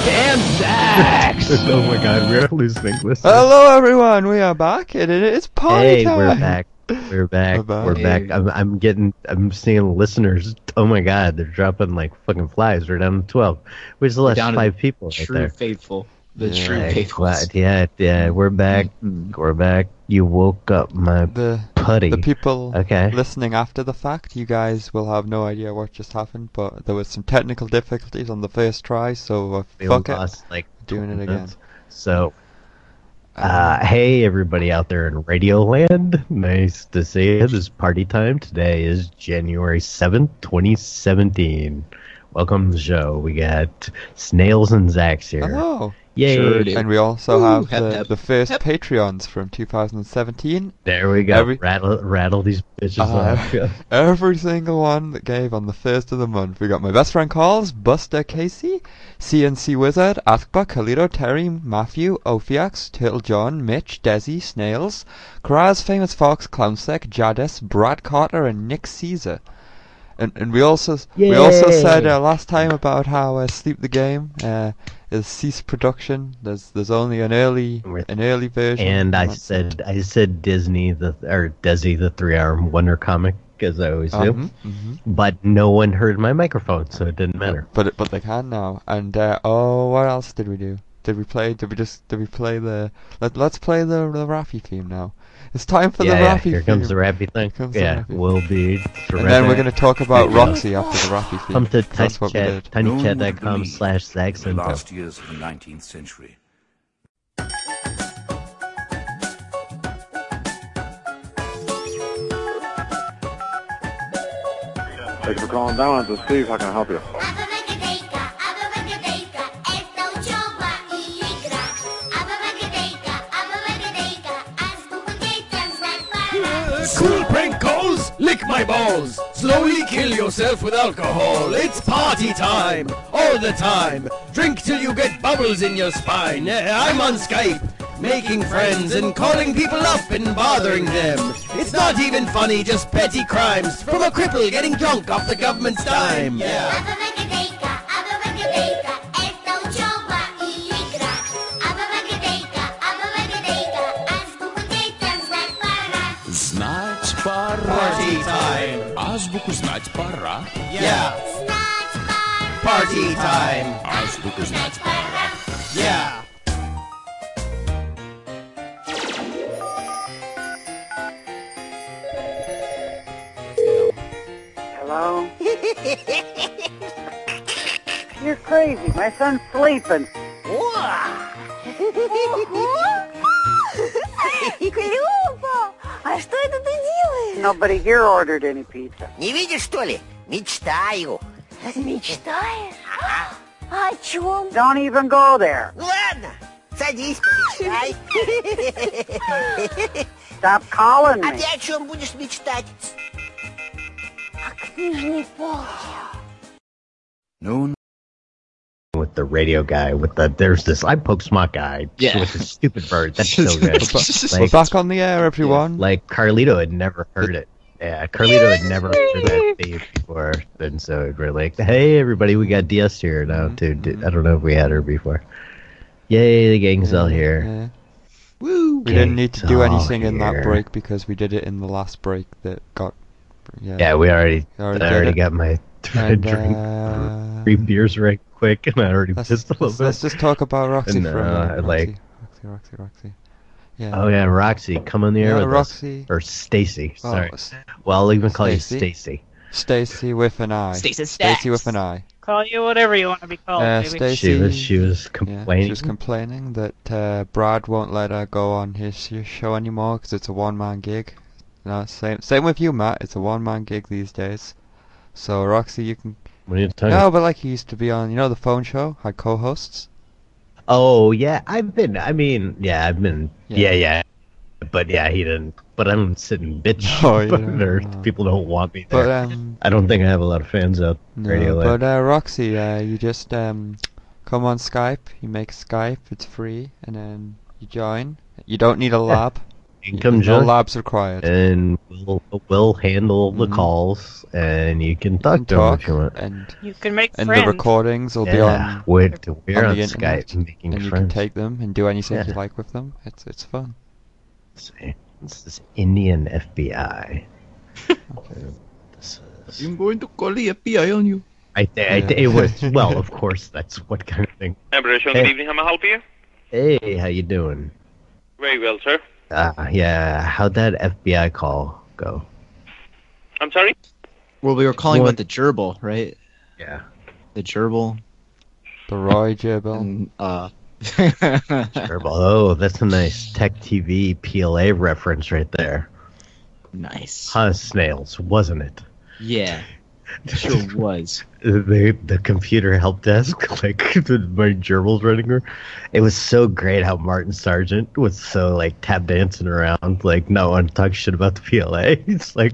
oh my god, we're losing listeners. Hello, everyone. We are back, and it is party Hey, time. we're back. We're back. We're back. We're back. I'm, I'm getting. I'm seeing listeners. Oh my god, they're dropping like fucking flies. We're down to twelve. Where's the last down to five people right True there? faithful. The Yeah. true faithful. Yeah, yeah. We're back. Mhm. We're back. You woke up my The putty. the people Okay. listening after the fact, you guys will have no idea what just happened, but there was some technical difficulties on the first try, so uh, We fuck it. lost like Doing it again. So, Um, uh, hey everybody out there in Radio Land. Nice to see you. This is party time. Today is January seventh, twenty seventeen. Welcome to the show. We got Snails and Zax here. Hello. Yay! Sure do. And we also Woo, have hep, the, hep, the first hep. Patreons from 2017. There we go. Every- rattle, rattle these bitches Uh, off. Every single one that gave on the first of the month. We got my best friend calls, Buster Casey, CNC Wizard, Athba, Kalito, Terry, Matthew, Ophiax, Turtle John, Mitch, Desi, Snails, Kraz, Famous Fox, Clownsec, Jadis, Brad Carter, and Nick Caesar. And and we also we also said uh, last time about how uh, Sleep the Game uh, is ceased production. There's there's only an early an early version. And I said, I said Disney the or Desi the three arm wonder comic as I always it. do. Mhm, mhm. But no one heard my microphone, so it didn't matter. But but they can now. And uh, oh, what else did we do? Did we play? Did we just? Did we play the? Let Let's play the the Raffy theme now. It's time for yeah, the yeah, Raffy here theme. comes the rappy thing. comes the Yeah, rappy. we'll be. and then we're gonna talk about There you go. Roxy after the Raffy theme. come to That's what we did. tinychat, No one would tinychat.com believe slash the Zaxxon. last years of the 19th century. Thanks for calling down. This is Steve. How can I help you? School prank calls? Lick my balls. Slowly kill yourself with alcohol. It's party time. All the time. Drink till you get bubbles in your spine. I'm on Skype. Making friends and calling people up and bothering them. It's not even funny, just petty crimes. From a cripple getting drunk off the government's dime. Yeah. Азбуку знать пора. Yeah. Знать пора, Party time. Азбуку знать знать пора. Yeah. Hello? You're crazy. My son's sleeping. Клёво! А что это ты делаешь? Nobody here ordered any pizza. Не видишь, что ли? Мечтаю. Мечтаешь? О чем? Don't even go there. Ну ладно, садись, помечтай. Stop calling А me. ты о чем будешь мечтать? О книжной полке. One with the radio guy with the there's this I poke smart guy Yeah. with the stupid bird. That's so good. We're back on the air, everyone. like Carlito had never heard it. Yeah, Carlito had never heard that theme before, and so we're like, "Hey, everybody, we got DS here now too." I don't know if we had her before. Yay, the gang's all here. Yeah. Woo! We didn't need to do Gang's all anything in that break because we did it in the last break that got. Yeah. Yeah, we already. Already I already it. got my And, drink uh, three beers right quick, and I already Let's, pissed a little let's, bit. let's just talk about Roxy And, for a uh, minute. like- Roxy, Roxy, Roxy, Roxy. Yeah. Oh yeah, Roxy, come on the air Yeah, with Roxy. us. Or Stacy. Oh, Sorry. S- well, I'll even call Stacy? you Stacy. Stacy with an eye. Stacy Stacy with an eye. Call you whatever you want to be called, Uh, baby. Stacy. She was she was Yeah, complaining. she was complaining that uh, Brad won't let her go on his show anymore because it's a one-man gig. No, same same with you, Matt. It's a one-man gig these days. So Roxy, you can what are you talking no, but like he used to be on, you know, the phone show had co-hosts. Oh yeah, I've been. I mean, yeah, I've been. Yeah. Yeah, yeah. But yeah, he didn't. But I don't sit and bitch. Oh, you or don't. people don't want me there. But um, I don't think I have a lot of fans out no, radio but uh, Roxy, uh, you just um, come on Skype. You make Skype. It's free, and then you join. You don't need a lab. Income No junk, labs required. and we'll, we'll handle the Mhm. calls, and you can talk can to them talk if you want. and You can make and friends. the recordings will be on we're, we're on on, the Skype internet, making and you can take them and do anything Yeah. you like with them. It's it's fun. See, This is Indian FBI. this is, I'm going to call the FBI on you. I, th- I th- it was well, of course, that's what kind of thing. Emperor, Hey. good evening. How may I help you? Hey, how you doing? Very well, sir. Uh, yeah, how'd that FBI call go? I'm sorry? Well, we were calling What? about the gerbil, right? Yeah. The gerbil. The Roy Gerbil. And, uh, Gerbil. Oh, that's a nice Tech TV PLA reference right there. nice. Huh, snails, wasn't it? Yeah. Sure was. the the computer help desk, like my gerbils running her. It was so great how Martin Sargent was so like tap dancing around, like no one talk shit about the PLA. It's like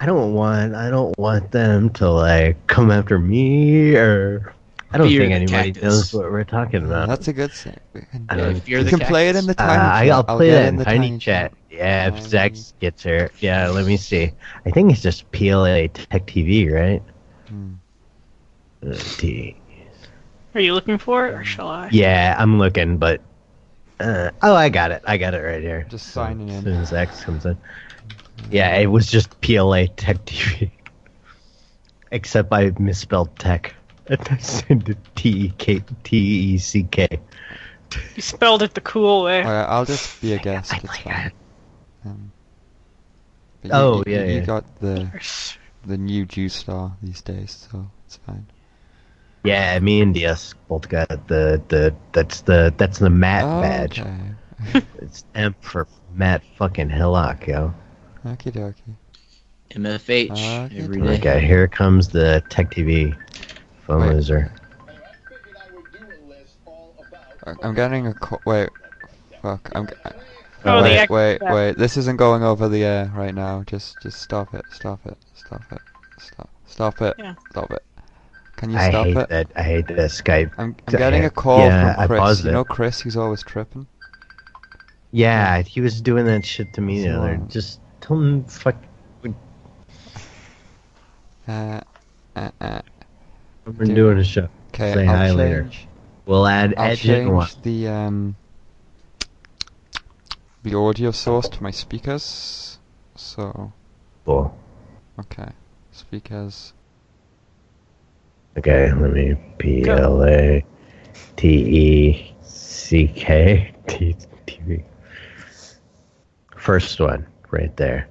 I don't want I don't want them to like come after me or I don't Fear think anybody cactus. knows what we're talking about. That's a good thing. We can, I don't- Fear you the can play it in the Uh, tiny I- chat. I'll play get that it in the tiny chat. Yeah, if Tiny- Zach gets here. Yeah, let me see. I think it's just PLA Tech TV, right? Hmm. Uh, T. Are you looking for it, or shall I? Yeah, I'm looking, but uh, oh, I got it. I got it right here. Just signing As in. soon as X comes in. Yeah, it was just PLA Tech TV, except I misspelled tech. I sent it T E K T E C K. You spelled it the cool way. Alright, I'll just be a guest. I It's like fine. Um, but Oh, you, yeah, you yeah. got the the new Jew star these days, so it's fine. Yeah, me and DS both got the the that's the that's the Matt Oh, badge. okay. It's M for Matt fucking Hillock, yo. Okie dokie. MFH Okay, every day. Okay, here comes the Tech TV phone Wait. loser. I- I'm getting a call. Wait. Fuck. I'm. g- Oh, the wait, ex- wait, yeah. wait. This isn't going over the air right now. Just, just stop it. Stop it. Stop it. Stop. Stop it. Yeah. Stop it. Can you I stop hate it? that. I hate that Skype. I'm, I'm getting a call Yeah, from Chris. You know Chris, who's always tripping. Yeah, he was doing that shit to me the other. Just tell him fuck. Uh, uh, uh. We're Dude. doing a show. Okay, Say I'll hi change. later. We'll add I'll edge in one. change the um the audio source to my speakers. So Cool. okay, speakers. Okay, let me P L A T E C K T T V. First one, right there.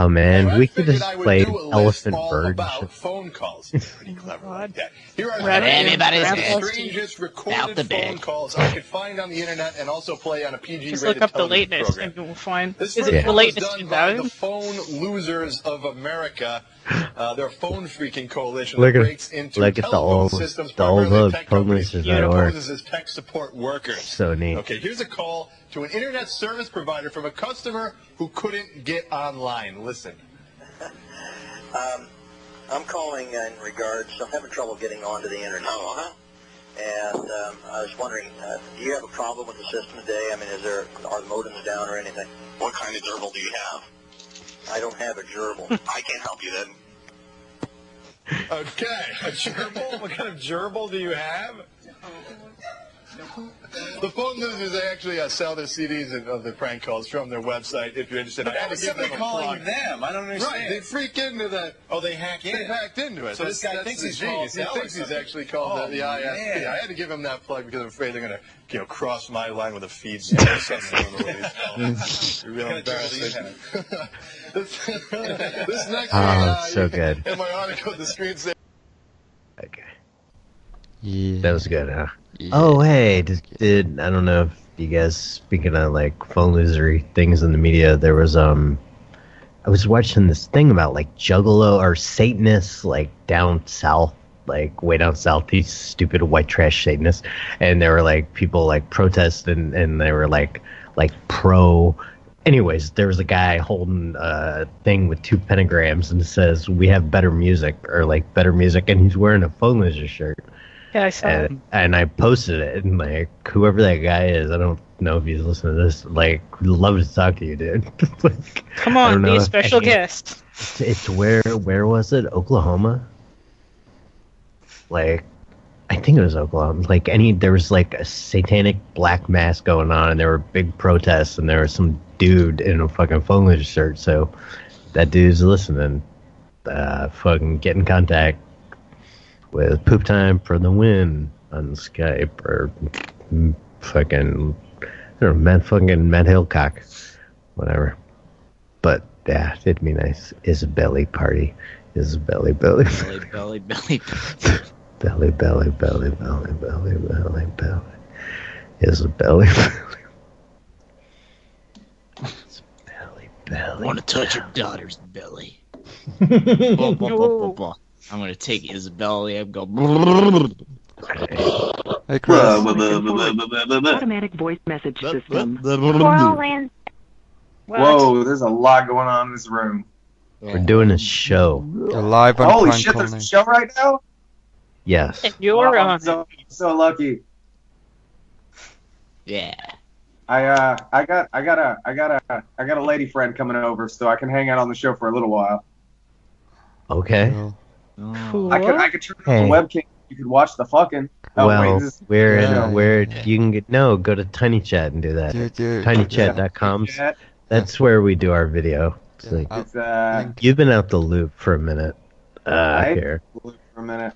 Oh man, we could just play Elephant Bird. and phone calls. Pretty clever like that. Here are Rabbit- Everybody's dead. the strangest Out recorded the phone calls I could find on the internet and also play on a PG Just look up the lateness, program. and we'll find. This Is first it the lateness done by the Phone Losers of America. Uh, they're phone freaking coalition Look at- breaks into look at the old- systems, the old tech phone companies, losers and poses as tech support workers. So neat. Okay, here's a call to an internet service provider from a customer who couldn't get online. Listen. Um, I'm calling in regards, I'm having trouble getting onto the internet. Oh, huh? And um, I was wondering, uh, do you have a problem with the system today? I mean, is there, are the modems down or anything? What kind of gerbil do you have? I don't have a gerbil. I can't help you then. Okay, a gerbil? What kind of gerbil do you have? The phone losers they actually uh, sell their CDs of, of the prank calls from their website. If you're interested, But I that had to was give them a calling plug. them. I don't Right, understand. they freak into the. Oh, they hack in. They hacked into it. So this guy That's thinks he's genius. He thinks he's actually called Oh, the, the ISP. man. I had to give him that plug because I'm afraid they're gonna, you know, cross my line with a feed sender or something. Don't know what. You're real What kind of gerbil do you embarrassing. this, this next Oh, one, uh, so good. In my article, the screen saver. Okay. Yeah. That was good, huh? Yeah. Oh, hey, did, did I don't know if you guys speaking of like phone losery things in the media, there was um, I was watching this thing about like Juggalo or Satanists like down south, like way down south, these stupid white trash Satanists, and there were like people like protest and and they were like like pro. Anyways, there was a guy holding a thing with two pentagrams and says "We have better music" or like better music, and he's wearing a phone loser shirt. Yeah, I saw it. and, and I posted it, and like whoever that guy is, I don't know if he's listening to this. Like, love to talk to you, dude. like, Come on, be a special guest. It's, it's where where was it? Oklahoma. Like, I think it was Oklahoma. Like any, there was like a satanic black mass going on, and there were big protests, and there was some dude in a fucking Foliage shirt. So that dude's listening. Uh, fucking get in contact with Poop Time for the Win on Skype or fucking I don't know, Matt fucking Matt Hillcock, whatever. But yeah, it'd be nice. Isabelly party, Isabelly belly, Belly, belly, belly. belly, belly, belly, belly, belly, belly, belly. Isabelly belly. I want to touch your daughter's belly. Blah, blah, blah, blah, blah. I'm gonna take Isabella and go. Hey, Chris. Automatic voice message system. Whoa, there's a lot going on in this room. We're doing a show. You're live on Holy Prank shit, there's a show right now? Yes. You're Wow, on. So, so lucky. Yeah. I uh I got I got a I got a I got a lady friend coming over so I can hang out on the show for a little while. Okay. I could I could turn on Hey. the webcam. You could watch the fucking. Oh, well, wait, this is- where Yeah. where you can get no go to Tiny Chat and do that. TinyChat.com. Chat. That's where we do our video. It's like, It's uh you've been out the loop for a minute. Uh, I- here. for a minute.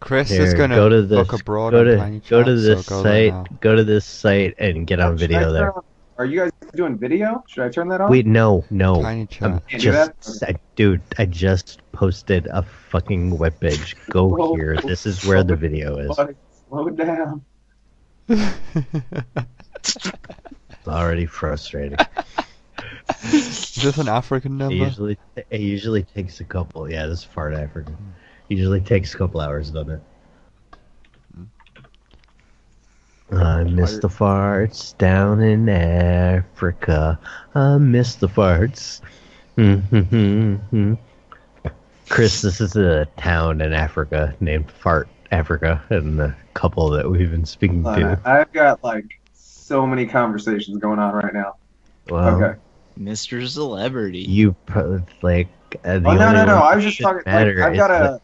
Chris Here, is gonna go to this. book abroad go to go to this so go site. now. Go to this site and get on Should I video there. Turn- Are you guys doing video? Should I turn that on? Wait, no, no. Tiny I'm Chat. Can't do that? just, I, dude. I just posted a fucking webpage. Go Whoa. here. This is where the video is. Slow down. It's already frustrating. Is this an African It number? usually it usually takes a couple. Yeah, this is far African. Usually takes a couple hours, doesn't it? I miss the farts down in Africa. I miss the farts. Mm-hmm. Chris, this is a town in Africa named Fart Africa, and the couple that we've been speaking Uh, to. I've got like so many conversations going on right now. Well, okay. Mr. Celebrity. you pro- like uh, the Oh only no no no! I that was just talking. Like, matter I've got that- a.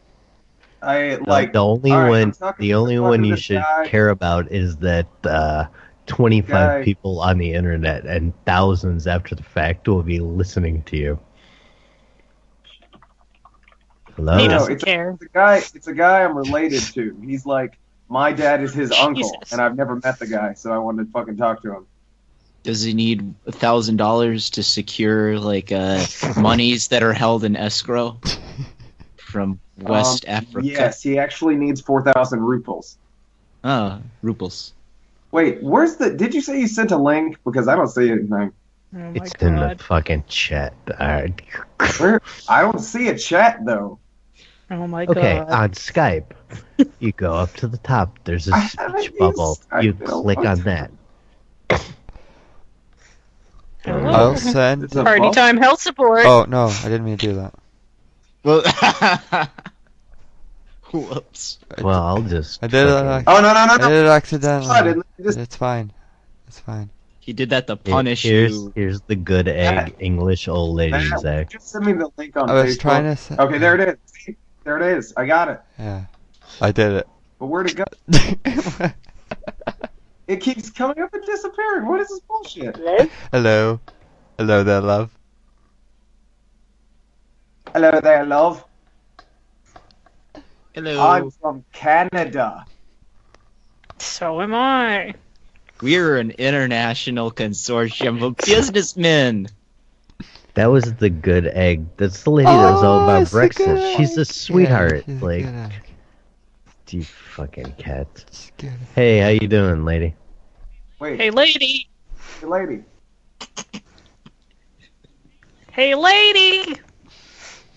I like the only all right, one the only one you should guy. care about is that uh, 25 Guy- people on the internet and thousands after the fact will be listening to you. Hello. He doesn't it's a, it's a guy. It's a guy I'm related to. He's like my dad is his uncle, Jesus. and I've never met the guy, so I wanted to fucking talk to him. Does he need a thousand dollars to secure like uh, monies that are held in escrow from West Um, Africa? Yes, he actually needs four thousand ruples. Oh, ruples. Wait, where's the? Did you say you sent a link? Because I don't see anything. Oh my it's in the fucking chat. Alright. Where? I don't see a chat though. Oh my god. Okay, god. on Skype, you go up to the top. There's a speech bubble. Skype You click on that. Hello. I'll send. It's a Party time health support. Oh no, I didn't mean to do that. Well, whoops. Well, I'll just. I did it. fucking- ac- Oh no no no I no! did it accidentally. didn't just It's fine. It's fine. He did that to Here- punish here's, you. Here's the good egg English old lady, Matt, Zach. just send me the link on I was Facebook. trying to. Say, Okay, there it is. See? There it is. I got it. Yeah, I did it. But where'd it go? It keeps coming up and disappearing. What is this bullshit? Hello, hello there, love. Hello there, love. Hello. I'm from Canada. So am I. We're an international consortium of businessmen. That was the good egg. That's the lady that was all Oh, about it's the Brexit. She's a sweetheart. Yeah, she's a like, good egg. you fucking cat. Hey, how you doing, lady? Wait, Hey lady. hey, lady. Hey lady.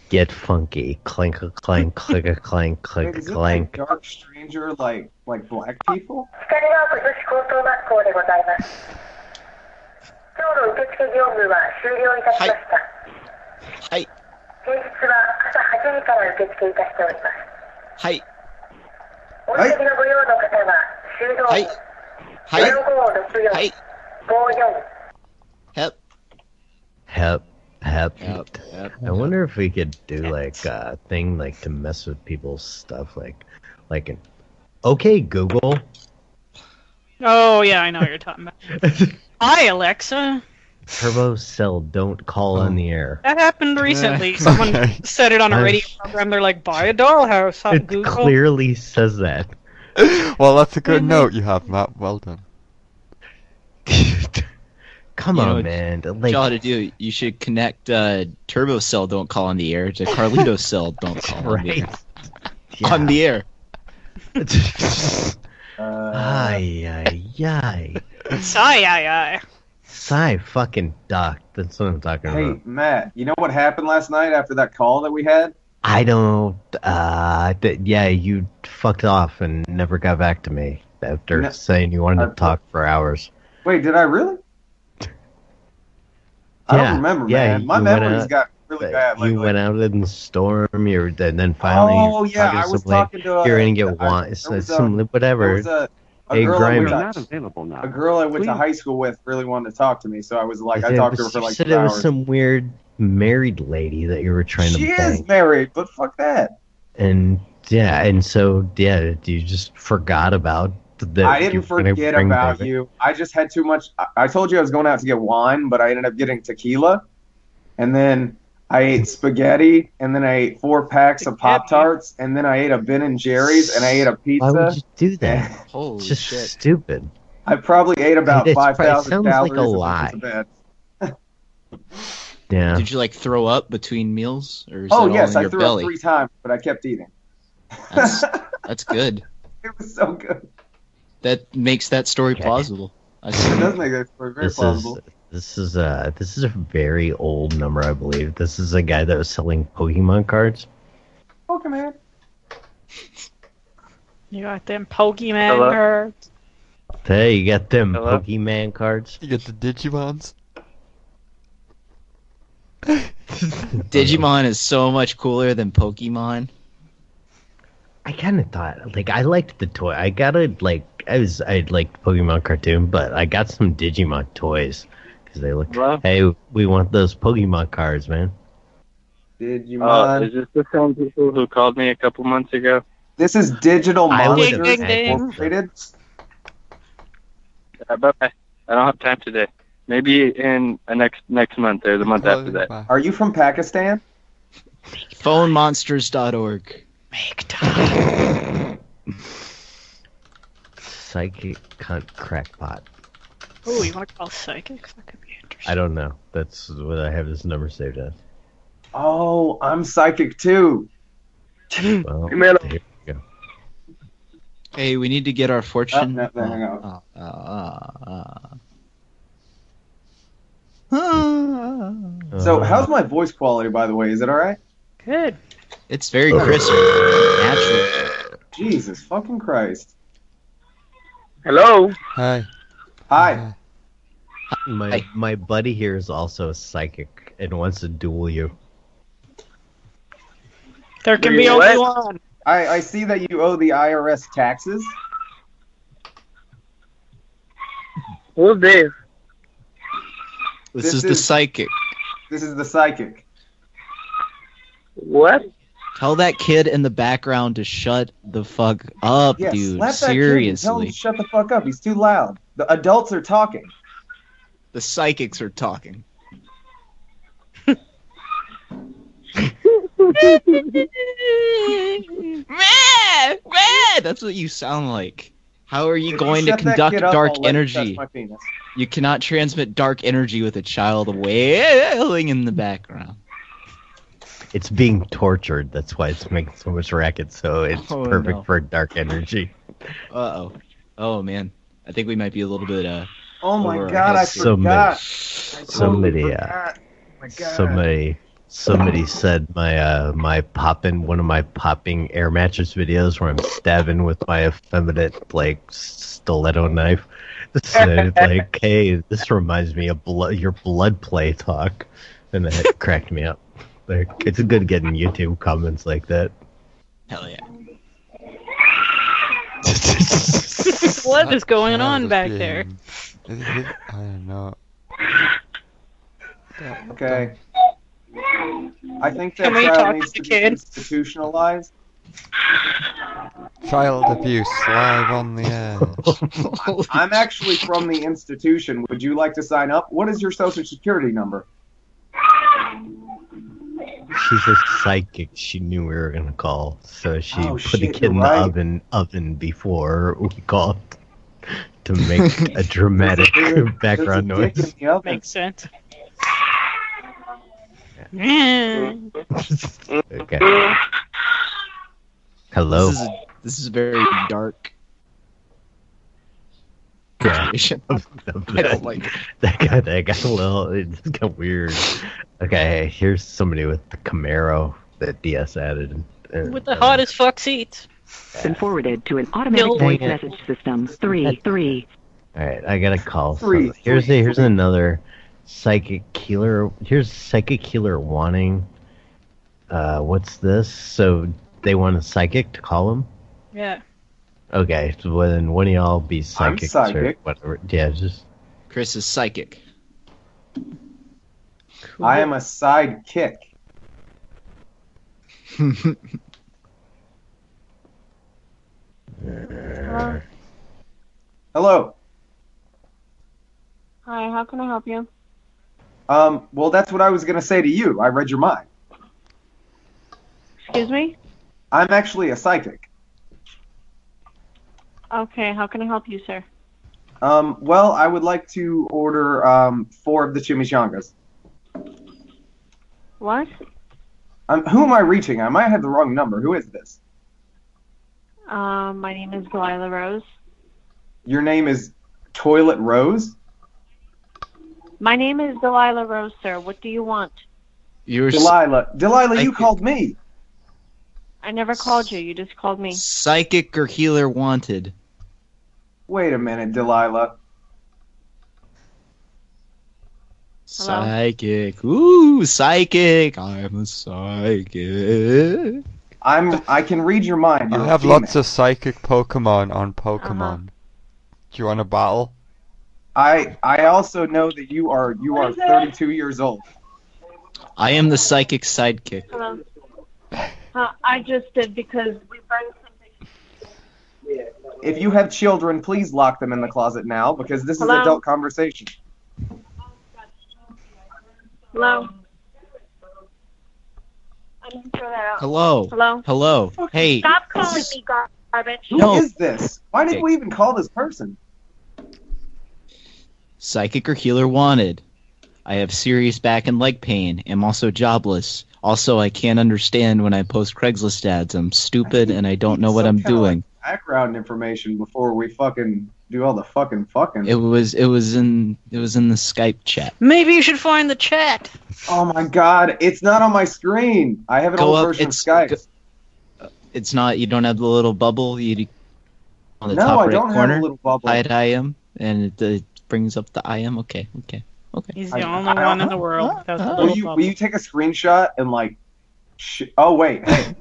get funky, clank a clank, click a clank, click a clank. Like dark stranger, like like black people. はい。平日は朝8時から受付いたしております。はい。お急ぎのご用の方は、修道院。はい。はい。0564。はい。54。Help. Help. I wonder if we could do like a thing like to mess with people's stuff, like, like an okay Google. Oh yeah, I know what you're talking about. Hi Alexa. Turbo Cell, don't call on the air. That happened recently. Someone said it on a radio program. They're like, "Buy a dollhouse on It Google." clearly says that. well, that's a good mm-hmm. note you have, Matt. Well done. Come You on, know what man. you Like, ought to do? You should connect uh, Turbo Cell Don't Call on the Air to Carlito Cell Don't Call on the air. On the air. ay, ay, ay. Sigh, aye, aye. Sigh, fucking duck. That's what I'm talking Hey, about. Hey Matt, you know what happened last night after that call that we had? I don't. Uh, th- yeah, you fucked off and never got back to me after No. saying you wanted to talk for hours. Wait, did I really? I Yeah, don't remember, yeah, man. My you went memory's out- got really bad lately. You went out in the storm. You were, and then finally, Oh, you're yeah, talking I was somebody, talking to, uh, You're gonna get I- one. there It's, was a- whatever. A, a Hey, girl I Grimy. went to, available now. a girl I went to high school with really wanted to talk to me, so I was like, I It talked to her was- for you like said it was hours. some weird married lady that you were trying She to is married, but fuck that. And yeah, and so yeah, you just forgot about that. I didn't forget about back- you. I just had too much. I, I told you I was going out to get wine, but I ended up getting tequila, and then I ate spaghetti, and then I ate four packs of Pop Tarts, and then I ate a Ben and Jerry's, and I ate a pizza. Why would you do that? Holy It's just shit. stupid. I probably ate about It five probably sounds calories. like a and lie. Yeah. Did you like throw up between meals, or is Oh that yes, all in I your threw belly? up three times, but I kept eating. That's that's good. It was so good. That makes that story plausible. I see. It does make that story very This plausible. is this is a this is a very old number, I believe. This is a guy that was selling Pokemon cards. Pokemon. You got them Pokemon Hello? cards. Hey, you got them Hello? Pokemon cards? You get the Digimons. Digimon is so much cooler than Pokemon. I kind of thought like I liked the toy. I got a like I was I liked Pokemon cartoon, but I got some Digimon toys because they look. Hey, we want those Pokemon cards, man. Digimon. Uh, is this the same people who called me a couple months ago? This is Digital I would Monsters have Incorporated. Uh, bye bye. I don't have time today. Maybe in uh, next next month or the month after that. Are you from Pakistan? Phonemonsters.org. Psychic cunt crackpot. Oh, you want to call psychics? That could be interesting. I don't know. That's what I have this number saved as. Oh, I'm psychic too. Well, Email- there you go. Hey, we need to get our fortune. Oh, no, no, hang on. Uh, uh, uh. So, how's my voice quality, by the way? Is it all right? Good. It's very crisp, natural. Jesus fucking Christ. Hello. Hi. Hi. My my buddy here is also a psychic and wants to duel you. There can Wait, be only one. I, I see that you owe the IRS taxes. Who's this? This, This is, the is- psychic. This is the psychic. What? Tell that kid in the background to shut the fuck up, Yes, dude. slap that kid and tell him to shut the fuck up. He's too loud. The adults are talking. The psychics are talking. That's what you sound like. How are you If going to conduct kid up, dark I'll let him touch energy? You cannot transmit dark energy with a child wailing in the background. It's being tortured. That's why it's making so much racket. So it's Oh, perfect no. for dark energy. Uh oh. Oh man. I think we might be a little bit uh Oh my over god, I heads here. Somebody, forgot. I totally somebody, uh, forgot. Oh my god. somebody, somebody said my uh my popping one of my popping air mattress videos where I'm stabbing with my effeminate like stiletto knife. Said like, hey, this reminds me of blood, your blood play talk, and that cracked me up. Like, it's good getting YouTube comments like that. Hell yeah. what is going on back being- there? I don't know. Okay. I think that Can we crowd talk needs to to be kid? institutionalized. Child abuse live on the air. I'm actually from the institution. Would you like to sign up? What is your social security number? She's a psychic. She knew we were gonna call, so she Oh, put shit, the kid you're in right. the oven oven before we called to make a dramatic background a noise. in. Makes sense. Yeah. Okay. Hello. This is, this is very dark. Yeah. situation. I don't like it. That got that got a little. It just got weird. Okay, here's somebody with the Camaro that DS added. and- With the hottest fuck seats. Been forwarded to an automatic Bill- voice message system. Three, three. All right, I gotta call. Three, here's three, here's another psychic healer. Here's psychic healer wanting. Uh, what's this? So they want a psychic to call him. Yeah. Okay, so then one of y'all be psychic or psychic. whatever. Yeah, just Chris is psychic. I am a sidekick. Hello. Hi, how can I help you? Um, well, that's what I was gonna say to you. I read your mind. Excuse me? I'm actually a psychic. Okay, how can I help you, sir? Um, well, I would like to order um four of the chimichangas. What? Um, who am I reaching? I might have the wrong number. Who is this? Um, my name is Delilah Rose. Your name is Toilet Rose. My name is Delilah Rose, sir. What do you want? You're Delilah. Delilah, you Psychic. called me. I never called you. You just called me. psychic or healer wanted. Wait a minute, Delilah. Hello? Psychic. Ooh, psychic. I'm a psychic. I'm. I can read your mind. You're I a have lots of psychic Pokemon on Pokemon. Do you want a battle? I. I also know that you are. You are 32 years old. I am the psychic sidekick. Hello. Uh, I just did because we burned something. If you have children, please lock them in the closet now because this Hello? is adult conversation. Hello. I didn't throw that out. Hello. Hello. Hello. Hey. Stop calling me garbage. Who is this? Why did Okay. we even call this person? Psychic or healer wanted. I have serious back and leg pain. Am also jobless. Also, I can't understand when I post Craigslist ads. I'm stupid and I don't know what I'm doing. Background information before we fucking do all the fucking fucking. It was it was in it was in the Skype chat. Maybe you should find the chat. oh my god, it's not on my screen. I have an Go old up, version of it's- Skype. It's not you don't have the little bubble you on the No, top I right don't have a corner. little bubble. Hide IM and it, uh, brings up the IM. Okay, okay, okay. He's the I- only I- one in the world without the Will you, bubble. will you take a screenshot and like? Sh- oh wait, hey,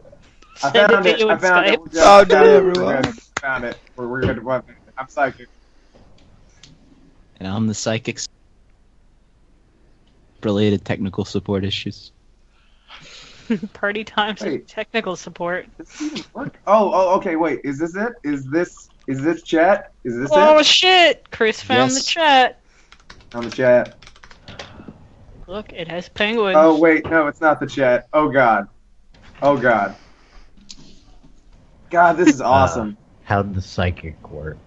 I Send it found to it. you I in found it. Skype. Oh, we're good. Found it, Found everyone. We're good. Found it. We're, we're good. Well, I'm psychic. And I'm the psychic. Related technical support issues. Party times Wait. technical support. Oh, oh, okay. Wait, is this it? Is this is this chat? Is this Oh it? shit! Chris found Yes. the chat. On the chat. Look, it has penguins. Oh wait, no, it's not the chat. Oh god. Oh god. God, this is awesome. how'd the psychic work?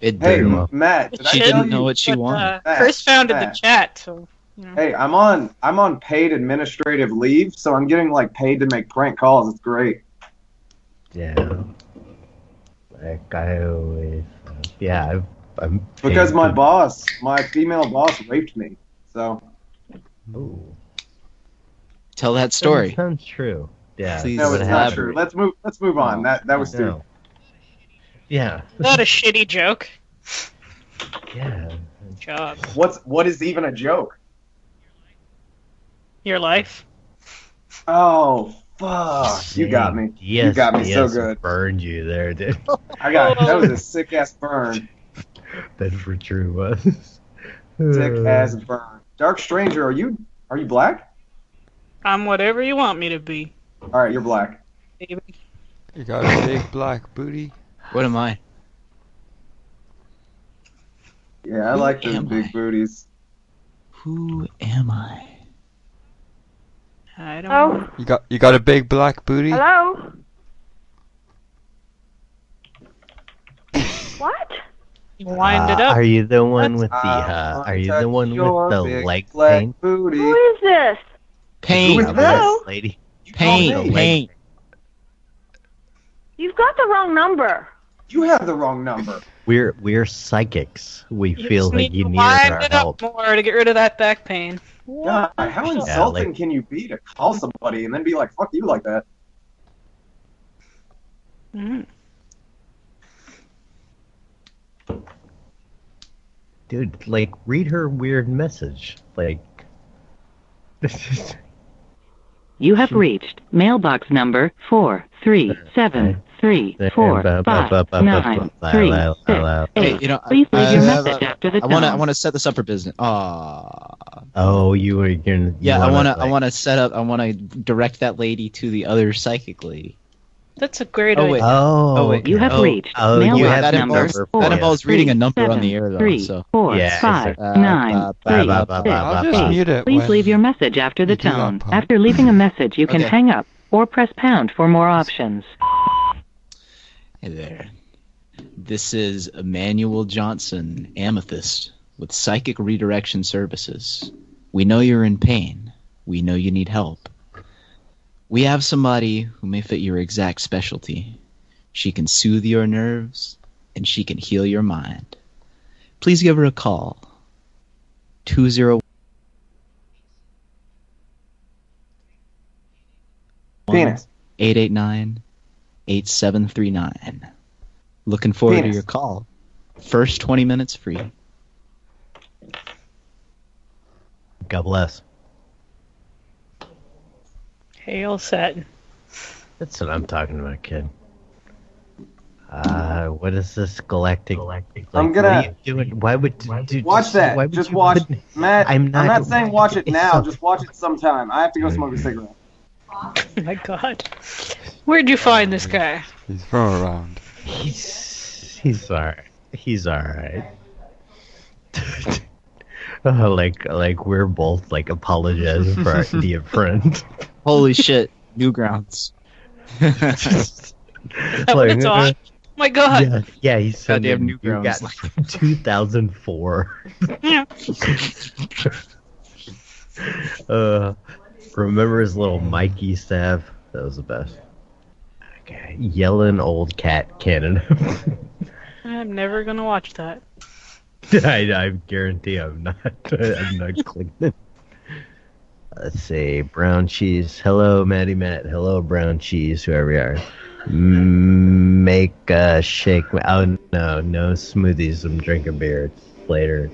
It hey, didn't. well. Matt, did She I didn't you? know what she But, wanted. uh, Matt, Chris found Matt. In the chat, so you know. Hey, I'm on I'm on paid administrative leave, so I'm getting like paid to make prank calls. It's great. Yeah. Like I always. Uh, yeah, I've, I'm. Because my to- boss, my female boss, raped me. So Ooh. Tell that story. Sounds true. Yeah. Please no, what it's not true. Let's move. Let's move on. That that was stupid. Yeah. Is that a shitty joke? Yeah. Job. What's what is even a joke? Your life. Oh Fuck, you got me. You got me so good. Burned you there, dude. I got that was a sick ass burn. that for true was. Sick ass burn. Dark Stranger, are you are you black? I'm whatever you want me to be. All right, you're black. You got a big black booty. What am I? Yeah, I like those am big booties. Who am I? I don't Hello? know. You got you got a big black booty. Hello? what? You wind it Uh, up. Are you the one with the? Uh, are you the one with the big leg black pain? booty. Who is this? Pain. Who is this? lady. Pain. called me. Pain. You've got the wrong number. You have the wrong number. We're we're psychics. We You feel just like need you to need wind our it help. up more to get rid of that back pain. God, how insulting like- can you be to call somebody and then be like, "Fuck you" like that? Mm. Dude, like read her weird message. Like You have reached mailbox number four three seven three four five nine three six Hey, you know, Please leave I- your message after the I want to. I want to set this up for business. Ah. Oh, you were gonna. you Yeah, I want to. I want to set up. I want to direct that lady to the other psychic lady. That's a great Oh, idea. Oh, Oh, wait. You have Oh, reached oh, you have that number involves, number four, that involves reading a three, number on the air, though. three, so. four, Yeah, it's five, like- nine, Uh, three, ba- ba- six, ba- I'll ba- just mute it. Please leave your message after the you do that tone. After leaving a message, you can Okay. hang up or press pound for more options. Hey there. This is Emmanuel Johnson, Amethyst, with Psychic Redirection Services. We know you're in pain. We know you need help. We have somebody who may fit your exact specialty. She can soothe your nerves, and she can heal your mind. Please give her a call. 20 Penis. 889 8739. Looking forward Penis. to your call. First 20 minutes free. God bless. Hail Satin. That's what I'm talking about, kid. Uh, what is this galactic? galactic I'm gonna- What are you doing? Why would dude, Watch that. Why would Just you watch. put- Matt, I'm I'm not- not, saying watch it now. Just watch it sometime. I have to go smoke a cigarette. Oh my god. Where'd you find this guy? He's from around. He's he's alright. He's alright. Uh, like like we're both like apologizing for our idiot friend. Holy shit. Newgrounds. Is that what it's on? Oh my god. Yeah, yeah, he said Goddamn you Newgrounds. got from 2004. Yeah. uh, remember his little Mikey staff? That was the best. Okay, yelling old cat cannon. I'm never gonna watch that. I, I guarantee I'm not. I'm not clicking it. Let's see. Brown cheese. Hello, Matty Matt. Hello, brown cheese. Whoever you are. Make a shake. Oh no, no smoothies. I'm drinking beer later.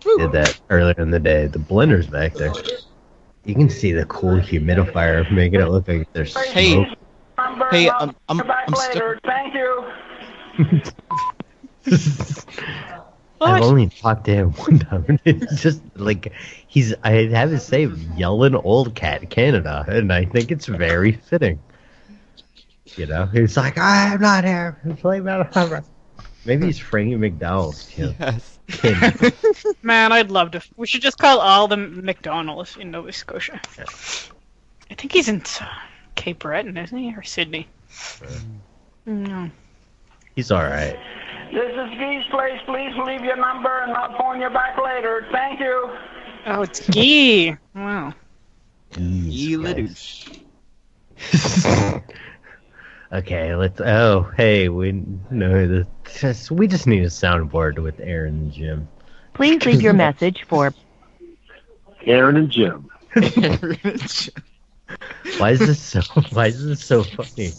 Did that earlier in the day. The blender's back there. You can see the cool humidifier making it look like there's smoke. Hey, hey, um, um, I'm, I'm, I'm stuck. Thank you. I've only talked to him one time. It's just like he's. I have his say yelling old cat Canada, and I think it's very fitting. You know, he's like, I'm not here. Play Battle Maybe he's Frankie MacDonald's kid. Yes. kid. Man, I'd love to. We should just call all the McDonald's in Nova Scotia. I think he's in uh, Cape Breton, isn't he, or Sydney? No. He's all right. This is Gee's place. Please leave your number and I'll phone you back later. Thank you. Oh, it's Gee. Wow. Gee Lidoosh. okay, let's. Oh, hey, we know The, just, we just need a soundboard with Aaron and Jim. Please leave your message for Aaron and Jim. Why is this so? Why is this so funny?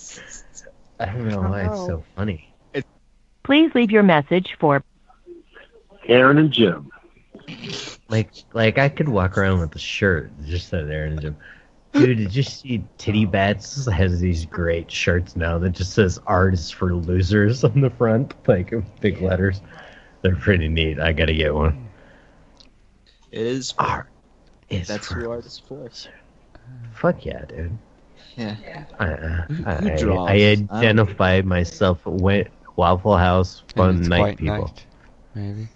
I don't know why it's so oh. funny. Please leave your message for Aaron and Jim. Like, like I could walk around with a shirt just said Aaron and Jim. Dude, did you see Titty Bats has these great shirts now that just says "Artists for Losers" on the front, like big letters. They're pretty neat. I gotta get one. It is. Art is That's for who art is for. Fuck yeah, dude. Yeah. I, uh, I. I I identify myself with Waffle House fun And it's night quite people. night, maybe.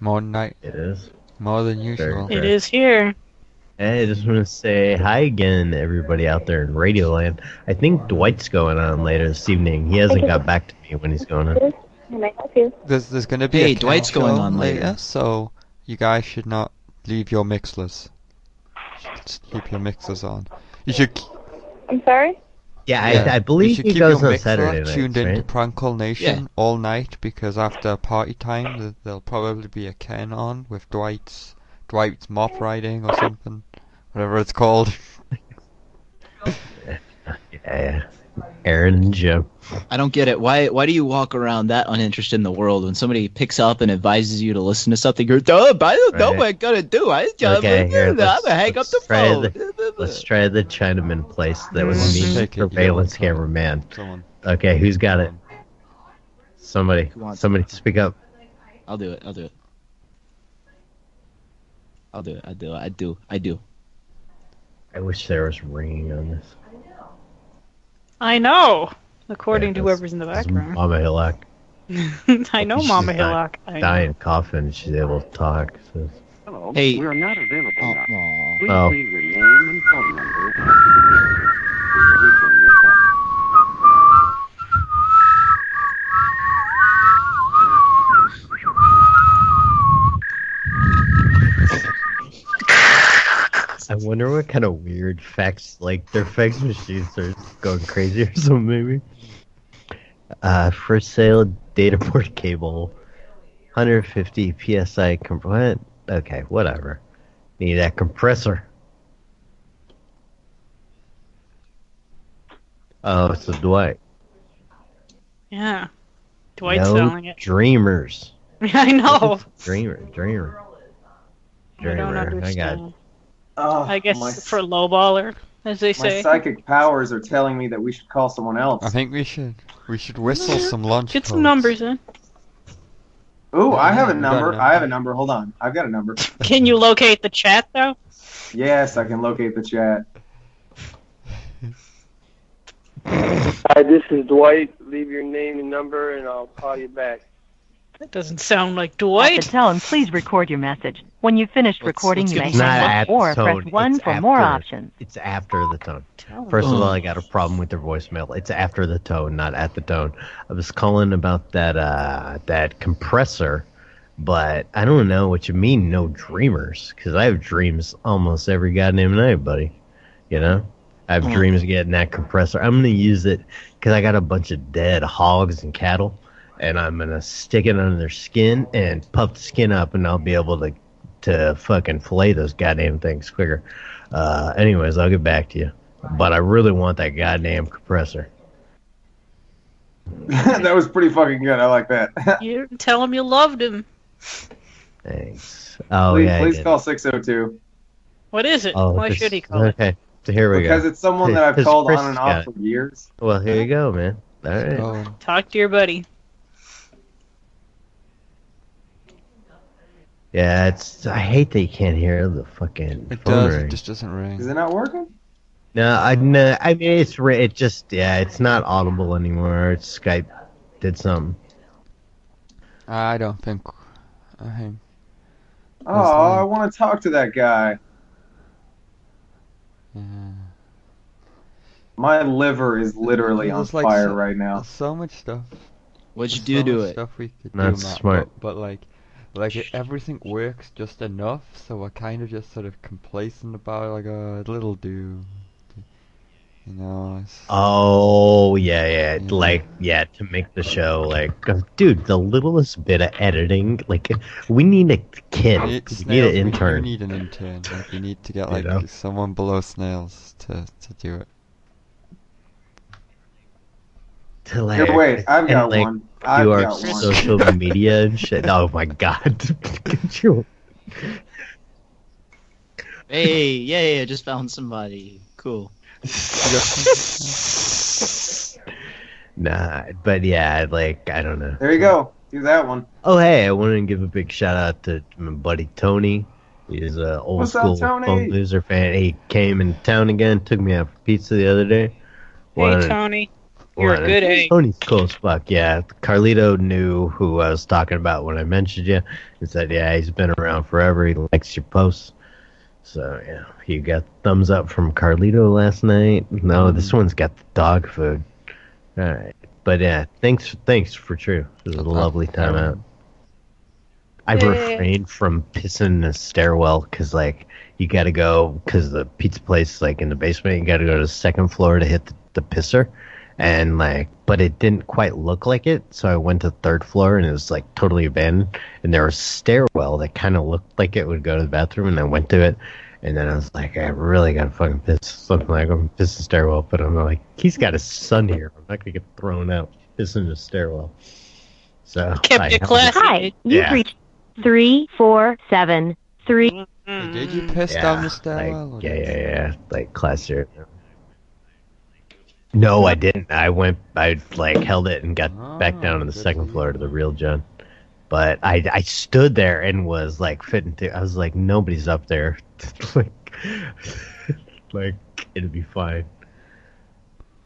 More night. It is. More than usual. It is here. Hey, I just want to say hi again to everybody out there in Radioland. I think Dwight's going on later this evening. He hasn't got back to me when he's going on. Can I help you? There's there's gonna be Hey, a Dwight's going on later. so you guys should not leave your mixers. Just keep your mixers on. You should. I'm sorry? Yeah, I, I believe you should he keep goes your on mixer Saturday nights, tuned into right? Prank Call Nation Yeah. all night because after party time th- there'll probably be a Ken on with Dwight's Dwight's mop riding or something, whatever it's called. Yeah, Aaron and Joe. I don't get it. Why why do you walk around that uninterested in the world when somebody picks up and advises you to listen to something? You're, oh, I don't know Right. what I'm gonna do. I just Okay, here, I'm let's- gonna hang up the try phone. the- Let's try the Chinaman place that was me, Take it, you surveillance got one. cameraman. Someone. Okay, who's got it? Somebody, somebody, to speak up. I'll do it. I'll do it. I'll do it. I do. I do. I do. I wish there was ringing on this. I know. According Yeah, to whoever's in the that's background. Mama Hillock. I know She's Mama Hillock. I know. Dying coughing. She's able to talk. So. Hello. Hey. We are not available Oh, now. aw. Please Oh. leave your name and phone number I wonder what kind of weird fax, like their fax machines are going crazy or something, maybe. Uh, for sale data port cable, 150 psi. Com- what? Okay, whatever. Need that compressor. Oh, it's a Dwight. Yeah. Dwight's no selling it. Dreamers. I know. Dreamer, dreamer. I don't Dreamer. I got understand. Oh, I guess my, for lowballer, as they my say. psychic powers are telling me that we should call someone else. I think we should we should whistle mm-hmm. some lunch. Get some numbers in. Ooh, I have a we number. I have a number. Hold on. I've got a number. Can you locate the chat though? Yes, I can locate the chat. Hi, this is Dwight. Leave your name and number, and I'll call you back. That doesn't sound like Dwight. At the Dwight. tone, please record your message. When you've finished recording, let's you may hang up or press 1 it's for more options. It's after the tone. First of all, I got a problem with their voicemail. It's after the tone, not at the tone. I was calling about that uh, that compressor, but I don't know what you mean. No dreamers, because I have dreams almost every goddamn night, buddy. You know, I have dreams of getting that compressor. I'm gonna use it because I got a bunch of dead hogs and cattle, and I'm gonna stick it under their skin and puff the skin up, and I'll be able to to fucking fillet those goddamn things quicker. Uh, anyways, I'll get back to you. But I really want that goddamn compressor. that was pretty fucking good. I like that. You tell him you loved him. Thanks. Oh please yeah. I please call 602 What is it? Oh, Why this- should he call it? Okay, so here we because go. Because it's someone that I've called Chris on and off for years. Well, here you go, man. All right. Oh, Talk to your buddy. Yeah, it's. I hate that you can't hear the fucking it phone does. ring. It just doesn't ring. Is it not working? No, I no, I mean it's it just yeah, it's not audible anymore. It's Skype did something. I don't think. Uh, I think. Oh, I want to talk to that guy. Yeah. My liver is literally on like, fire so- right now. So much stuff. What'd you There's do so to much it? Stuff we could That's do, Matt, smart. But, but like, like it, everything works just enough, so we're kind of just sort of complacent about it. Like, oh, a little do. You know. It's, Oh yeah, yeah, Yeah. like yeah, to make the show like, dude, the littlest bit of editing, like we need a kid, We we need, need an intern. We need an intern. Like, we need to get You like know? someone below snails to to do it. to like, Here, wait, I've and, got like, one. I've do our got one. social media and shit. Oh my god, Could you- Hey, yay! I just found somebody. Cool. Nah, but yeah, like I don't know. There you go. Do that one. Oh hey, I wanted to give a big shout out to my buddy Tony. He's an old What's up, school Tony? loser fan. He came in town again, took me out for pizza the other day. Hey, Wanted- Tony. You're a good egg. Tony's cool as fuck. Yeah, Carlito knew who I was talking about when I mentioned you. He said, "Yeah, he's been around forever. He likes your posts." So yeah, he got thumbs up from Carlito last night. No, mm-hmm. this one's got the dog food. All right, but yeah, thanks, thanks for true. It was a lovely time out. I Yay. refrained from pissing in the stairwell because like you got to go because the pizza place is like in the basement. You got to go to the second floor to hit the, the pisser, and like, but it didn't quite look like it. So I went to third floor and it was like totally abandoned. And there was a stairwell that kind of looked like it would go to the bathroom, and I went to it. And then I was like, I really gotta fucking piss. Something like I'm pissing the stairwell, but I'm like, he's got his son here. I'm not gonna get thrown out piss in the stairwell. So Kept I it held classy. Hi, you've Yeah. reached three four seven three. Did you piss Yeah, down the stairwell? Like, yeah, yeah, yeah. Like classier. No, I didn't. I went. I like held it and got back oh, down to the second floor to the real John. But I, I stood there and was like fitting to. I was like, nobody's up there. like, like it'll be fine.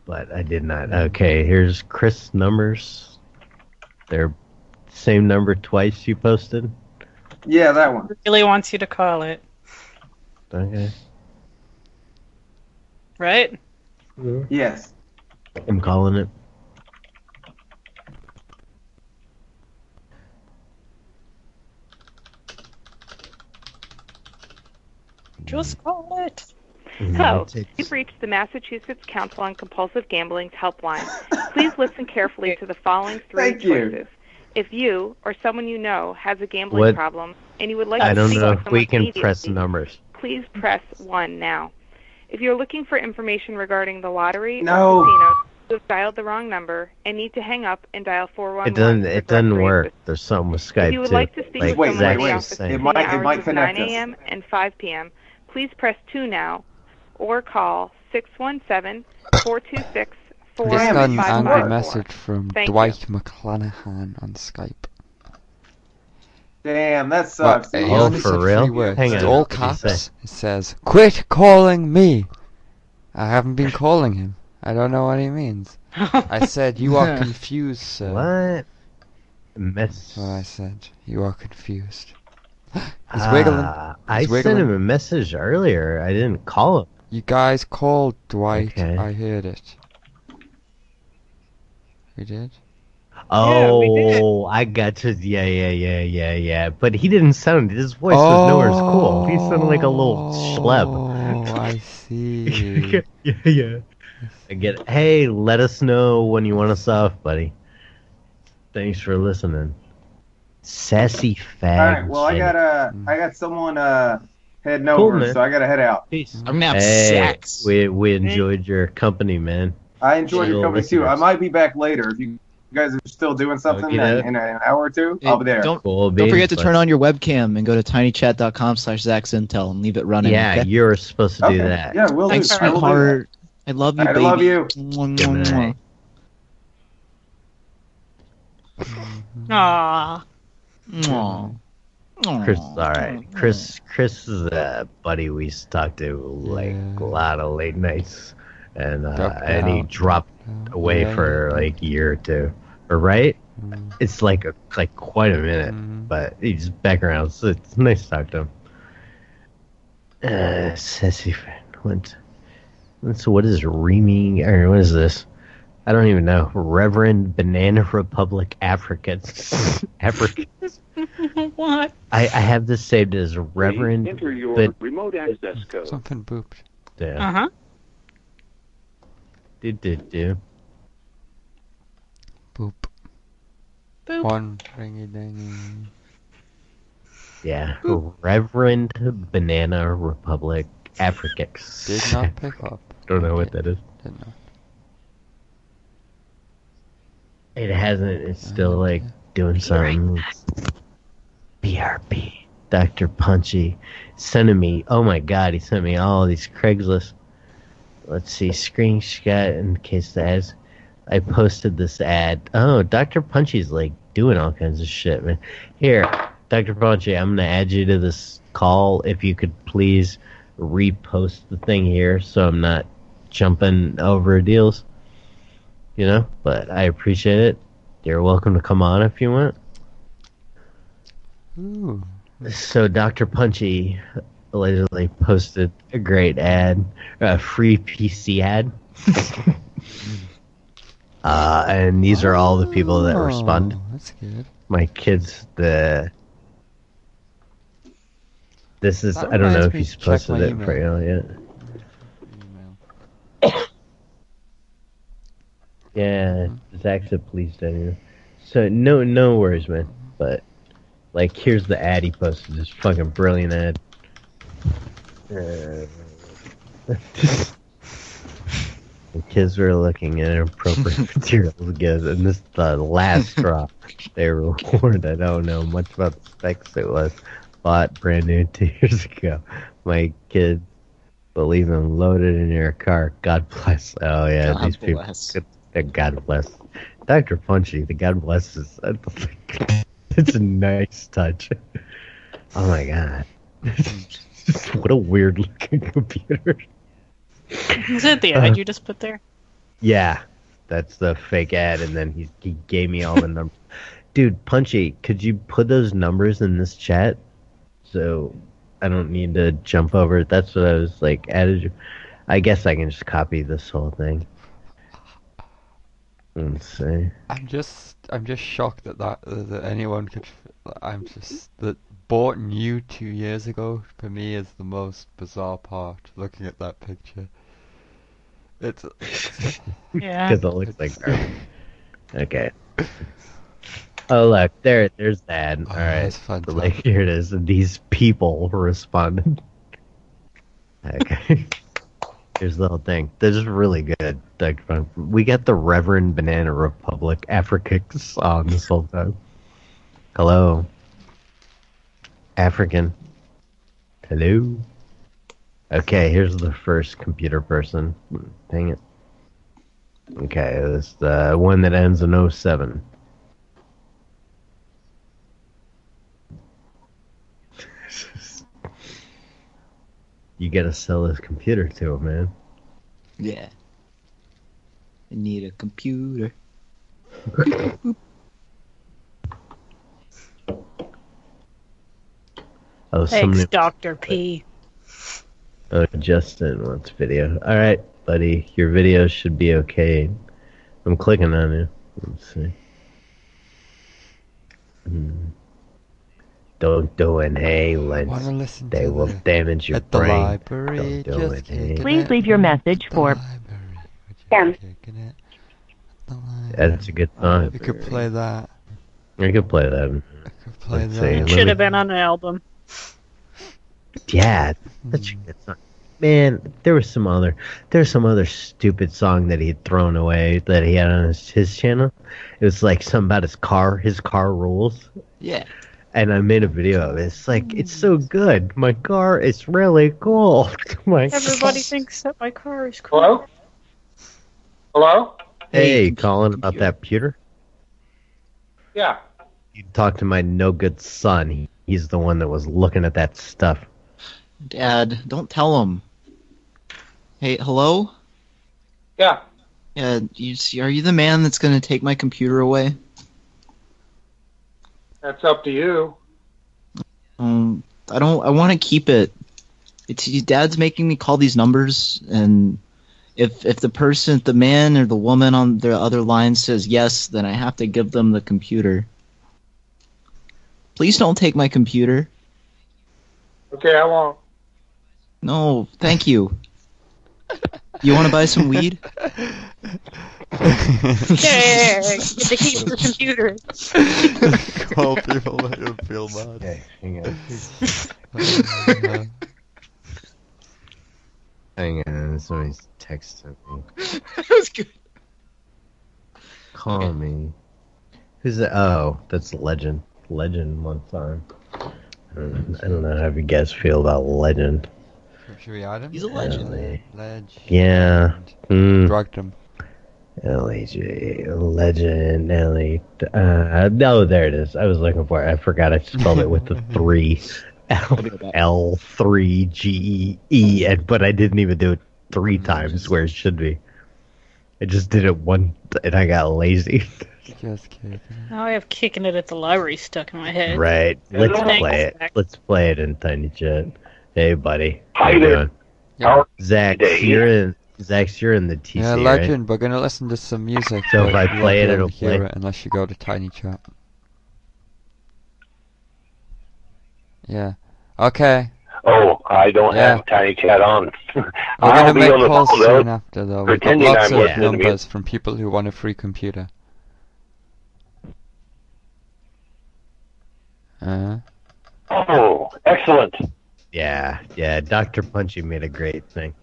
But I did not. Okay, here's Chris numbers. They're same number twice you posted. Yeah, that one. Really wants you to call it, Okay. right? Yes. I'm calling it. Just call it. Hello, you've reached the Massachusetts Council on Compulsive Gambling's helpline. Please listen carefully to the following three Thank you. If you or someone you know has a gambling What- problem and you would like I to don't speak know with if someone we can press numbers. please press 1 now. If you're looking for information regarding the lottery No. or casino, you have dialed the wrong number and need to hang up and dial 411. It doesn't. It doesn't work. There's something with Skype If you would too. like to speak like with someone Zach in the office. It between might- it hours might of connect 9 a.m. and 5 p.m., please press 2 now or call 617 426 I just got an angry message from Thank you. Dwight McClanahan on Skype. Damn, that Well, sucks. he Oh, only for said real? three words. Hang on, all what did he say? caps. It says, "Quit calling me." I haven't been calling him. I don't know what he means. I said, "You are confused, sir." What? Mess. What I said. You are confused. He's wiggling. Ah, I He's sent him a message earlier. I didn't call him. You guys called Dwight. Okay. I heard it. You did? Oh, we did. I got you. Yeah, yeah, yeah, yeah, yeah. But he didn't sound. His voice was nowhere as cool. He sounded like a little schleb. Oh, I see. yeah, yeah. I get. it. Hey, let us know when you want us off, buddy. Thanks for listening. Sassy fag. All right. Well, I got uh, I got someone uh heading Cool, over, man. so I gotta head out. Peace. I'm gonna have Hey, sex. we we enjoyed your company, man. I enjoyed your Little company too. I might be back later if you guys are still doing something Okey in, doke. in an hour or two. Hey, I'll be there. Don't Cool don't forget to turn on your webcam and go to tinychat.com slash Zachsintel and leave it running. Yeah, okay? you're supposed to do Okay. that. Yeah, we'll Thanks, do. I will do sweetheart. I love you, I baby. love you. Mwah, Good mwah, night. Aw. mwah. Mwah. Chris, all right. Chris, Chris is a buddy we used to like Yeah. a lot of late nights, and uh, and he dropped away Yeah. for like a year or two, or right? Mm. It's like a, like quite a minute, Mhm. but he's back around. So it's nice to talk to him. Uh, sassy friend, what? So what is reaming or what is this? I don't even know. Reverend Banana Republic Africans. Africans. what? I, I have this saved as Reverend. Enter your but remote access code. Something booped. yeah. Uh huh. Do do do. Boop. Boop. One ringy dingy. Yeah. Reverend Banana Republic Africans. Did not pick up. Don't know what that is. Did not. It hasn't. It's still like doing something. BRB. Dr. Punchy sending me, oh my god, he sent me all these Craigslist. Let's see, screenshot in case the ads. I posted this ad. Oh, Dr. Punchy's like doing all kinds of shit, man. Here, Dr. Punchy, I'm gonna add you to this call. If you could please repost the thing here so I'm not jumping over deals. You know, but I appreciate it. You're welcome to come on if you want. Ooh. So Dr. Punchy allegedly posted a great ad, a free PC ad. uh, and these are all the people that. Oh, That's good. My kids, the this is That I don't know reminds if me he's to check posted my it for email. you yet. Yeah, Zach said please don't. you. So no, no worries, man. But like, here's the ad he posted. This fucking brilliant ad. Uh, the kids were looking at inappropriate materials again, and this is the last drop they were warned. I don't know much about the specs. It was bought brand new two years ago. My kids believe in loaded in your car. God bless. Oh yeah, God these people. bless. Good, God bless. Dr. Punchy, the God bless is. It's a nice touch. Oh my god. what a weird looking computer. Is it the ad uh-huh. you just put there? Yeah, that's the fake ad, and then he he gave me all the numbers. Dude, Punchy, could you put those numbers in this chat so I don't need to jump over it? That's what I was like. Added. I guess I can just copy this whole thing. Let's see. I'm just, I'm just shocked that that that anyone could. I'm just that bought new two years ago for me is the most bizarre part. Looking at that picture, it's. Yeah. Because it looks like garbage. Okay. Oh look, there, there's that. Oh, All right, that's So, like here it is. And these people responded. Okay. Here's the whole thing. This is really good. Like, we got the Reverend Banana Republic Africa song this whole time. Hello, African. Hello. Okay, here's the first computer person. Dang it. Okay, this the one that ends in 07. You gotta sell this computer to him, man. Yeah. I need a computer. Oh, Thanks. Dr. P. Oh, Justin wants video. All right, buddy, your video should be okay. I'm clicking on it. Let's see. Hmm. Don't do inhalants. Wanna listen they will the- damage your at the brain. library, Don't do just inhalants. Please leave your message for Ten. That's a good song. You could play that. I could play that. play Let's that. see, It should have been on an album. Yeah, such a good song. Man, there was some other there's some other stupid song that he'd thrown away that he had on his, his channel. It was like something about his car, his car rules. Yeah. And I made a video of it. It's like it's so good. My car is really cool. My Everybody thinks that my car is cool. Hello? Hello? Hey, calling about that pewter? Yeah. You talk to my no good son. He, he's the one that was looking at that stuff. Dad, don't tell him. Hey, hello? Yeah. Yeah, you see, are you the man that's gonna take my computer away? That's up to you. Um, I don't. I want to keep it. It's Dad's making me call these numbers, and if if the person, the man or the woman on the other line says yes, then I have to give them the computer. Please don't take my computer. Okay, I won't. No, thank you. You want to buy some weed? Yeah, get the key for the computer. Call people that you feel bad. Okay, hang on. Hang on, somebody's texting me. that was good. Call me. Who's that? Oh, that's Legend. Legend wants on. Um, I don't know how you guys feel about Legend. Should we add him? He's a legend. LA. Ledge. Yeah. Mm. Drugged him. L-A-J, Legend, L-A, uh, no, there it is. I was looking for it. I forgot I spelled it with the three. L, L, three, G, E, and, but I didn't even do it three times where it should be. I just did it one, and I got lazy. Just kidding. Now I have kicking it at the library stuck in my head. right. Let's Thanks, play it. Zach. Let's play it in Tiny Chat. Hey, buddy. Hi How you there. doing? How Zach, Today. you're in, Zach, you're in the TC, Yeah, right? legend. We're gonna listen to some music. So if I play it, it'll hear play. it unless you go to Tiny Chat. Yeah. Okay. Oh, I don't Yeah. have Tiny Chat on. We're I'll gonna be make on the calls soon after though. We've got pretending lots I'm of listening to numbers from people who want a free computer. Uh, Oh, excellent. Yeah, yeah. Dr. Punchy made a great thing.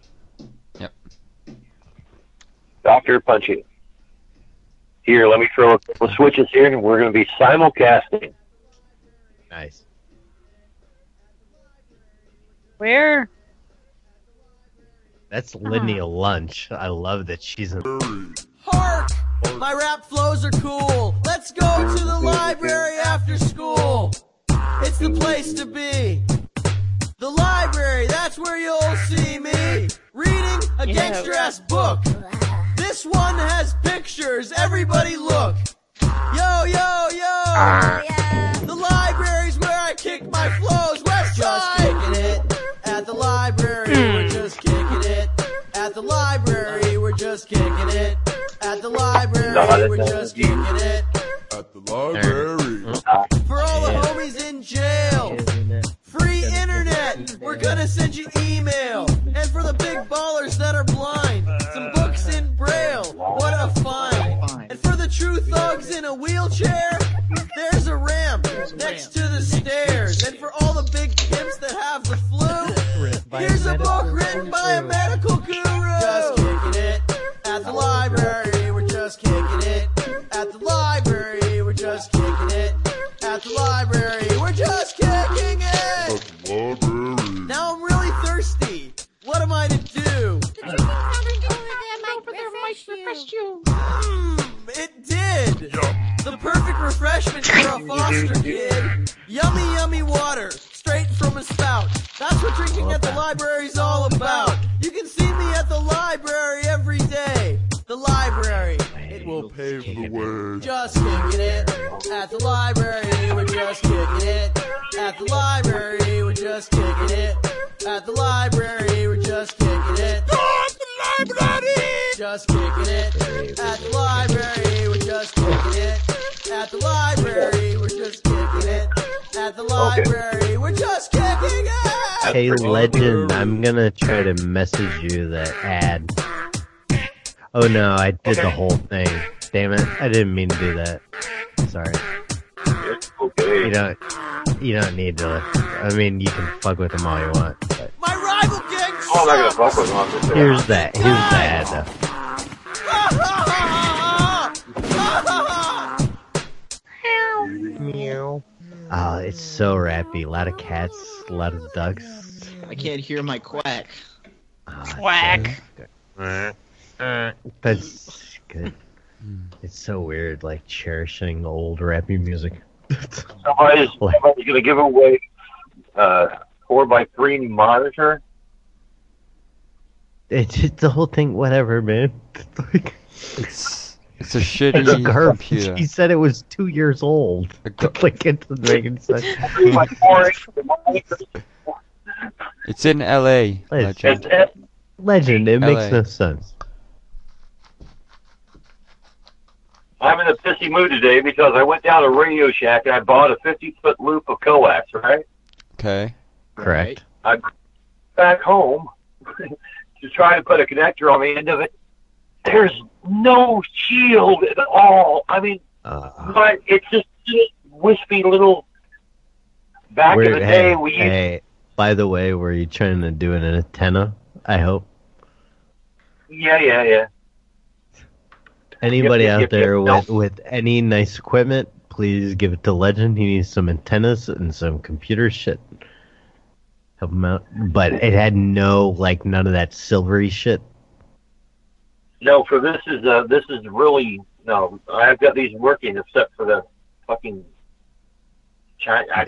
Yep. Dr. Punchy. Here, let me throw a couple of switches here, and we're going to be simulcasting. Nice. Where? That's Linnea Lunch. I love that she's in. Hark! My rap flows are cool. Let's go to the library after school. It's the place to be. The library, that's where you'll see me. Reading a Yeah. gangster ass book. This one has pictures. Everybody look. Yo, yo, yo. The library's where I kick my flows. West Just kicking it. At the library, we're just kicking it. At the library, we're just kicking it. At the library, we're just kicking it. At the library. Homies in jail. Free internet. We're gonna send you email. And for the big ballers that are blind, some books in braille. What a find. And for the true thugs in a wheelchair, there's a ramp next to the stairs. And for all the big pimps that have the flu, here's a book written by a medical guru. Mm, it did. The perfect refreshment for a foster kid. Yummy, yummy water, straight from a spout. That's what drinking at the library's all about. You can see me at the library every day. The library, it will pave the way. Just kicking it at the library. We're just kicking it at the library. We're just kicking it at the library. Just kicking it at the library. We're just kicking it at the library. We're just kicking it at the library. We're just kicking it. Hey, Legend, I'm gonna try to message you the ad. Oh no, I did the whole thing. Damn it, I didn't mean to do that. Sorry. Okay. You don't. You don't need to. I mean, you can fuck with them all you want. But My rival gang Oh, I'm not going to fuck with them. I'm just gonna- here's that. Here's the ad. Though. Meow. Oh, it's so rappy. A lot of cats, a lot of ducks. I can't hear my quack. Quack. That's good. It's so weird, like cherishing old rappy music. Somebody's, somebody's going to give away uh, 4x3 monitor. It's just the whole thing. Whatever, man. like, it's it's a it's shitty garbage. computer. He said it was two years old. like it's making sense. It's in L.A. Legend. Legend. It makes no sense. I'm in a pissy mood today because I went down to Radio Shack and I bought a 50 foot loop of coax, right? Okay. Correct. I'm back home to try to put a connector on the end of it. There's no shield at all. I mean, Uh, but it's just wispy little. Back in the day, hey, we used hey, by the way, were you trying to do an antenna? I hope. yeah, yeah, yeah. Anybody Yep, out yep, there yep. with with any nice equipment, please give it to Legend. He needs some antennas and some computer shit. Help him out. But it had no like none of that silvery shit. No, for this is uh, this is really no. I've got these working except for the fucking. China. I,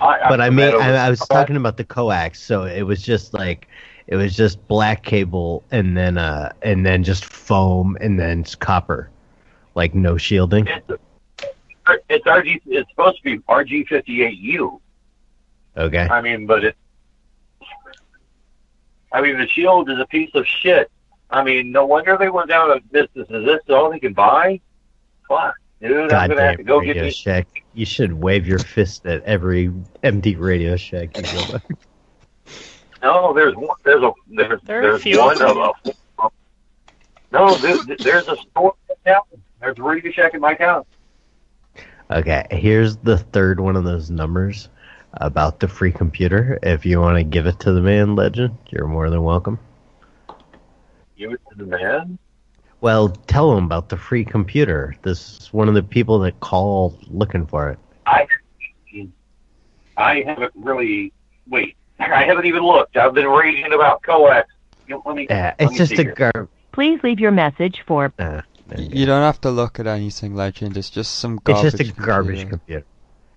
I, but I mean, I, I was talking about the coax, so it was just like it was just black cable and then uh and then just foam and then copper, like no shielding. It's RG. It's supposed to be RG58U. Okay. I mean, but it. I mean, the shield is a piece of shit. I mean, no wonder they went down to business. Is this all they can buy? Fuck, dude, I'm gonna have to go get Radio me. Shack! You should wave your fist at every empty Radio Shack you go by. No, there's one. There's a there's There there's few one of of them. a. No, there, there's a store in town. There's a Radio Shack in my town. Okay, here's the third one of those numbers about the free computer. If you want to give it to the man, legend, you're more than welcome. Give it to the man. Well, tell him about the free computer. This is one of the people that call looking for it. I I haven't really wait. I haven't even looked. I've been reading about coax. You know, Let me. Yeah, it's me just a here. gar. Please leave your message for Uh, You don't have to look at anything, Legend. It's just some it's garbage. just a garbage computer. computer.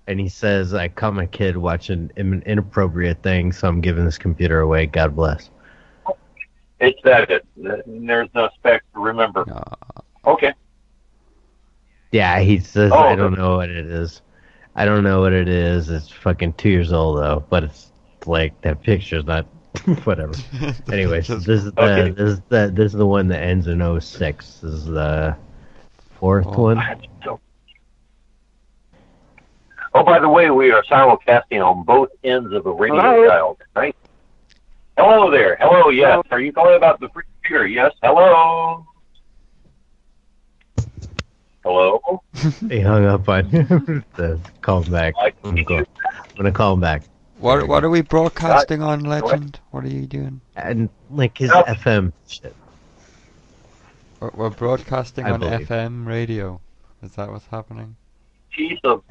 And he says, "I caught my kid watching an inappropriate thing, so I'm giving this computer away. God bless." It's that it. There's no spec to remember. Okay. Yeah, he says, Oh, "I don't know what it is. I don't know what it is. It's fucking two years old though, but it's like that picture's not." Whatever. Anyways, this is the Okay. this is the this is the one that ends in 06. This is the fourth one. Oh, by the way, we are simulcasting on both ends of a radio Hello? dial, right? Hello there. Hello, yes. Are you calling about the free computer? Yes. Hello. Hello. he hung up on you. The- call back. I'm gonna, call, I'm gonna call him back. What What are we broadcasting on, Legend? What are you doing? And like his Oh. FM shit. We're, we're broadcasting I on believe. FM radio. Is that what's happening? Piece of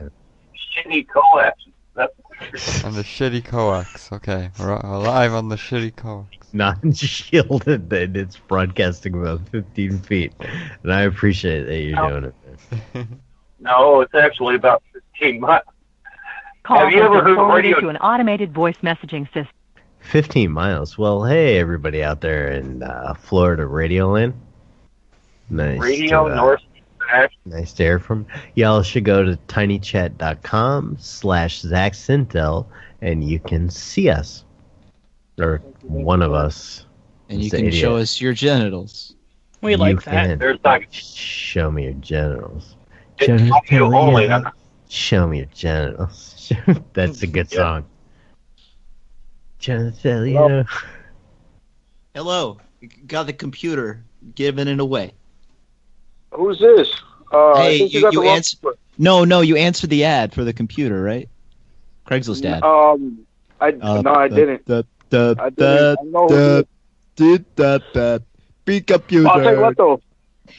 shitty coax. That's On the shitty coax. Okay, we're, we're live on the shitty coax. Non-shielded, and it's broadcasting about 15 feet. And I appreciate that you're Oh. doing it. no. It's actually about 15 miles. call Have you ever been heard forwarded radio- to an automated voice messaging system. 15 miles. Well, hey, everybody out there in uh, Florida Radio Land. Nice. Radio to, uh, North. Ash- Nice to hear from. Y'all should go to tinychat.com slash Zach Sintel and you can see us. Or one of us. And you can idiot. show us your genitals. We You like that. can. There's not. Show me your genitals. It's audio only. Genitalia. Show me your genitals. That's a good song. Genitalia. Hello. Got the computer giving it away. Who's this? Uh, hey, you, you wrong answer. No, no, you answered the ad for the computer, right? Craigslist ad. Um, I Uh, no, I didn't. da- da- I didn't. da- I don't know who da- did that that free computer. I'll tell you what though,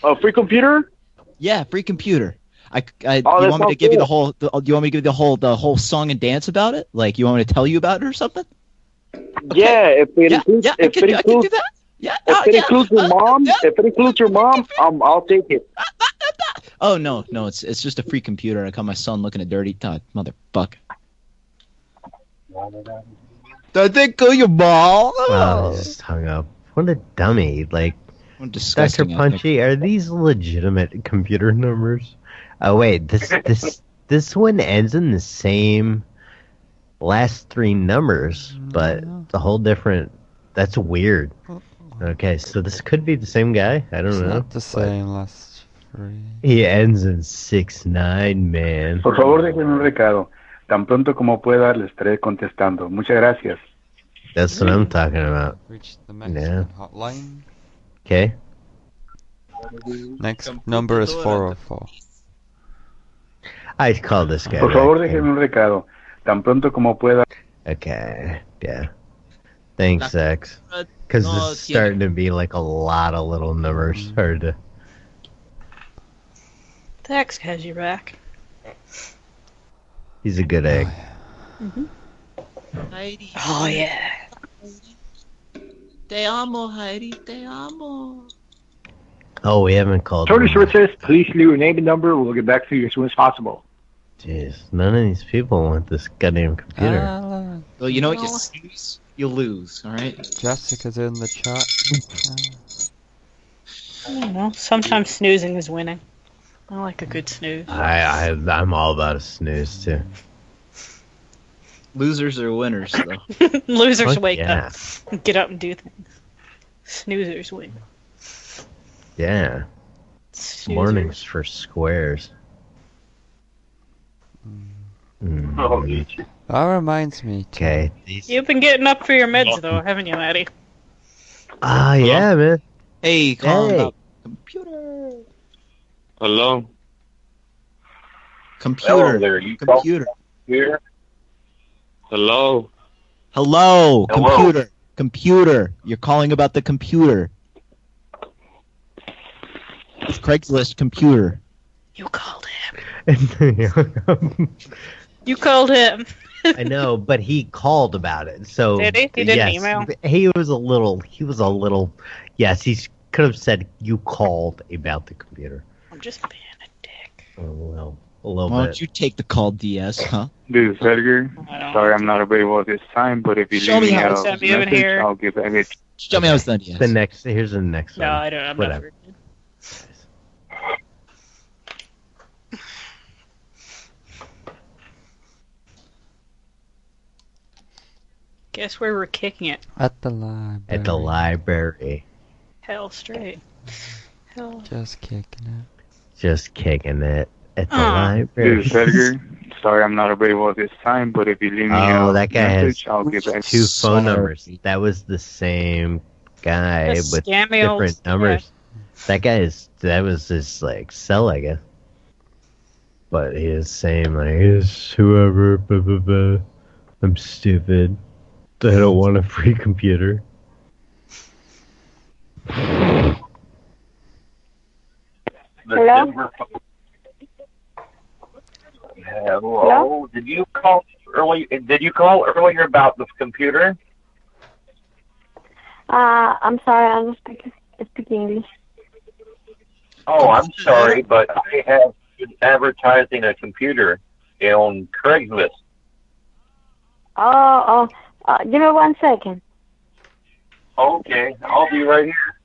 a free computer. Yeah, free computer. I, I Oh, you want me to give you the whole? The, do you want me to give you the whole the whole song and dance about it? Like you want me to tell you about it or something? Yeah, if it includes, yeah, I can- it I can do that. Yeah, if oh, it yeah. includes your mom, if it includes your mom, um, I'll take it. Oh no, no, it's it's just a free computer. I caught my son looking at dirty uh, motherfucker. Did they kill your ball? Wow, just hung up. What a dummy. Like, Dr. disgusting, I think. Punchy, are these legitimate computer numbers? Oh, wait, this this this one ends in the same last three numbers, but it's a whole different. That's weird. Okay, so this could be the same guy. I don't It's know. not the same last three. He ends in six nine, man. Por favor, déjenme un recado. Tan pronto como pueda, le estaré contestando. Muchas gracias. That's what I'm talking about. Reach the Yeah. Mexican hotline. Okay. Next number is 404. I call this guy. Por back. favor, déjenme un recado. Tan pronto como pueda. Okay. Yeah. Thanks, X. Uh, Because no, this is starting to be like a lot of little numbers. Hard to. Tex has you back. He's a good egg. hmm Heidi. Oh yeah. Te amo, Heidi. Te amo. Oh, we haven't called. Tony them. Services, please leave your name and number. We'll get back to you as soon as possible. Jeez, none of these people want this goddamn computer. Ah, Well, you know what? You No. snooze, you lose. All right. Jessica's in the chat. I don't know. Sometimes snoozing is winning. I like a good snooze. I, I, I'm all about a snooze too. Losers are winners, though. Losers Fuck wake yeah. up, get up and do things. Snoozers win. Yeah. Snoozers. Mornings for squares. Mm. That reminds me. Okay. You've been getting up for your meds though, haven't you, Maddie? Ah, yeah, man. Hey, calm Hey. up. Hello? Computer. Hello there, you call- Computer. Here? Hello? Hello, Hello. computer. Computer. You're calling about the computer. It's Craigslist computer. You called him. You called him. I know, but he called about it. So Did he? He didn't yes, email? He was a little. He was a little. Yes, he could have said you called about the computer. I'm just being a Oh, well, a little Why bit. don't you take the call, DS, huh? This is Edgar. Sorry I'm not available at this time, but if you Show leave me me how a it's done. You message, here. I'll get back at Show me how it's done, DS. The next. Here's the next No, one. I don't. I'm Whatever. not. Guess where we're kicking it? At the library. At the library, Hell straight. Hell. Just kicking it. just kicking it at the Aw. library. This is Edgar. Sorry I'm not available at this time, but if you leave me Oh, a that guy has I'll get back two phone numbers. That was the same guy The with scammy old- different numbers. That guy is that was his like cell, I guess. But he is saying like, "It's whoever." Blah, blah, blah. I'm stupid. I don't want a free computer. The Hello? Hello? Did you call early? Did you call earlier about the computer? Uh, I'm sorry, I don't speak, speak English. Oh, I'm sorry, but I have been advertising a computer on Craigslist. Oh, oh, uh, give me one second. Okay, I'll be right here.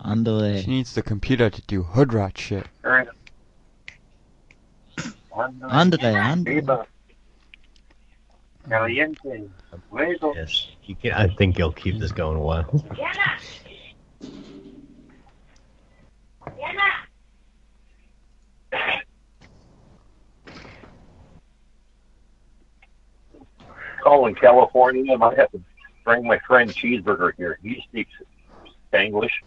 On the way. She needs the computer to do hood rat shit. All right. Ándale, ándale. Caliente. Yes, you can. I think you'll keep this going a while. Calling California. I might have to bring my friend Cheeseburger here. He speaks English.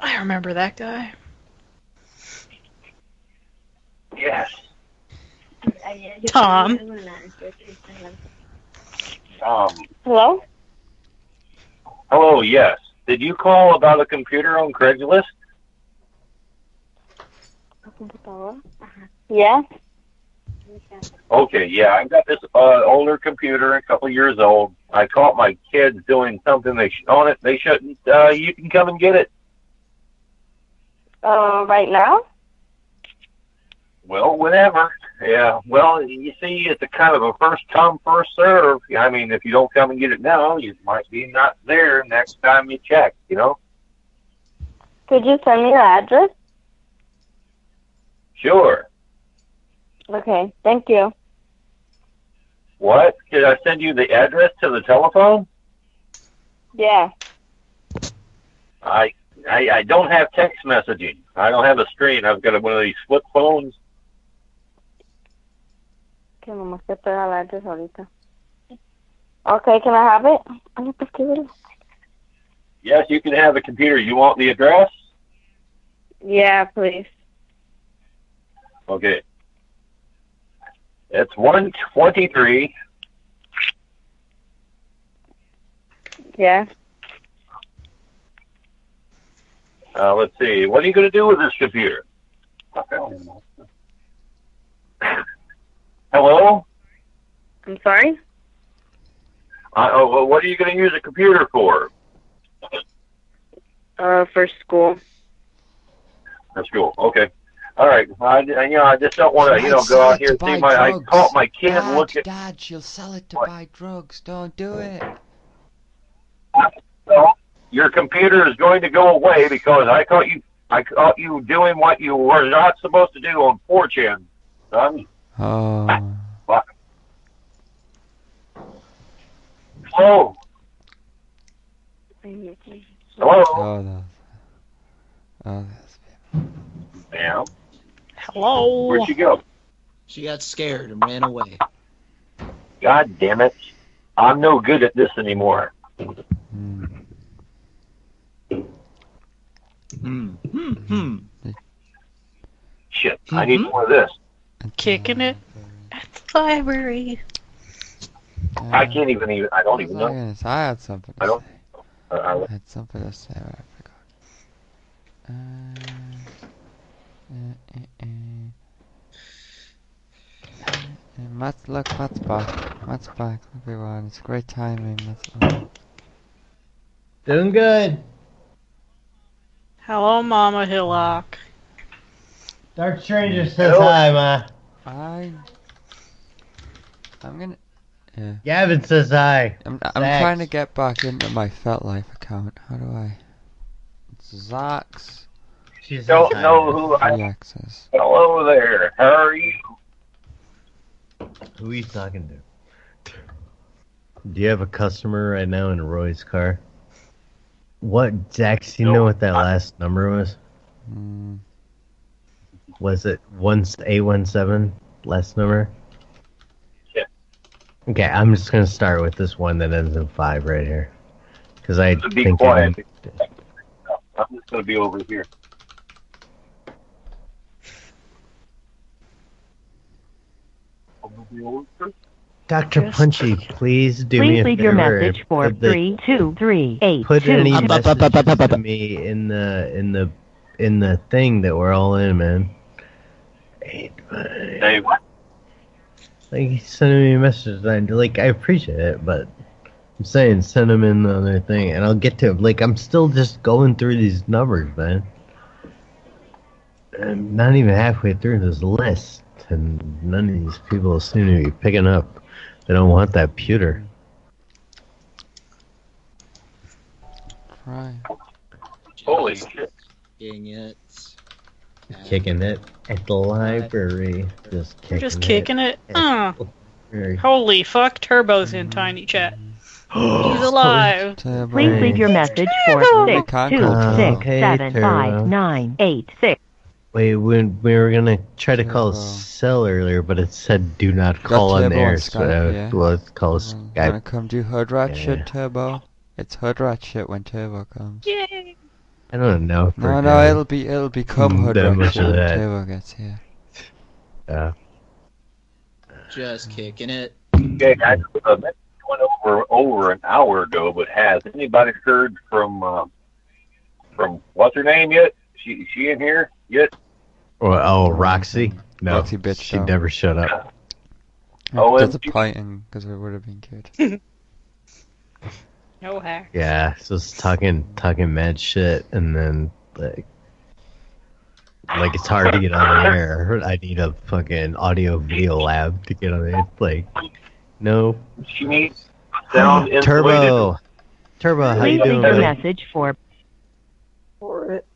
I remember that guy. Yes. Tom. Um. Hello? Hello. Yes. Did you call about a computer on Craigslist? Yeah? Okay, yeah, I got this uh, older computer, a couple years old. I caught my kids doing something they sh- on it. They shouldn't. Uh, you can come and get it. Uh, right now? Well, whenever. Yeah. Well, you see, it's a kind of a first come, first serve. I mean, if you don't come and get it now, you might be not there next time you check. You know. Could you send me your address? Sure. Okay, thank you. What? Did I send you the address to the telephone? Yeah. I I, I don't have text messaging. I don't have a screen. I've got one of these flip phones. Que nomás te pega el address ahorita. Okay, can I have it? Ay, pues, qué. Yes, you can have the computer. You want the address? Yeah, please. Okay. It's 123 Yeah. Uh, let's see. What are you going to do with this computer? Hello? I'm sorry? I, oh, well, what are you going to use a computer for? Uh, for school. For school. Okay. All right. I, you know, I just don't want to, you know, go out here and see my. I caught my kid Dad, looking. Dad, she'll sell it to buy drugs. Don't do it. Your computer is going to go away because I caught you. I caught you doing what you were not supposed to do on 4chan, son. Oh. Fuck. Hello. Hello. Oh, that. Oh, that's. Ma'am. Hello. Where'd she go? She got scared and ran away. God damn it. I'm no good at this anymore. Hmm. Hmm. Hmm. Shit. I need more of this. Kicking it at the library. I can't even even. I don't even know. Yes, I had something. To I don't. Say. Uh, I, I had something to say. but I forgot. Uh, Matt's look, Matt's back. Matt's back, everyone. It's great timing. Matt's back. Doing good. Hello, Mama Hillock. Dark Stranger says hi, ma. I. I'm gonna. Yeah. Gavin says hi. I'm, I'm trying to get back into my FetLife account. How do I? It's Zax. She don't hi. know who I. Free access. Hello there. How are you? Who are you talking to? Do you have a customer right now in Roy's car? What, Zax, do you know what that last number was? Mm, Was it one eight one seven last number? Yeah. Okay, I'm just gonna start with this one that ends in five right here, because I be think quiet. I'm just going to be over here. Dr. Punchy, please do me Please a leave favor. your message for put the- three two three eight Put two. any Up, up, messages up, up, up, to me in the in the in the thing that we're all in, man. Hey, what? Like sending me a message, and like I appreciate it, but I'm saying send them in the other thing, and I'll get to it. Like I'm still just going through these numbers, man. I'm not even halfway through this list, and none of these people seem to be picking up. They don't want that pewter. right. Holy shit. Kicking it. Kicking it at the library. Just kicking just it kicking it. at Uh, holy fuck, Turbo's in Tiny Chat. He's alive. Please leave your message for six two Uh, six seven five Turbo. nine eight six. Wait, we, we were gonna try to call a Cell earlier, but it said do not call on Turbo there, on so Skype, uh, yeah. let's call Wanna Skype. come do hood rat Yeah. shit, Turbo? It's hood rat shit when Turbo comes. Yay. I don't know. If No, we're no, doing it'll be it'll become hood rat shit when that. Turbo gets here. Yeah. Just kicking it. Okay, I uh, went over over an hour ago, but has anybody heard from uh, from what's her name yet? She she in here yet? Or, oh, Roxy? No, Roxy bitch she out. never shut up. Oh, That's and- disappointing because it would have been good. No hack. Yeah, so it's talking talking mad shit, and then like like it's hard to get on the air. I need a fucking audio video lab to get on it. Like, no. She needs sound insulated. Turbo, Turbo, how Please you leave doing? your buddy? message for For it.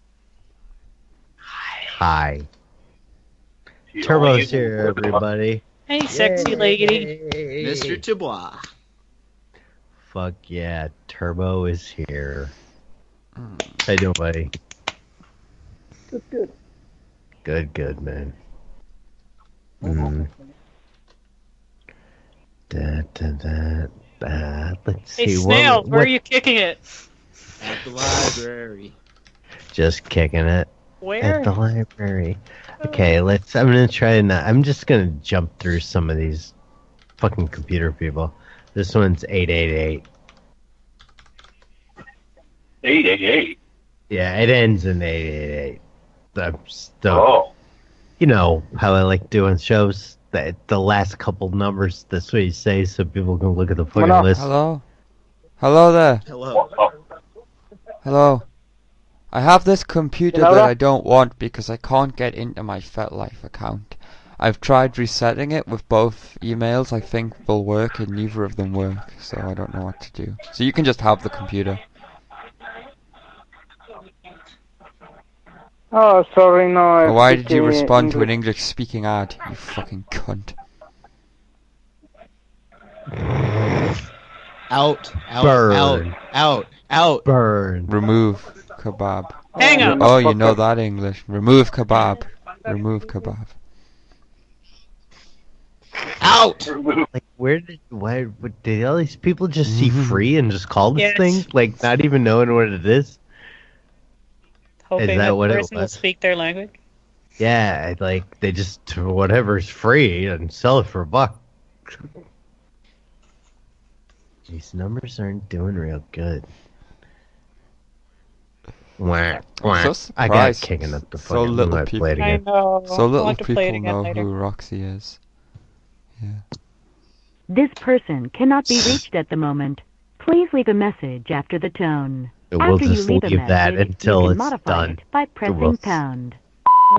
Hi. Turbo's here, everybody. Hey, sexy lady. Mr. Dubois. Fuck yeah, Turbo is here. How you doing, buddy? Good, good. Good, good, man. Mm. Da, da, da, da. Let's Hey, see. Snail, what, where what- are you kicking it? At the library. Just kicking it. Where? At the library. Okay, let's. I'm gonna try and. not- I'm just gonna jump through some of these fucking computer people. This one's eight eight eight. Eight eight eight. Yeah, it ends in eight eight eight. I'm still. Oh. You know how I like doing shows. the, the last couple numbers. That's what you say, so people can look at the fucking Hello. list. Hello. Hello there. Hello. Hello. I have this computer Hello that there. I don't want because I can't get into my FetLife account. I've tried resetting it with both emails. I think will work, and neither of them work. So I don't know what to do. So you can just have the computer. Oh, sorry, no. I Why did you respond to an English. English-speaking ad? You fucking cunt. Out, out, Burn. out, out, out. Burn. Remove kebab. Hang up. Oh, you know that English. Remove kebab. Remove kebab. Out. Like, where did why what, did all these people just see mm-hmm. free and just call this Yes. thing like not even knowing what it is? Hoping that that, what it person will was? speak their language. Yeah, like they just whatever's free and sell it for a buck. These numbers aren't doing real good. Wah, wah. I'm so I got surprised kicking up the so fucking. little I'm gonna play it people- I know. So little have to people know later. who Roxy is. Yeah. This person cannot be reached at the moment. Please leave a message after the tone. So we'll after you just leave a leave that message, until you can it's modify done. it by pressing we'll- pound.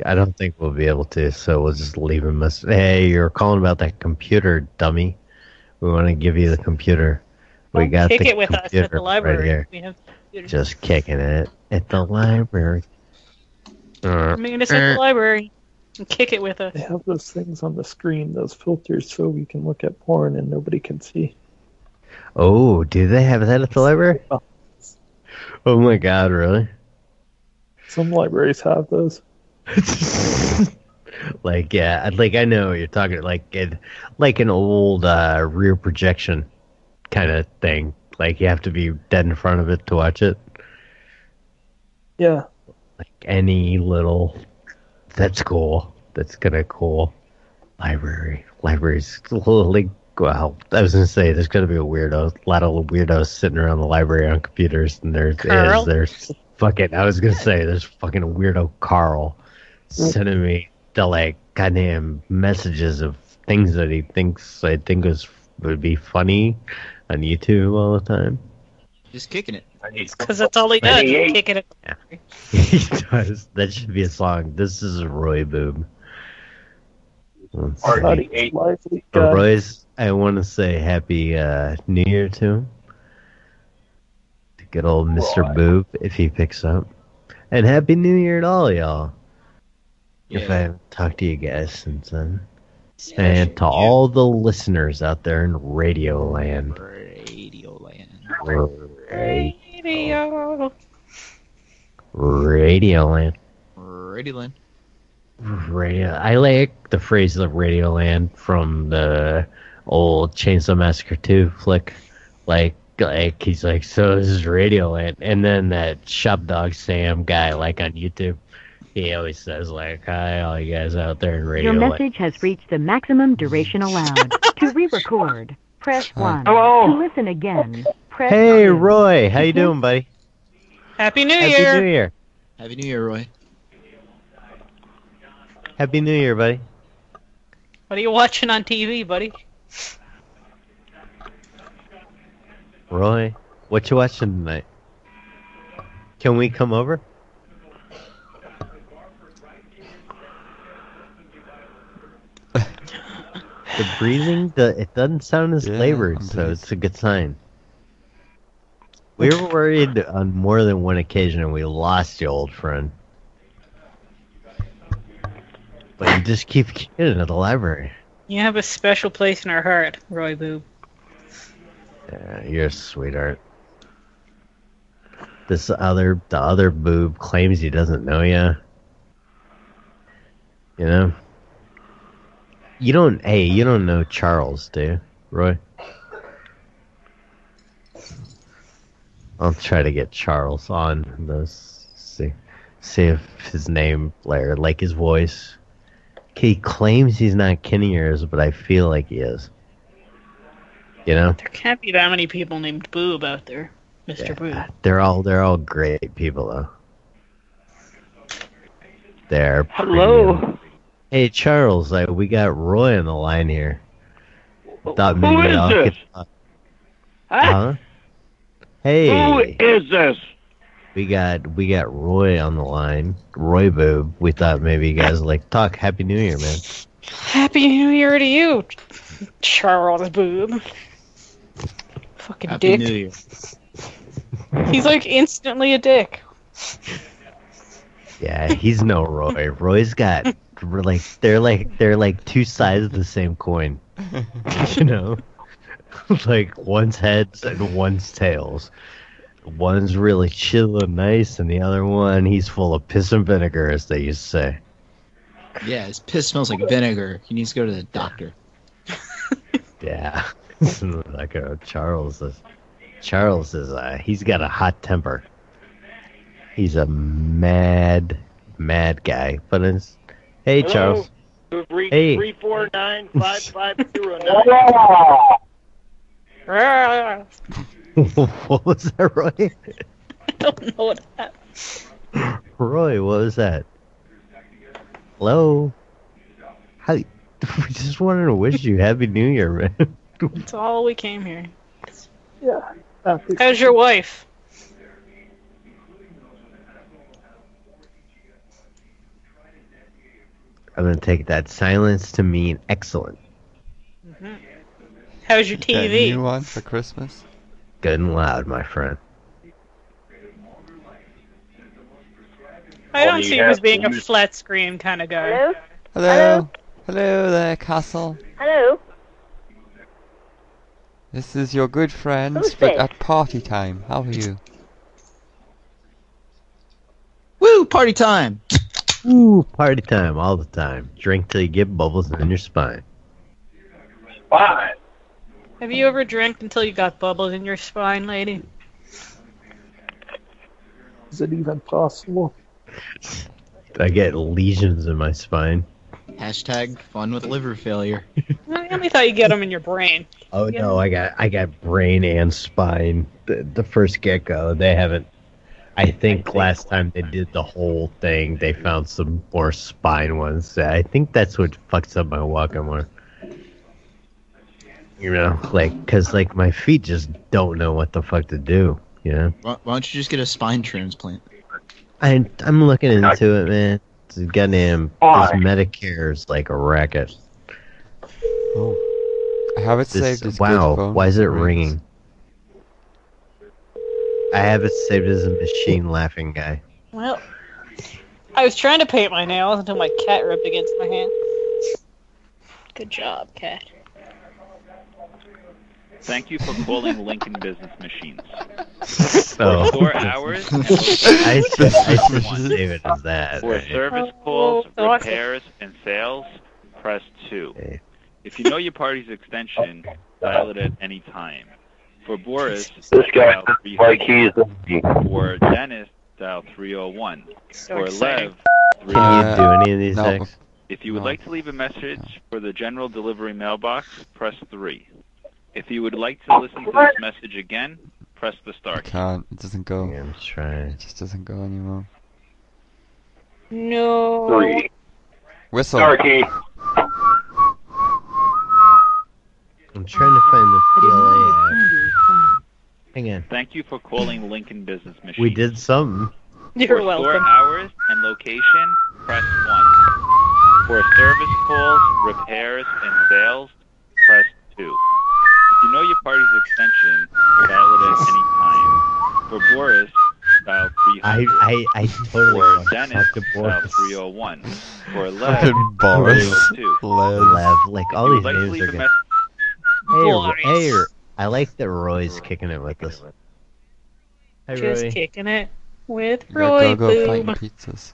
I don't think we'll be able to, so we'll just leave him. a- Hey, you're calling about that computer, dummy. We want to give you the computer. We Don't got kick the it with us computer at the library. right here. We have. Just kicking it at the library. Uh, Come meet us at the library and kick it with us. They have those things on the screen, those filters, so we can look at porn and nobody can see. Oh, do they have that at the library? Oh my god, really? Some libraries have those. Like, yeah, like I know what you're talking like it, like an old uh, rear projection kind of thing. Like you have to be dead in front of it to watch it. Yeah. Like any little. That's cool. That's gonna cool. Library, libraries. Like, well, I was gonna say there's gonna be a weirdo, a lot of weirdos sitting around the library on computers, and there Carl? is. There's fucking. I was gonna say there's fucking a weirdo Carl sending me the like goddamn messages of things that he thinks I think is would be funny on YouTube all the time. Just kicking it. Because that's all he does. Ninety-eight. Kick it. he does. That should be a song. This is Roy Boob. Let's see. Lively Uh. Roy's, I want to say Happy uh, New Year to him. To good old Mr. Boob, if he picks up. And Happy New Year to all y'all. If I haven't talked to you guys since then. And to all the listeners out there in Radio Land. Radio land. Radio. Radio Land. Radio land. Radio. I like the phrase of Radio Land from the old Chainsaw Massacre 2 flick. Like, like he's like, so this is Radio Land, and then that Shop Dog Sam guy, like on YouTube, he always says like, "Hi, all you guys out there in Radio Your Land." message has reached the maximum duration allowed. to re-record, press 1. Hello. To listen again, press Hey, 2. Roy, how you doing, buddy? Happy New Happy Year. New Year. Happy New Year, Roy. Happy New Year, buddy. What are you watching on TV, buddy? Roy, what you watching tonight? Can we come over? The breathing, the, it doesn't sound as Yeah, labored, I'm so pleased. it's a good sign. We were worried on more than one occasion and we lost you, old friend. But you just keep getting at the library. You have a special place in our heart, Roy Boob. Yeah, you're a sweetheart. This other, the other boob claims he doesn't know you. You know? You don't, hey, you don't know Charles, do you, Roy? I'll try to get Charles on this. See, see if his name, or like his voice. He claims he's not kin of but I feel like he is. You know? There can't be that many people named Boob out there, Mr. Boob. They're all they're all great people though. They're Hello. premium. Hey Charles, uh, we got Roy on the line here. Thought Who maybe is y'all this? could- uh, Huh? huh? Hey, Who is this? we got we got Roy on the line. Roy Boob. We thought maybe you guys would like to talk. Happy New Year, man. Happy New Year to you, Charles Boob. Fucking Happy dick. New Year. He's like instantly a dick. Yeah, he's no Roy. Roy's got we're like they're like they're like two sides of the same coin. you know, like one's heads and one's tails. One's really chill and nice, and the other one he's full of piss and vinegar, as they used to say. Yeah, his piss smells like vinegar. He needs to go to the doctor. Yeah, like uh, Charles is. Charles is uh, he's got a hot temper. He's a mad, mad guy. But it's hey Hello? Charles. You've reached Hey. three four nine five five zero nine. what was that, Roy? I don't know what that. Roy, what was that? Hello. How? We just wanted to wish you Happy New Year, man. That's all we came here. Yeah. How's your wife? I'm gonna take that silence to mean excellent. hmm How's your Get a TV? new one for Christmas. Good and loud, my friend. I don't you see him as being a flat screen kind of guy. Hello? Hello. Hello there, Castle. Hello? This is your good friend, Who's but this? at party time. How are you? Woo! Party time. Ooh, party time all the time. Drink till you get bubbles in your spine. Fine. Have you ever drank until you got bubbles in your spine, lady? Is it even possible? I get lesions in my spine. Hashtag fun with liver failure. I only thought you get them in your brain. Oh Yeah. no, I got I got brain and spine. The, the first get go, they haven't. I think last time they did the whole thing, they found some more spine ones. I think that's what fucks up my walking more. You know, like because like my feet just don't know what the fuck to do. You know, Why, why don't you just get a spine transplant? I I'm looking into it, man. It's goddamn this Medicare is like a racket. Oh, I have it This- saved as wow, good phone why is it rings. ringing? I have it saved as a machine laughing guy. Well, I was trying to paint my nails until my cat rubbed against my hand. Good job, cat. Thank you for calling Lincoln Business Machines. Oh. For store hours and I location, should, I press save it as that. For right? service calls, Oh, awesome. repairs, and sales, press 2. If you know your party's extension, dial it at any time. For Boris, This guy uh, dial looks like he's 300. For Dennis, dial 301. For exciting. Lev, oh Can you do any of these No. things? If you would No. like to leave a message for the general delivery mailbox, press 3. If you would like to listen to this message again, press the star I key. can't. It doesn't go. I'm trying. It just doesn't go anymore. No. Three. Whistle. Star key. I'm trying to find the PLA app. Hang on. Thank you for calling Lincoln Business Machines. We did something. You're For welcome. store hours and location, press 1. For service calls, repairs, and sales, press 2. If you know your party's extension, dial it at any time. For Boris, dial 300. I I I totally For want to Dennis, dial 301. For Lev, Fucking Boris. 302. Lev. Lev, like all these like names are good. Message, Hey, hey, I like that Roy's kicking it with us. Hey, Just Roy. kicking it with Yeah, Roy go go fighting pizzas.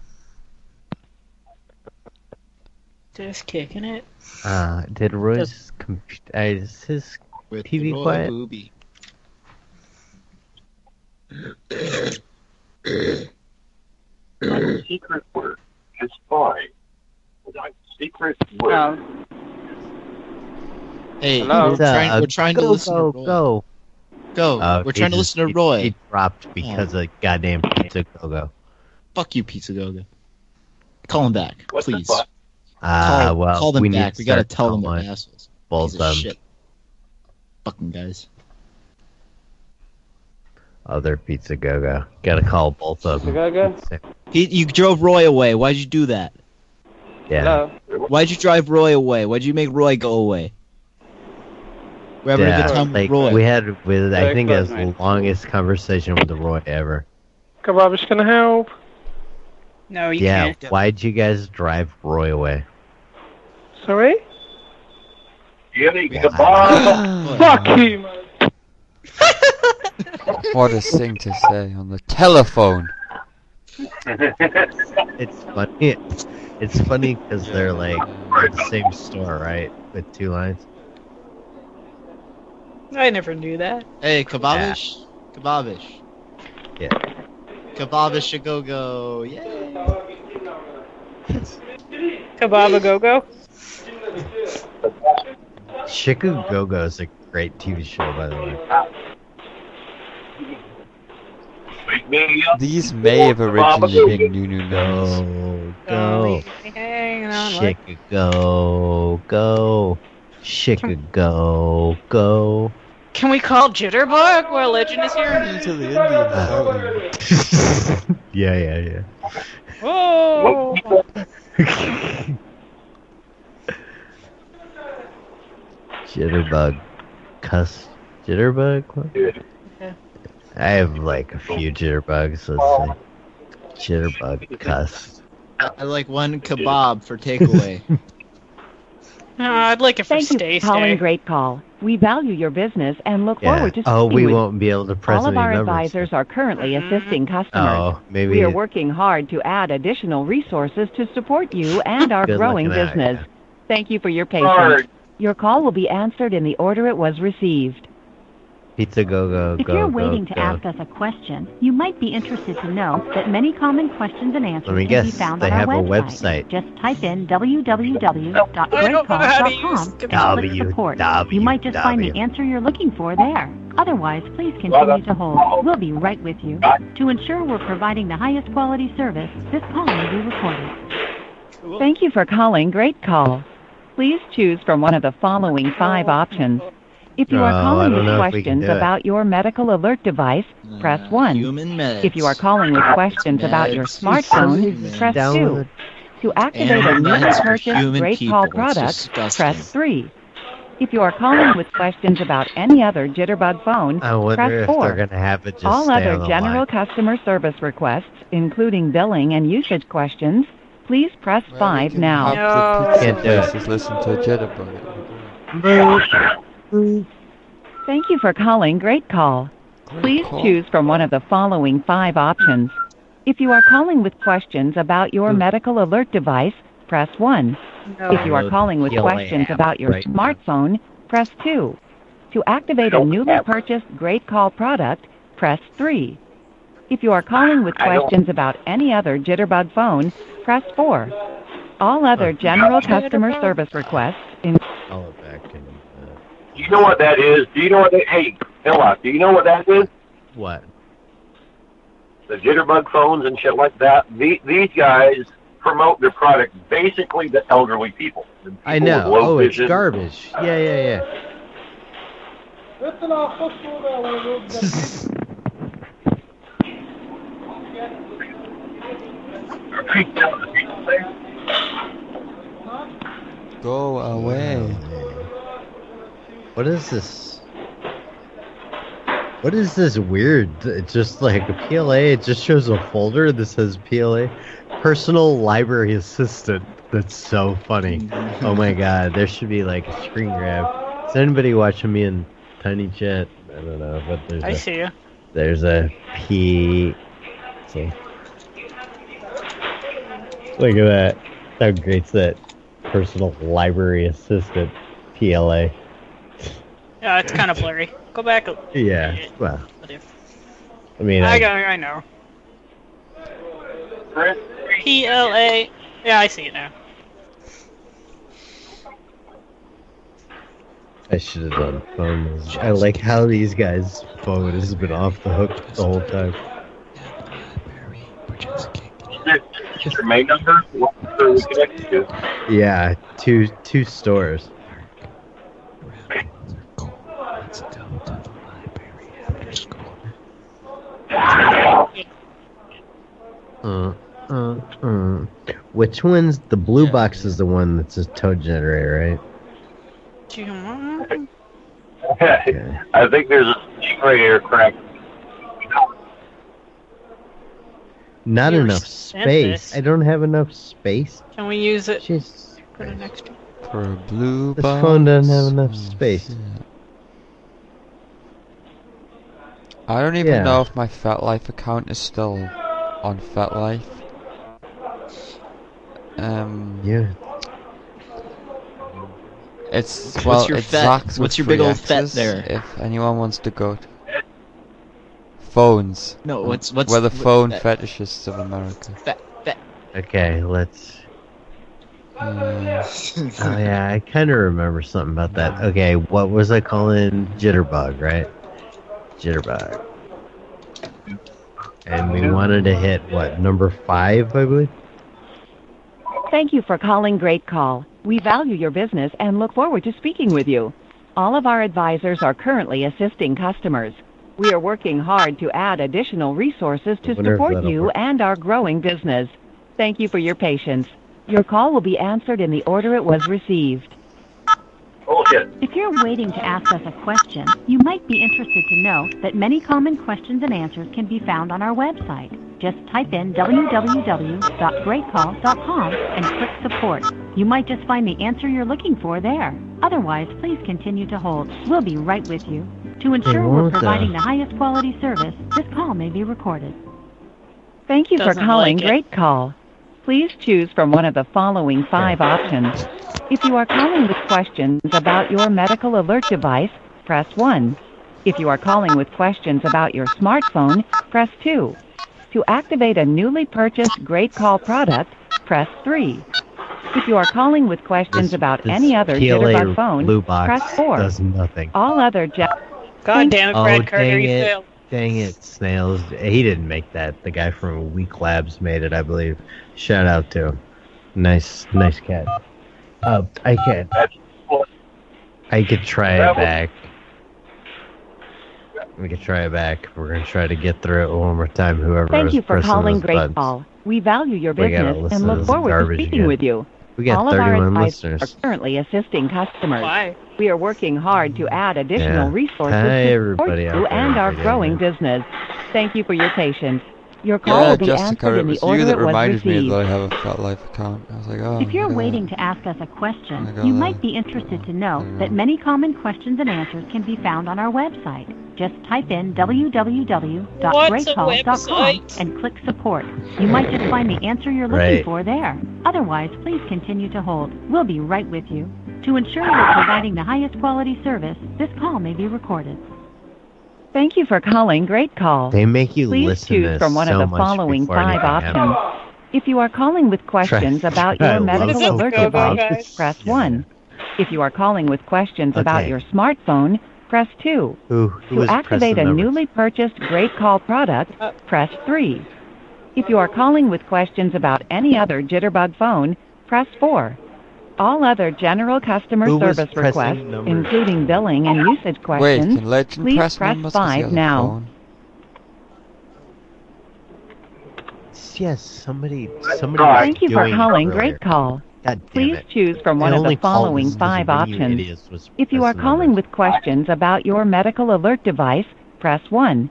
Just kicking it. Uh, did Roy's comp- uh, is his With TV Roy quiet? Booby. My secret word is spy. My secret word. Hey, Hello? we're trying, Uh, we're trying go, to listen go, to Roy. Go, Go. Uh, we're he trying to listen to he- Roy. He dropped because of goddamn pizza go go. Fuck you, Pizza Goga. Call him back, What please. Ah, Call- well, call them we back. We gotta tell them calling they're assholes. Both of of them. shit. Fucking guys. Other Pizza Go Go. Gotta call both of them. Go-Go? He, you drove Roy away. Why'd you do that? Yeah. Why'd you drive Roy away? Why'd you make Roy go away? We're having a Yeah, good time like, with Roy. we had with I think close, it was the longest conversation with the Roy ever. Kebabish can help. No, you yeah, can't. why'd you guys drive Roy away? Sorry? Jimmy kebab. Fuck you, man. What a thing to say on the telephone. It's funny. It's funny because they're like the same store, right? With two lines. I never knew that. Hey, Kebabish. Kebabish. Yeah. Kebabish a go go. Yay. Kebaba Go Go. Chicken Go Go is a great TV show, by the way. Wake me up. These may have originally been Nunu Nuns. Go, go, oh, Hanging on like chicken go, go, chicken go, go. Can we call Jitterbug while Legend is here? Into the Indians, yeah, yeah, yeah. Whoa! Jitterbug, cuss, jitterbug. What? I have like a few jitterbugs. Let's say jitterbug, cuss. I like one kebab for takeaway. No, uh, I'd like it for Thank you stay for calling stay. Great Call. We value your business and look Yeah. forward to Oh, we with won't be able to press All of any our numbers. advisors are currently mm-hmm. assisting customers. Oh, maybe. We are working hard to add additional resources to support you and our Good growing looking out, business. Thank you for your patience. Sorry. Your call will be answered in the order it was received. Pizza go go If go you're go, waiting to go. ask us a question, you might be interested to know that many common questions and answers Let me can be found they on have our a website. website. Just type in www.greatcall.com and click support. You might just find the answer you're looking for there. Otherwise, please continue to hold. We'll be right with you. To ensure we're providing the highest quality service, this call may be recorded. Thank you for calling Great Call. Please choose from one of the following five options. If you are uh, I calling don't with know if we can questions about your medical alert device, uh, press 1. Human. If you are calling with questions about your Meds. smartphone, press 2. To activate a Animal newly purchased Great people. Call product, press 3. If you are calling with questions about any other Jitterbug phone, I press 4. have it just All other general line. customer service requests, including billing and usage questions, please press 5 now. Half the Can't do it. listen to Jitterbug. Thank you for calling Great Call. Please Call. choose from one of the following five options. If you are calling with questions about your medical alert device, press 1. If you are calling with questions about your right now. smartphone, press 2. To activate a newly purchased Great Call product, press 3. If you are calling with questions about any other Jitterbug phone, press 4. All other general customer service requests, in- Call it back and uh, Do you know what that is? Do you know what that? Hey, Ella, do you know what that is? what? The jitterbug phones and shit like that. The, these guys promote their product basically to elderly people. and I know. with low Oh, it's vision. garbage. Yeah, yeah, yeah. Go away. What is this? What is this weird? It's just like a PLA. It just shows a folder that says PLA, Personal Library Assistant. That's so funny. Oh my god, there should be like a screen grab. Is anybody watching me in Tiny Chat? I don't know, but there's I a, see you. There's a P. Okay. Look at that. How great's that? Personal Library Assistant, PLA. Yeah, it's kind of blurry. Go back. a- Yeah, well, I mean, I I, go. I know. P L A. Yeah, I see it now. I should have done phone. I like how these guys' phone has been off the hook the whole time. this your main number? What are we connected to? Yeah, two two stores. Uh, uh, uh. Which one's the blue box? Is the one that's a toad generator, right? I think there's a generator crack. Not You enough space. this. I don't have enough space. Can we use it? Just Put it next to. For a blue This box. phone doesn't have enough space. I don't even Yeah. know if my FetLife account is still on FetLife. Um. Yeah. It's What's well, your it's fet? What's with your big old fet access there? If anyone wants to go. To phones. No, what's- what's- We're the phone fet? fetishists of America. Okay, let's. Hmm. Oh yeah, I kind of remember something about that. Okay, what was I calling Jitterbug, right? Jitterbug. And we wanted to hit what number five, I believe. Thank you for calling Great Call. We value your business and look forward to speaking with you. All of our advisors are currently assisting customers. We are working hard to add additional resources to I wonder if support you work. and our growing business. Thank you for your patience. Your call will be answered in the order it was received. Oh, Bullshit. If you're waiting to ask us a question, you might be interested to know that many common questions and answers can be found on our website. Just type in www.greatcall.com and click support. You might just find the answer you're looking for there. Otherwise, please continue to hold. We'll be right with you. To ensure we're providing the highest quality service, this call may be recorded. Thank you for Doesn't calling like. Great Call. Please choose from one of the following five options. If you are calling with questions about your medical alert device, press 1. If you are calling with questions about your smartphone, press 2. To activate a newly purchased Great Call product, press 3. If you are calling with questions about This any other PLA Jitterbug phone, blue box press 4. does nothing. All other je- God damn it, Oh, Carter, dang you it. failed. Dang it, Snails. He didn't make that. The guy from Weak Labs made it, I believe. Shout out to him. Nice, nice cat. Uh, I can't. I could try it back. We could try it back. We're gonna try to get through it one more time. Whoever Thank you for calling those Great buttons. Call. We value your business listen and look this forward to speaking again. with you. We got All of our advisors listeners. are currently assisting customers. Why? We are working hard to add additional Yeah. resources Hi, to support everybody you and our growing business. Thank you for your patience. Your call Yeah, will be Jessica, answered in the was you order that it was reminded me received. that I have a FetLife account. I was like, oh. If you're look waiting that. to ask us a question, you oh, that. might be interested to know that many common questions and answers can be found on our website. Just type in www.greatcall.com and click support. You might just find the answer you're looking Right. for there. Otherwise, please continue to hold. We'll be right with you. To ensure we're providing the highest quality service, this call may be recorded. Thank you for calling Great Call. They make you Please listen choose to from one so of the following five options. happens. If you are calling with questions about your love medical those alert go-go device, guys. press 1. If you are calling with questions about your smartphone, press 2. Who, who To activate a numbers? newly purchased Great Call product, uh. press 3. If you are calling with questions about any other Jitterbug phone, press 4. All other general customer Who was service pressing requests, numbers? including billing and usage Wait, questions, can Legend please press press numbers 'cause 5 now. phone? Yes, somebody, somebody. was Thank you for doing it calling earlier. Great Call. God damn Please it. choose from I one of only the called following this because five one of you options. idiots was If you are pressing calling numbers. with questions about your medical alert device, press 1.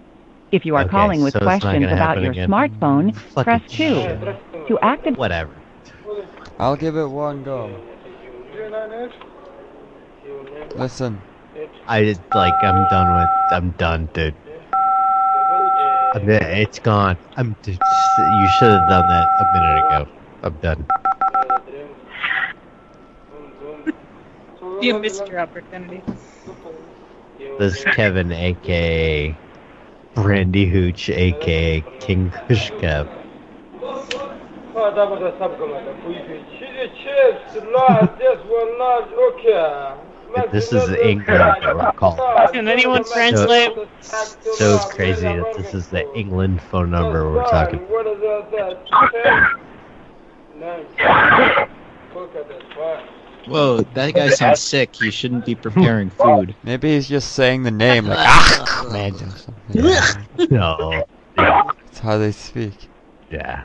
If you are Okay, calling with so it's not questions gonna about happen your again. smartphone, Fucking press 2. shit. To activate Whatever. I'll give it one go. Listen. I did, like. I'm done with. I'm done, dude. I'm, it's gone. I'm. Just, you should have done that a minute ago. I'm done. You missed your opportunity. This is Kevin, aka Brandy Hooch, aka King Kushkev. this is the England call. Can anyone translate? So it's crazy that this is the England phone number we're talking. What is that? Nice. Look at this. What? Whoa, that guy sounds sick. He shouldn't be preparing food. Maybe he's just saying the name like ah man. or something. Yeah. No. That's how they speak. Yeah.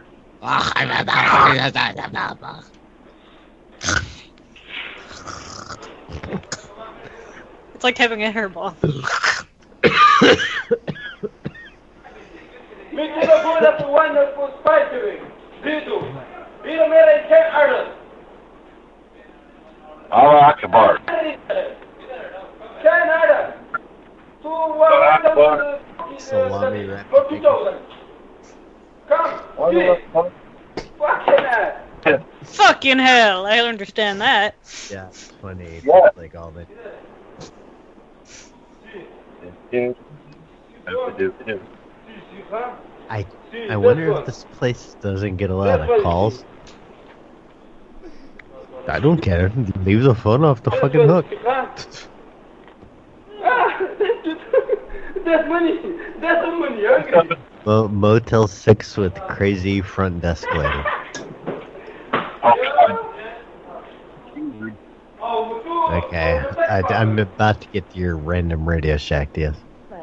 It's like having a hairball. Allah Akbar. Salami wrap. For 2000. Come. see. Fucking ass. Fucking hell, I understand that. Yeah, it's funny. Yeah. Like all the. I I wonder if this place doesn't get a lot of calls. I don't care. Leave the phone off the fucking hook. That's money. That's the money. Okay. Mo- Motel 6 with crazy front desk lady. Okay, I, I'm about to get to your random Radio Shack deal.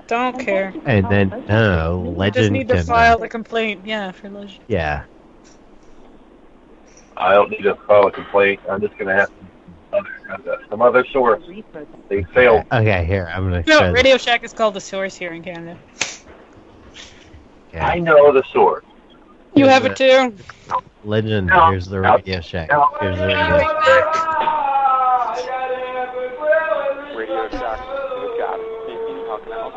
Don't care. And then, no, Just Legend need to file the complaint. Yeah, for Legend. yeah. I don't need to file a complaint. I'm just gonna have some other, uh, some other source. They failed. Okay, here, I'm gonna No, try. Radio Shack is called the source here in Canada. I know the source. You have it too. Legend, No. here's the Radio Shack. Here's the Radio Radio Shack. Who's got it? How can I help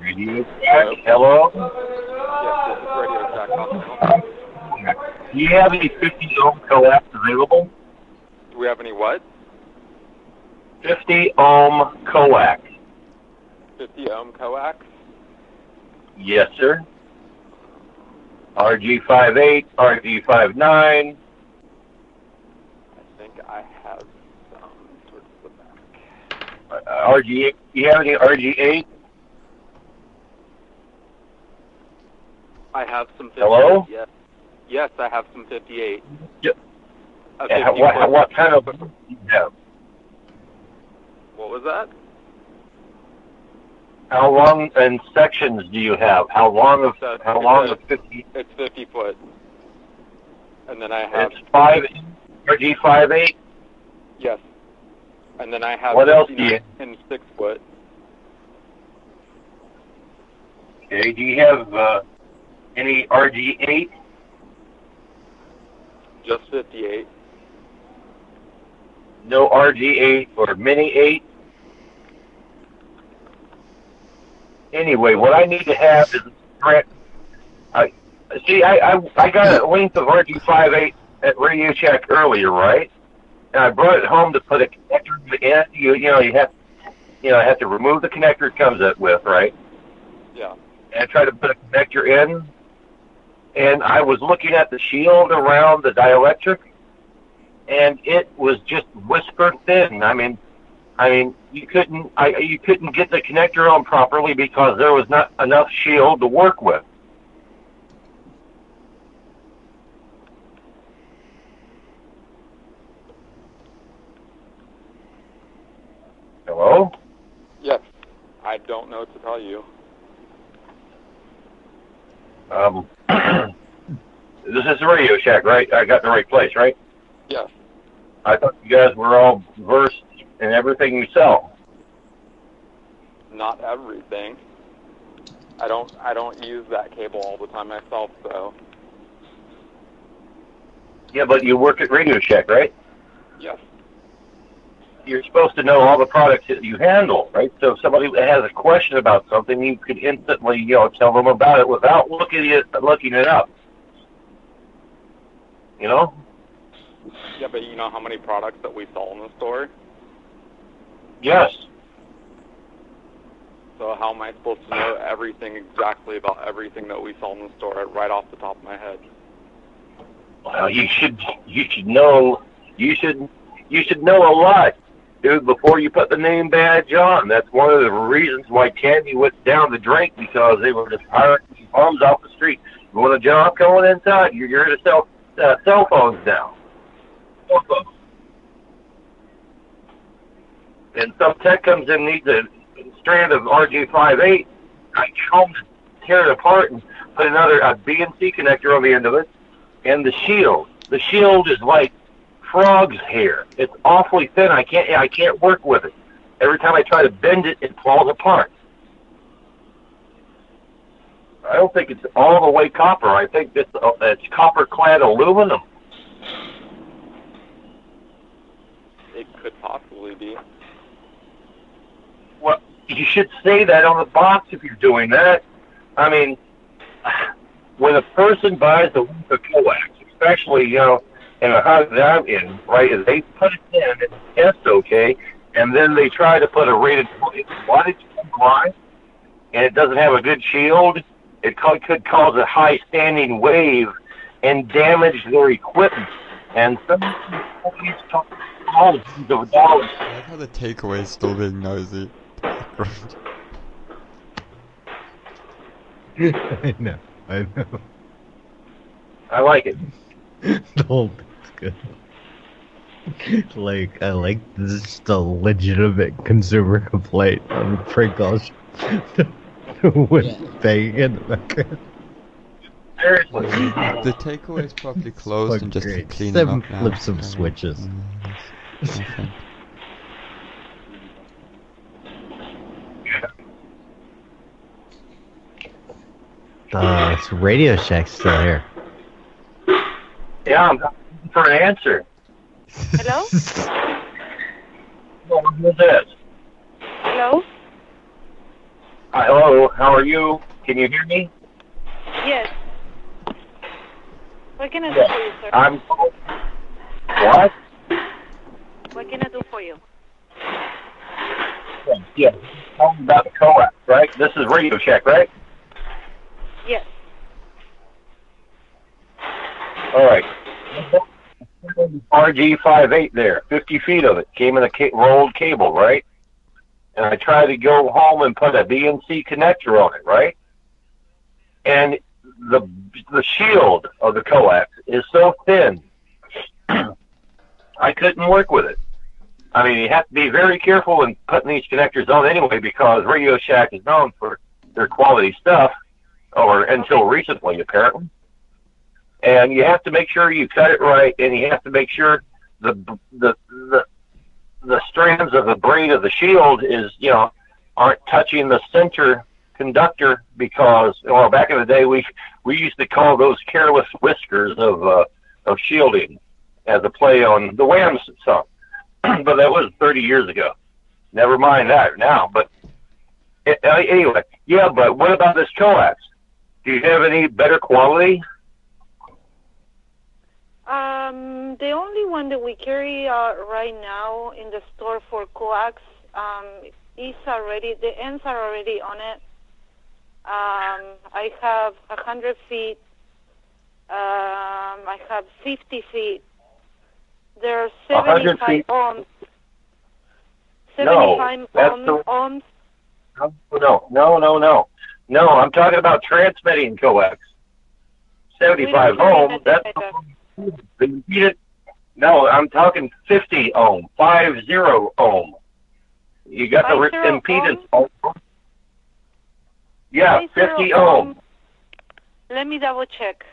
you? Radio Shack. Hello. Yes, this is Radio Shack. How can I help you? Do you have any 50 ohm coax available? Do we have any what? 50 ohm coax. 50 ohm coax? Yes, sir. RG58, RG59. I think I have some towards the back. Uh, RG8. Do you have any RG8? I have some 58. Hello? Yes. Yes, I have some 58. Yep. Yeah, 50 what, what kind of? have? What was that? How long in sections do you have? How long of a- how it's long a- of 50? It's 50 foot. And then I have It's five RG58. yes. And then I have What else do 59 you- and 6 foot. Okay. Do you have uh, any RG8? Just 58. No RG8 or Mini 8? Anyway, what I need to have is correct. I see. I, I I got a length of RG58 at Radio Shack earlier, right? And I brought it home to put a connector in. You you know you have you know I have to remove the connector it comes it with, right? Yeah. and try to put a connector in. And I was looking at the shield around the dielectric, and it was just whisper thin. I mean, I mean, you couldn't, I you couldn't get the connector on properly because there was not enough shield to work with. Hello. Yes. I don't know what to tell you. Um, this is the Radio Shack, right? I got the right place, right? Yes. I thought you guys were all versed in everything you sell. Not everything. I don't I don't use that cable all the time myself, so Yeah, but you work at Radio Shack, right? yes. You're supposed to know all the products that you handle, right? So if somebody has a question about something, you could instantly, you know, tell them about it without looking it looking it up. You know? Yeah, but you know how many products that we sell in the store? Yes. So how am I supposed to know everything exactly about everything that we sell in the store right off the top of my head? Well, you should you should know you should you should know a lot, dude, before you put the name badge on. That's one of the reasons why Tandy went down the drink because they were just hiring bums off the street. You want a job going inside? You're, here to sell uh, cell phones now. And some tech comes in needs a strand of RJ58. I come tear it apart and put another a BNC connector on the end of it, and the shield. The shield is like frog's hair. It's awfully thin. I can't I can't work with it. Every time I try to bend it, it falls apart. I don't think it's all the way copper. I think it's, uh, it's copper clad aluminum. It could possibly be. Well, you should say that on the box if you're doing that. I mean, when a person buys a a coax, especially you know in a house that I'm in, right, is they put it in and test okay, and then they try to put a rated wattage line, and it doesn't have a good shield. It co- could cause a high standing wave and damage their equipment. And some companies talk thousands of dollars. I like how the takeaway is still being nosy. I know. I know. I like it. the whole thing's good. Like I like this is a legitimate consumer complaint on prank calls with banging in the. Seriously. the takeaway is probably closed and just great. cleaning Seven up now. flips of switches. Okay. Uh, it's Radio Shack still here. Yeah, for an answer. Hello? Well, Who's this? Hello? Hi, hello, how are you? Can you hear me? Yes. What can I do for you, sir? I'm. What? What can I do for you? Yeah. Tell me about the coax, right? This is Radio Shack, right? Yes. All right. RG58 there, 50 feet of it came in a ca- rolled cable, right? And I tried to go home and put a BNC connector on it, right? And the the shield of the coax is so thin, I couldn't work with it. I mean, you have to be very careful in putting these connectors on anyway, because Radio Shack is known for their quality stuff, or until recently, apparently and you have to make sure you cut it right, and you have to make sure the the the the strands of the braid of the shield is you know aren't touching the center conductor because well back in the day we we used to call those careless whiskers of uh, of shielding as a play on the Wham song, but that was 30 years ago. Never mind that now, but a- anyway, yeah. But what about this coax? Do you have any better quality? Um, the only one that we carry uh, right now in the store for coax um, is already the ends are already on it. Um, I have a hundred feet. Um, I have fifty feet. There are seventy-five feet? ohms. No, Seventy-five that's ohms. the- ohms. No, no, no, no. No, I'm talking about transmitting coax. 75 We don't carry ohm, either. No, I'm talking 50 ohm, 50 ohm. You got the re- 50 impedance. Yeah, 50 50 ohm. Let me double check.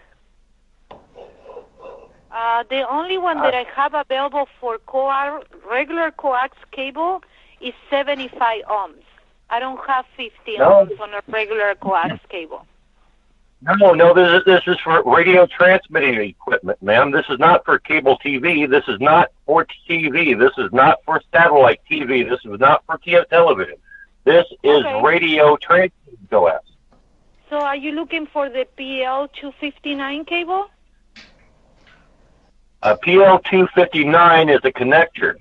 Uh, the only one that I have available for coax, regular coax cable is 75 ohms. I don't have 50 No. ohms on a regular coax cable. No, no, this is, this is for radio transmitting equipment, ma'am. This is not for cable TV. This is not for TV. This is not for satellite TV. This is not for television. This is Okay. radio transmitting coax. So are you looking for the PL259 cable? A PL259 is a connector.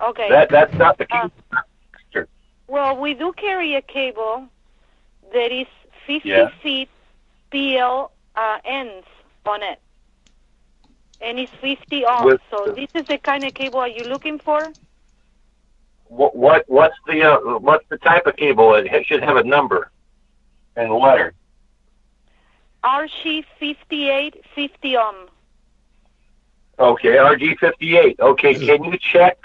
Okay. That that's not the Uh, connector. Well, we do carry a cable that is 50 Yeah. feet PL uh, ends on it. and it's 50 ohms. With so this is the kind of cable are you looking for? What what what's the uh, what's the type of cable? It should have a number and a letter. RG5850 ohm. Okay, RG58. Okay, can you check?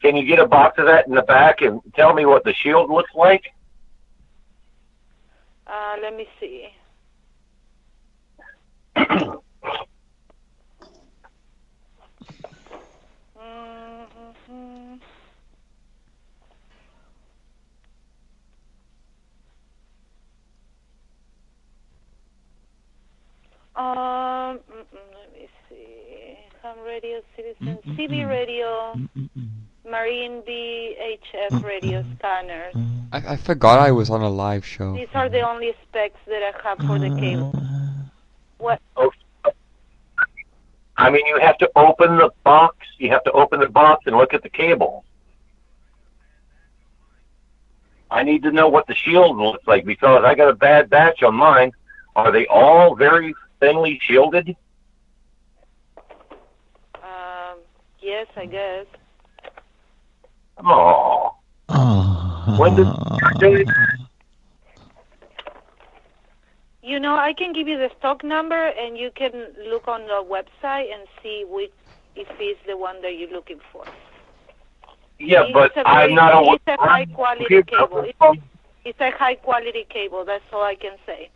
Can you get a box of that in the back and tell me what the shield looks like? Uh, let me see. Mhm. Um, let me see. Ham radio, citizen, CB radio, marine VHF radio scanners. I, I forgot I was on a live show. These are the only specs that I have for the cable. What? Oh. I mean, you have to open the box. You have to open the box and look at the cable. I need to know what the shield looks like because I got a bad batch on mine. Are they all very thinly shielded? Um, yes, I guess. Oh. When did ah. You know, I can give you the stock number, and you can look on the website and see which if it's the one that you're looking for. Yeah, It's but a I'm not a. It's a high quality cable. It's, it's a high quality cable. That's all I can say.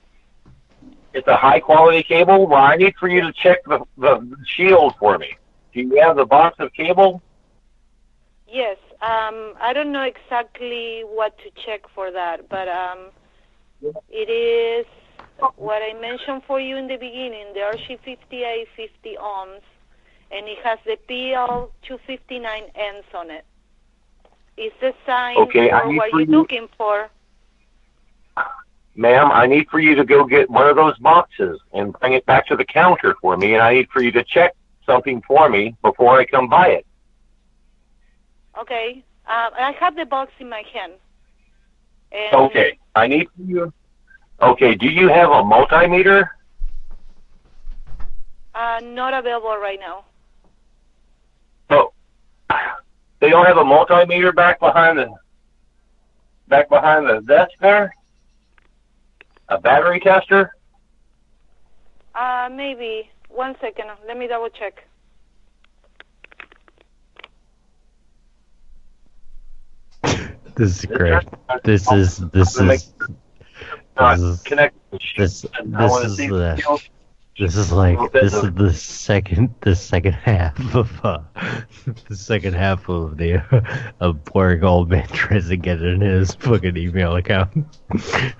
It's a high quality cable. Well, I need for you to check the, the shield for me. Do you have the box of cable? Yes. Um, I don't know exactly what to check for that, but um, it is what I mentioned for you in the beginning, the RG58 50 ohms, and it has the PL259 ends on it. It's the sign Okay, I for what you're you- looking for. Ma'am, I need for you to go get one of those boxes and bring it back to the counter for me, and I need for you to check something for me before I come buy it. Okay. Um, I have the box in my hand. And Okay, I need you. Okay, do you have a multimeter? Uh, not available right now. Oh, they don't have a multimeter back behind the back behind the desk there. A battery tester. Uh, maybe. One second. Let me double check. This is great. This is this is this is this this is the this is like this is the second the second half of uh, the second half of the uh, of boring old man tries to get in his fucking email account.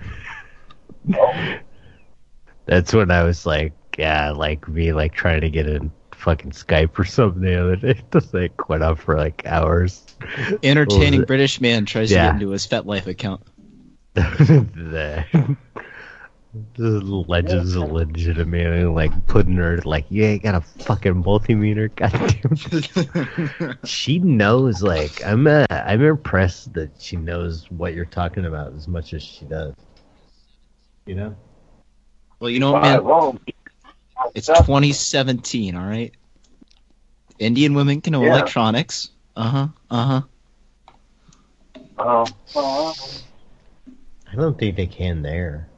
That's when I was like, yeah, like me like trying to get in fucking Skype or something the other day. Just like went on for like hours. Entertaining What was it? British man tries to get into his FetLife account. the the legends of legitimately like putting her like you ain't got a fucking multimeter goddamn she knows like i'm uh, i'm impressed that she knows what you're talking about as much as she does you know Well, you know what, man? It's 2017, all right? Indian women can know Yeah. electronics. Uh huh. Uh huh. Oh. oh. i don't think they can there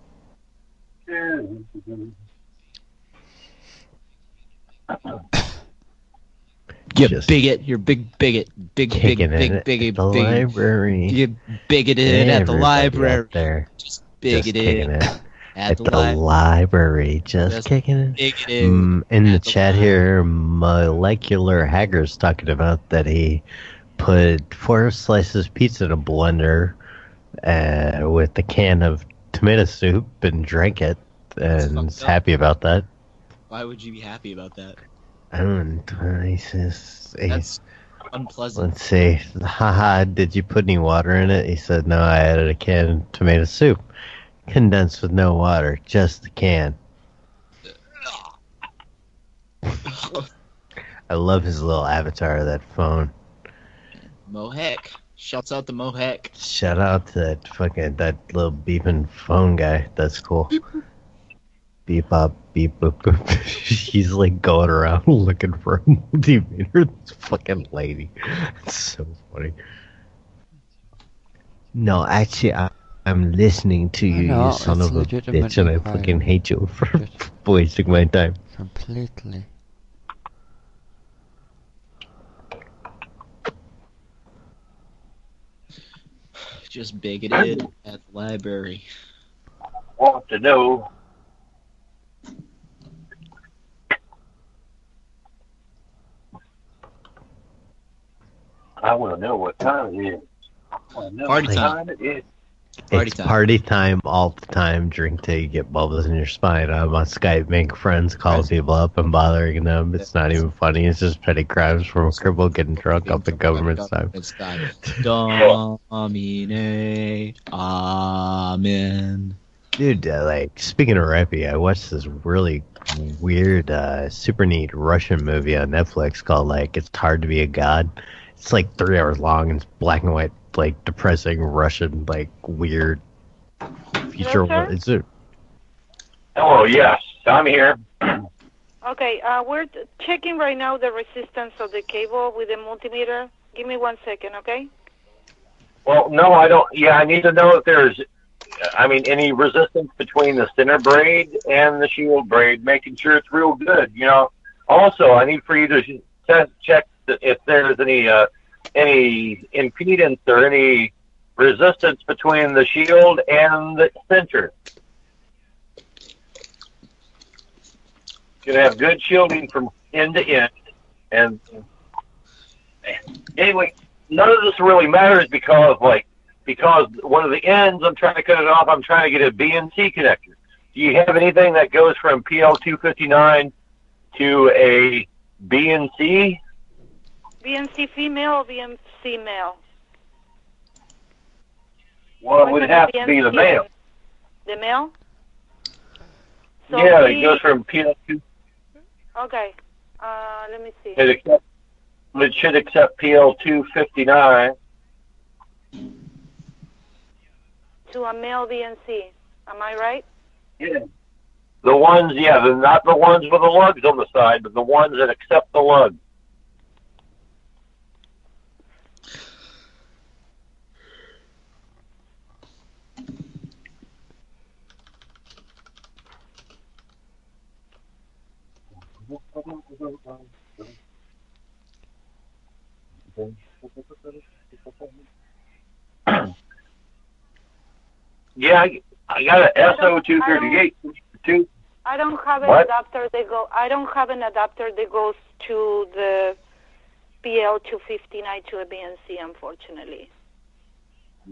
You Just bigot. You're big bigot. Big, big, kicking big, it big, at the big. library You bigoted at the library. there Just just bigoted it at, at the, the library. library just Just kicking it bigoted Mm, in the chat here, Molecular Hacker's talking about that he put four slices of pizza in a blender uh, with a can of tomato soup and drank it, and is happy about that. Why would you be happy about that? I don't know. He says, That's unpleasant. let's see, haha, did you put any water in it? He said, no, I added a can of tomato soup. Condensed with no water, just the can. I love his little avatar of that phone. Mohawk. Shouts out to Mohawk. Shout out to that fucking that little beeping phone guy. That's cool. Beep up. beep boop boop. He's like going around looking for a multimeter. This fucking lady. It's so funny. No, actually, I, I'm listening to you, know, you son of a bitch, and I fine. fucking hate you for wasting my time. Completely. Just bigoted at the library. Want to know? I want to know what time it is. I want to know Party what time. time it is. Party it's time. party time all the time. Drink till you get bubbles in your spine. I'm on Skype, making friends, calling people up, and bothering them. It's not even funny. It's just petty crimes from a cripple getting drunk up in government time. It's time. Domine. Amen. Dude, uh, like speaking of rappy, I watched this really weird, uh, super neat Russian movie on Netflix called like "It's Hard to Be a God." It's like three hours long and it's black and white, like depressing Russian, like weird future. Hello, sir? Is it? Oh yes, I'm here. Okay, uh, we're t- checking right now the resistance of the cable with the multimeter. Give me one second, okay? Well, no, I don't. Yeah, I need to know if there's, I mean, any resistance between the center braid and the shield braid, making sure it's real good. You know. Also, I need for you to sh- check if there's any uh, any impedance or any resistance between the shield and the center. You have good shielding from end to end, and anyway, none of this really matters because like because one of the ends I'm trying to cut it off. I'm trying to get a BNC connector. Do you have anything that goes from PL259 to a BNC? BNC female or BNC male? Well, it What would have to be the male. The male? So yeah, we- it goes from PL2. Okay. Uh, let me see. It, accept, it should accept PL259. To a male BNC. Am I right? Yeah. The ones, yeah, the, not the ones with the lugs on the side, but the ones that accept the lug. Yeah, I, I got a SO238. Two. I don't have an What? adapter that go. I don't have an adapter that goes to the PL259 to a BNC, unfortunately.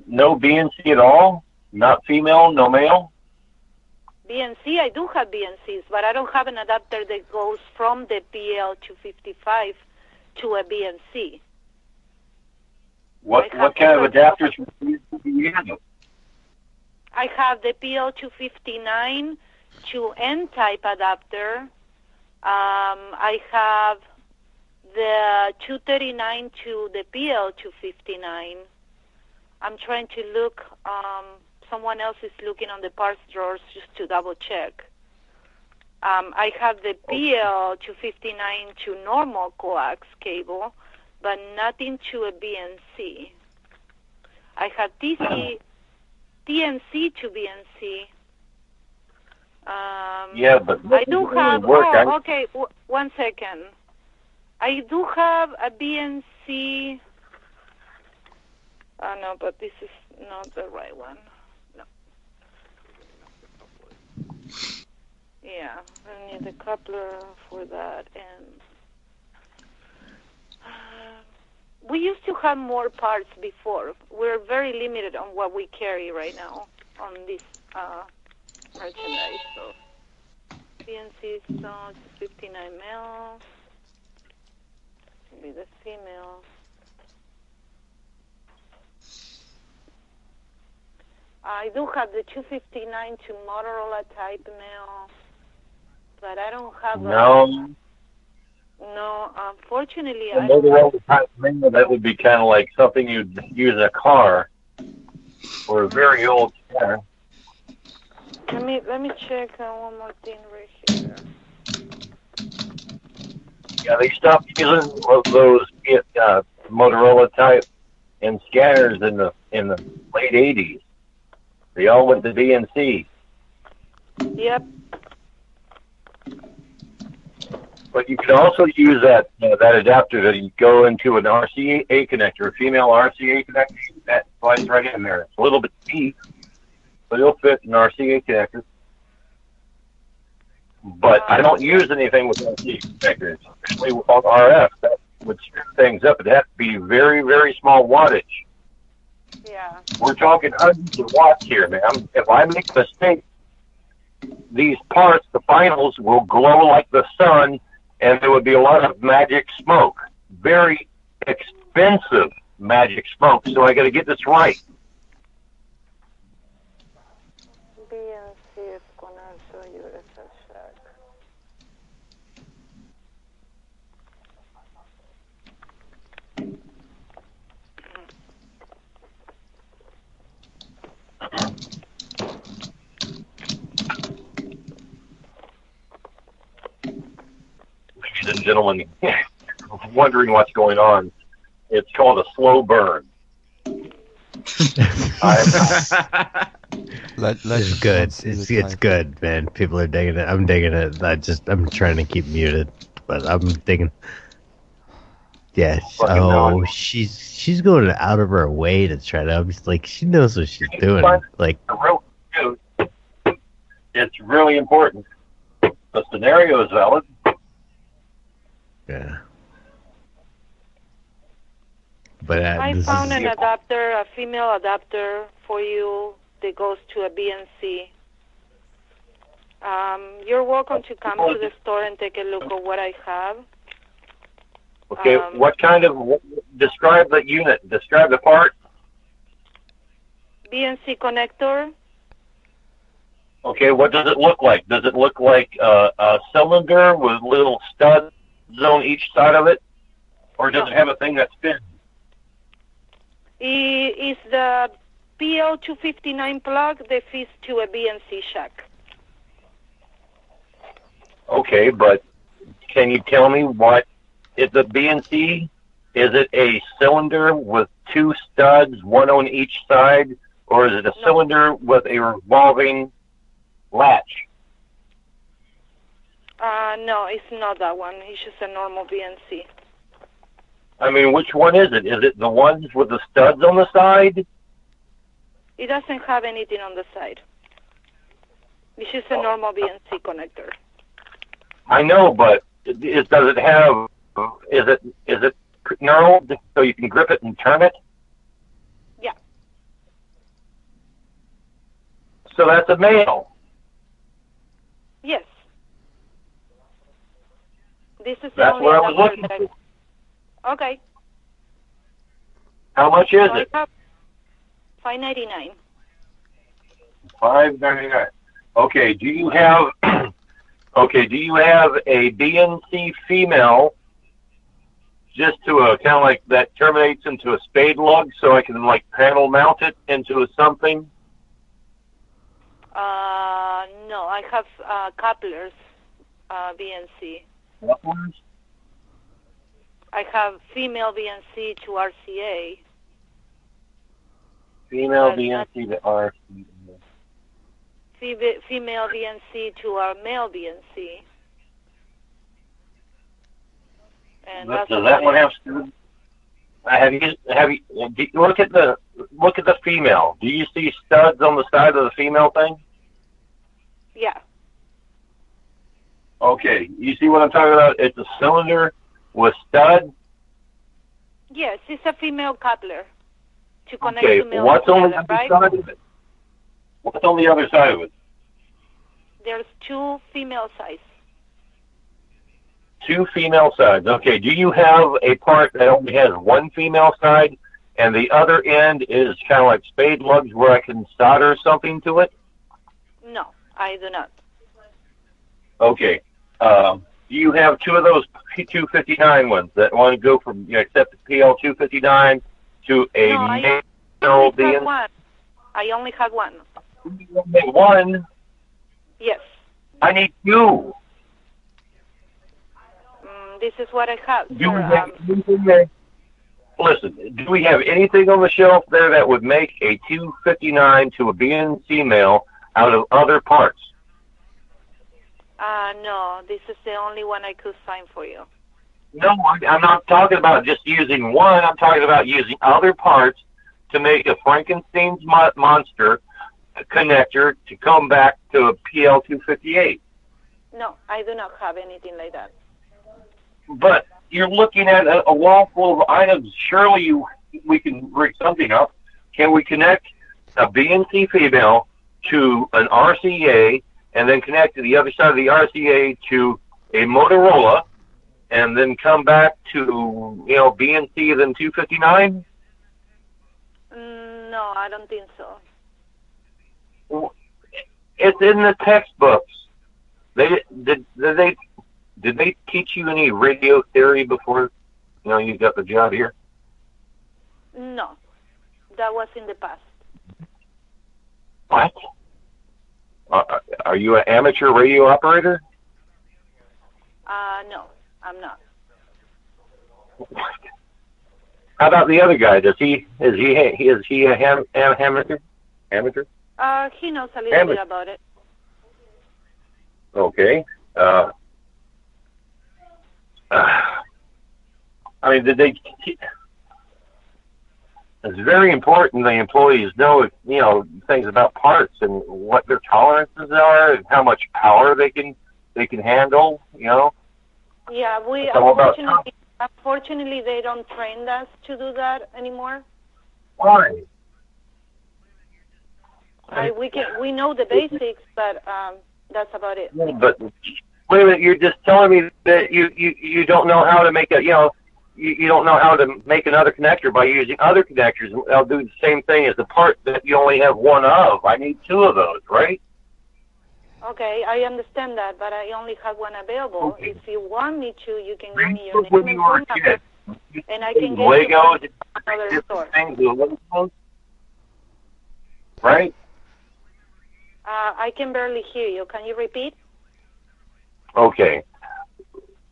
No BNC at all? Not female, no male? BNC, I do have BNCs, but I don't have an adapter that goes from the PL255 to a BNC. What what kind of adapters do you have? I have the PL259 to N-type adapter. Um, I have the 239 to the PL259. I'm trying to look. Um, someone else is looking on the parts drawers just to double check. Um, I have the PL259 to normal coax cable, but nothing to a BNC. I have TC, TNC to BNC. Um, Yeah, but I do have. work. oh, I- okay. W- one second. I do have a BNC. Oh no, but this is not the right one. No. Yeah, I need a coupler for that, and uh, we used to have more parts before. We're very limited on what we carry right now on this uh, merchandise. So PNC stones 59 mil. Be the female. I do have the 259 to Motorola type male, but I don't have No. a. No, unfortunately, The I don't. Motorola type thing, that would be kind of like something you'd use in a car or a very old car. Let me let me check uh, one more thing right here. Yeah, they stopped using those uh, Motorola type and scanners in the in the late '80s. They all went to BNC. Yep. But you can also use that uh, that adapter to go into an RCA connector, a female RCA connector. That slides right in there. It's a little bit deep, but it'll fit an RCA connector. But I don't use anything with RCA connectors, especially with RF. That would screw things up. It'd have to be very, very small wattage. Yeah. We're talking hundreds of watts here, ma'am. If I make a mistake, these parts, the finals, will glow like the sun, and there would be a lot of magic smoke. Very expensive magic smoke. So I got to get this right. BNC is gonna show you it's a shack. ladies and gentlemen, wondering what's going on. It's called a slow burn. Let, let It's good. It's it's good, man. People are digging it. I'm digging it. I just I'm trying to keep muted, but I'm digging. Yeah. sh- Fucking Oh, hell. she's she's going out of her way to try to. I'm just like she knows what she's doing. Like It's really important. The scenario is valid. Yeah. But uh, I found an adapter, a female adapter for you that goes to a BNC. Um, you're welcome to come to the store and take a look at what I have. Okay, Um, what kind of describe the unit? Describe the part. BNC connector. Okay, what does it look like? Does it look like uh, a cylinder with little studs on each side of it, or does it have a thing that spins? Is the PL259 plug that fits to a BNC shack? Okay, but can you tell me what is the BNC? Is it a cylinder with two studs, one on each side, or is it a cylinder with a revolving latch? Uh, no, it's not that one. It's just a normal BNC. I mean, which one is it? Is it the ones with the studs on the side? It doesn't have anything on the side. It's just a normal BNC connector. I know, but is, does it have? Is it is it knurled so you can grip it and turn it? Yeah. So that's a male. Yes. This is the That's what I was looking that I... Okay. How much is So it? 599. Five ninety nine. Okay. Do you have? okay. Do you have a BNC female? Just to a kind of like that terminates into a spade lug, so I can like panel mount it into something. Uh, no, I have uh, couplers, uh, BNC. I have female BNC to RCA. Female BNC to RCA. Female BNC to our male BNC. And Does that one have? stu- uh, Have you have you you look at the look at the female? Do you see studs on the side of the female thing? Yeah. Okay, you see what I'm talking about? It's a cylinder with stud. Yes, it's a female coupler to connect Okay, to male what's on the other right? side of it? What's on the other side of it? There's two female sides. Two female sides. Okay, do you have a part that only has one female side and the other end is kind of like spade lugs where I can solder something to it? No, I do not. Okay. Um, do you have two of those P259 ones that want to go from you know, accept the PL259 to a No, I only one. I only have one. One. Yes. I need two. Mm, this is what I have. Do we have Um, anything there? Listen, do we have anything on the shelf there that would make a 259 to a BNC male out of other parts? Uh, no, this is the only one I could find for you. No, I- I'm not talking about just using one. I'm talking about using other parts to make a Frankenstein's mo- monster connector to come back to a PL258. No, I do not have anything like that. But you're looking at a, a wall full of items. Surely you, we can rig something up. Can we connect a BNC female to an RCA and then connect to the other side of the RCA to a Motorola and then come back to, you know, BNC then 259? Mm, no, I don't think so. It's in the textbooks. They did, did they did they teach you any radio theory before you know you got the job here? No, that was in the past. What? Uh, are you an amateur radio operator? Uh, no, I'm not. How about the other guy? Does he is he is he a ham, am, amateur? Amateur? Uh, he knows a little bit about it. Okay. Uh, uh, I mean, did they? It's very important the employees know, you know, things about parts and what their tolerances are and how much power they can they can handle. You know. Yeah, we unfortunately, unfortunately they don't train us to do that anymore. Why? I, we can we know the basics, but um, that's about it. But wait a minute, you're just telling me that you you you don't know how to make a you know you, you don't know how to make another connector by using other connectors. I'll do the same thing as the part that you only have one of. I need two of those, right? Okay, I understand that, but I only have one available. If you want me to, you can give me your when name you and were a kid? number, and I can get Legos, you another store. things right? Uh, I can barely hear you. Can you repeat? Okay.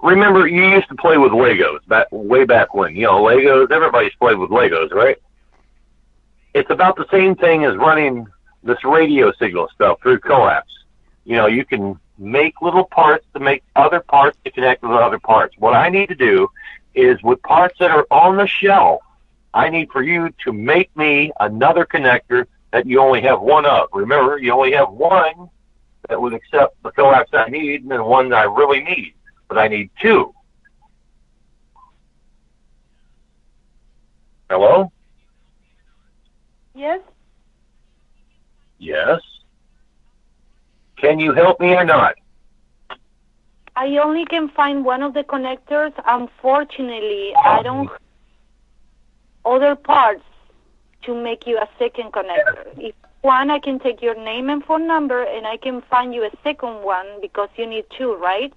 Remember, you used to play with Legos back way back when. You know, Legos. Everybody's played with Legos, right? It's about the same thing as running this radio signal stuff through coax. You know, you can make little parts to make other parts to connect with other parts. What I need to do is with parts that are on the shelf, I need for you to make me another connector that you only have one of. Remember, you only have one that would accept the coax I need and then one that I really need. But I need two. Hello? Yes. Yes. Can you help me or not? I only can find one of the connectors. Unfortunately, I don't other parts to make you a second connector. If one, I can take your name and phone number, and I can find you a second one because you need two, right?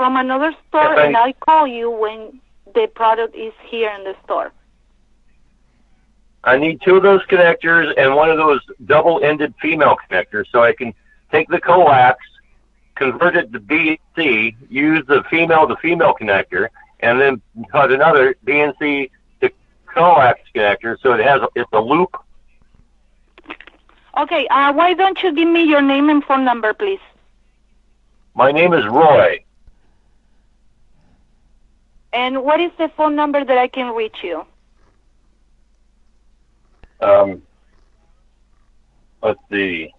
From another store, Yes, and I call you when the product is here in the store. I need two of those connectors and one of those double-ended female connectors so I can take the coax, convert it to BNC, use the female to female connector, and then cut another BNC to coax connector so it has a, it's a loop. Okay, uh, why don't you give me your name and phone number, please? My name is Roy. And what is the phone number that I can reach you? Um, let's see.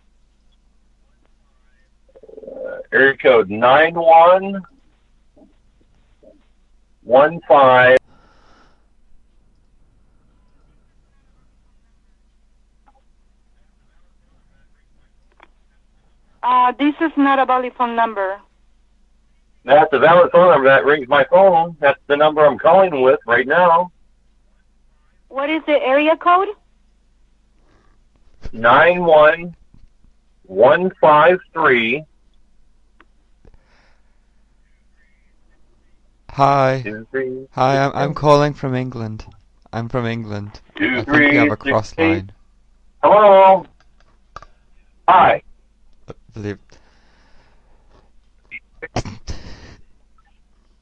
Uh, area code nine one one five. Uh, this is not a valid phone number. That's a valid phone number. That rings my phone. That's the number I'm calling with right now. What is the area code? Nine one one five three. Hi. Two, three, Hi, I'm, I'm calling from England. I'm from England. Two, I think three, we have a cross eight. line. Hello. Hi. Believe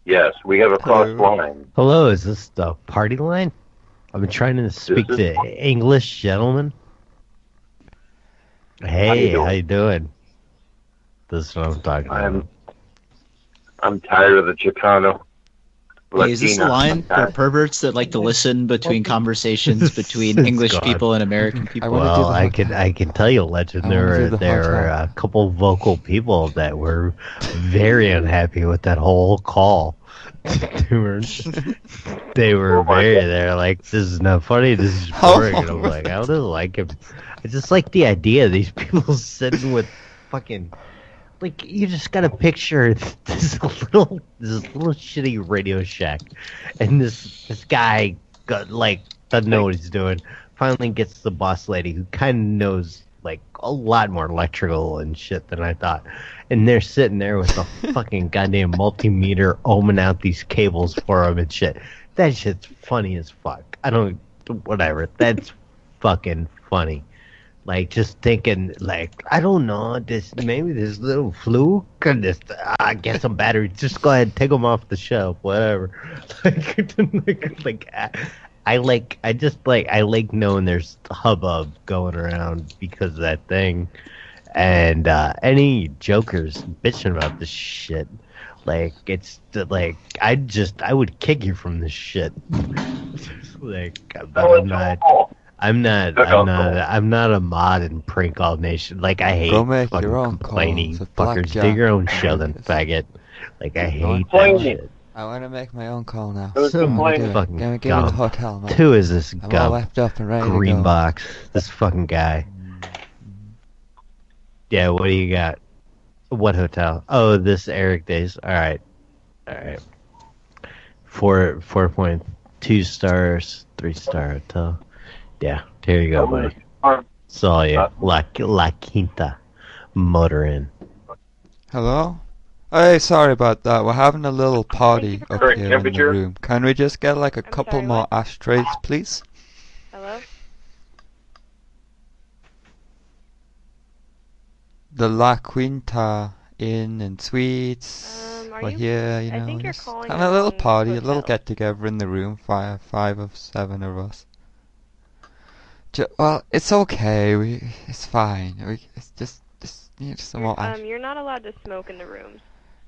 Yes, we have a cross line. Hello, is this the party line? I've been trying to speak is- to English gentlemen. Hey, doing? how you doing? This is what I'm talking about. I'm I'm tired of the Chicano. Hey, is this a Latina. line for perverts that like to listen between conversations between It's English gone. people and American people? well, I can I can tell you, Legend. I There wanna do were the there were hotel. a couple vocal people that were very unhappy with that whole call. they were they were very they're like this is not funny. This is boring. And I'm like I don't like it. I just like the idea of these people sitting with fucking like you just gotta picture this little this little shitty radio shack, and this this guy got like doesn't know what he's doing. Finally gets the boss lady who kind of knows like a lot more electrical and shit than I thought, and they're sitting there with the fucking goddamn multimeter ohming out these cables for them and shit. That shit's funny as fuck. I don't whatever. That's fucking funny like just thinking like I don't know this maybe this little fluke and this I get some batteries just go ahead take them off the shelf whatever like like, like I, like I just like I like knowing there's hubbub going around because of that thing and uh any jokers bitching about this shit like it's like I just I would kick you from this shit like but I'm not I'm not. I'm not. I'm not a mod in prank all nation. Like I hate Go fucking your own complaining fuckers. Do your own show, then faggot. Like I hate that shit. I want to make my own call now. Who's I'm oh gonna complaining? do. Fucking Give me, give me the gum. hotel, man. Who is this guy. I'm all gum? left up and ready to Green go. box. This fucking guy. Yeah. What do you got? What hotel? Oh, this Eric Days. All right. All right. Four four point two stars, three star hotel. Yeah. there you go, buddy. Saw you. La La Quinta. Motor Inn. Hello? Hey, sorry about that. We're having a little party up Correct here in the temperature? room. Can we just get like a couple more ashtrays, please? Hello? The La Quinta Inn and Suites. Um, are we're you- here, you I know. think you're just calling having a little wrong party, a little hotel. get together in the room. Five, five of seven of us. Ju- well, it's okay. We, it's fine. We, it's just, just need some more ash. Um, you're not allowed to smoke in the rooms.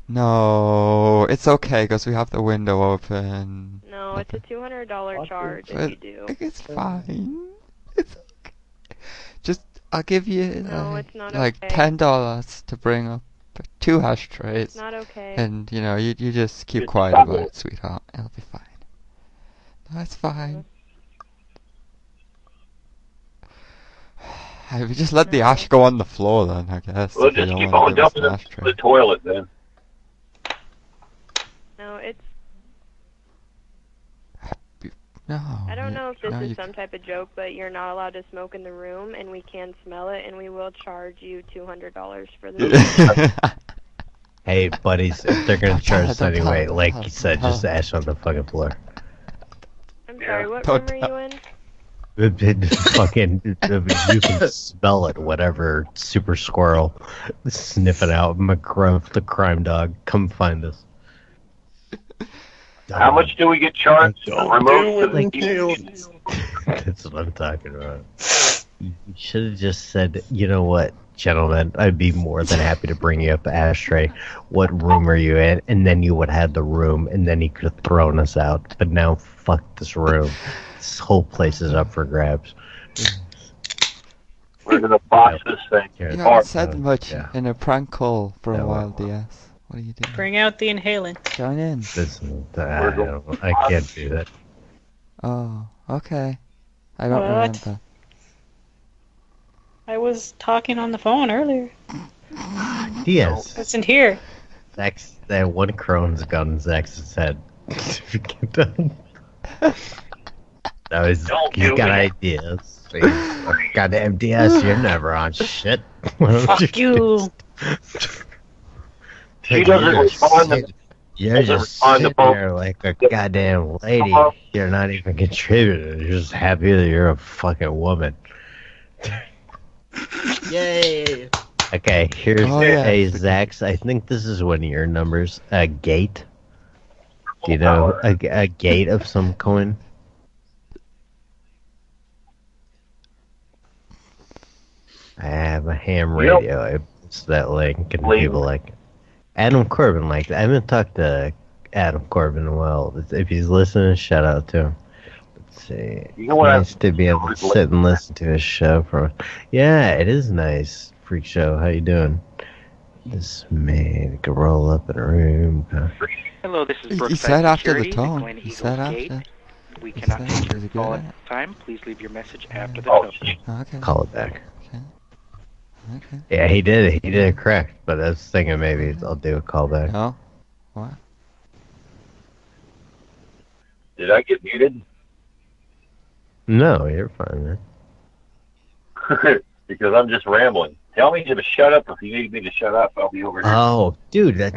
No, it's okay because we have the window open. No, it's a two hundred dollar charge if But you do. It's fine. It's okay. Just I'll give you No, like, it's not like okay. ten dollars to bring up two ashtrays. It's not okay. And you know, you you just keep It's quiet about it, sweetheart. It'll be fine. No, it's fine. Hey, we just let the ash go on the floor then, I guess. We'll just keep on dumping an them ashtray. in the toilet then. No, it's. No. I don't know if this no, is you some type of joke, but you're not allowed to smoke in the room, and we can smell it, and we will charge you two hundred dollars for this. Hey, buddies, if they're gonna charge us anyway, like you said, just ash on the fucking floor. I'm sorry, what Don't room are you in? It- it- fucking, you can smell it. Whatever, super squirrel, sniff it out. McGruff, the crime dog, come find us. How much do we get charged for remote? Like, That's what I'm talking about. You should have just said, you know what, gentlemen, I'd be more than happy to bring you up ashtray. What room are you in? And then you would have had the room, and then he could have thrown us out. But now, fuck this room. This whole place is up for grabs. We're gonna box this thing. You Here, haven't said much yeah. in a prank call for Yeah, a while, well, DS. What are you doing? Bring out the inhalant. Join in. This, I, I can't do that. Oh, okay. I don't What? remember. I was talking on the phone earlier. Diaz, It's in here. Zach's, that one crone's gun in Zach's head. Get done. That was, Don't he's do got it. ideas. He's a goddamn DS, you're never on shit. Why don't Fuck you. She Like, doesn't respond to- You're just sitting both. there like a goddamn lady. Uh-huh. You're not even contributing. You're just happy that you're a fucking woman. Yay! Okay, here's Oh, yeah. a Zax. I think this is one of your numbers. A gate. Do you know a, a gate of some coin? I have a ham radio. I post that link, and Link. people like it. Adam Corbin liked it. I haven't talked to Adam Corbin in a while. If he's listening, shout out to him. Let's see. You know what I- nice to be able to sit and listen to his show. For yeah, it is nice. Freak show. How you doing? This man could roll up in a room. huh? Hello, this is He- he Brookside said after the Security, tone. Glen He Eagles said after. We cannot take your call at this time. Please leave your message after the Oh, tone. Okay. Call it back. Okay. Yeah, he did. He did it correct. But I was thinking maybe I'll do a callback. No. What? Did I get muted? No, you're fine, man. because I'm just rambling. Tell me to shut up if you need me to shut up. I'll be over here. Oh, dude! That,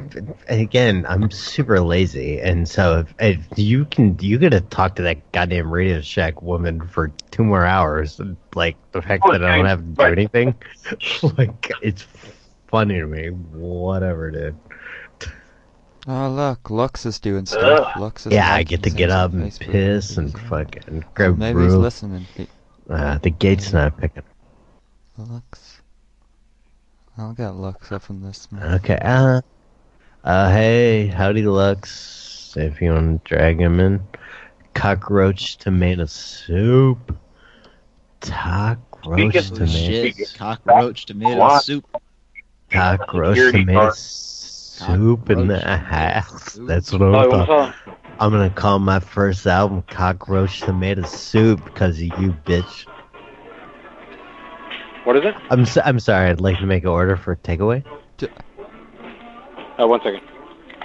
again, I'm super lazy, and so if, if you can, you gotta talk to that goddamn Radio Shack woman for two more hours. Like the fact that I don't have to do anything, like it's funny to me. Whatever, dude. Oh look, Lux is doing stuff. Lux is Yeah, I get to get up and Facebook. piss and fucking Oh, grab maybe he's brew. listening. He- Uh, the gate's not picking. Lux. I'll get Lux up from this. man. Okay. Uh, uh, hey, howdy, Lux. If you want to drag him in, cockroach tomato soup. Cockroach tomato. Shit, cockroach tomato soup. Cockroach tomato soup in the house. That's what I'm talking. I'm gonna call my first album "Cockroach Tomato Soup" because of you, bitch. What is it? I'm s- I'm sorry. I'd like to make an order for takeaway. Uh, one second.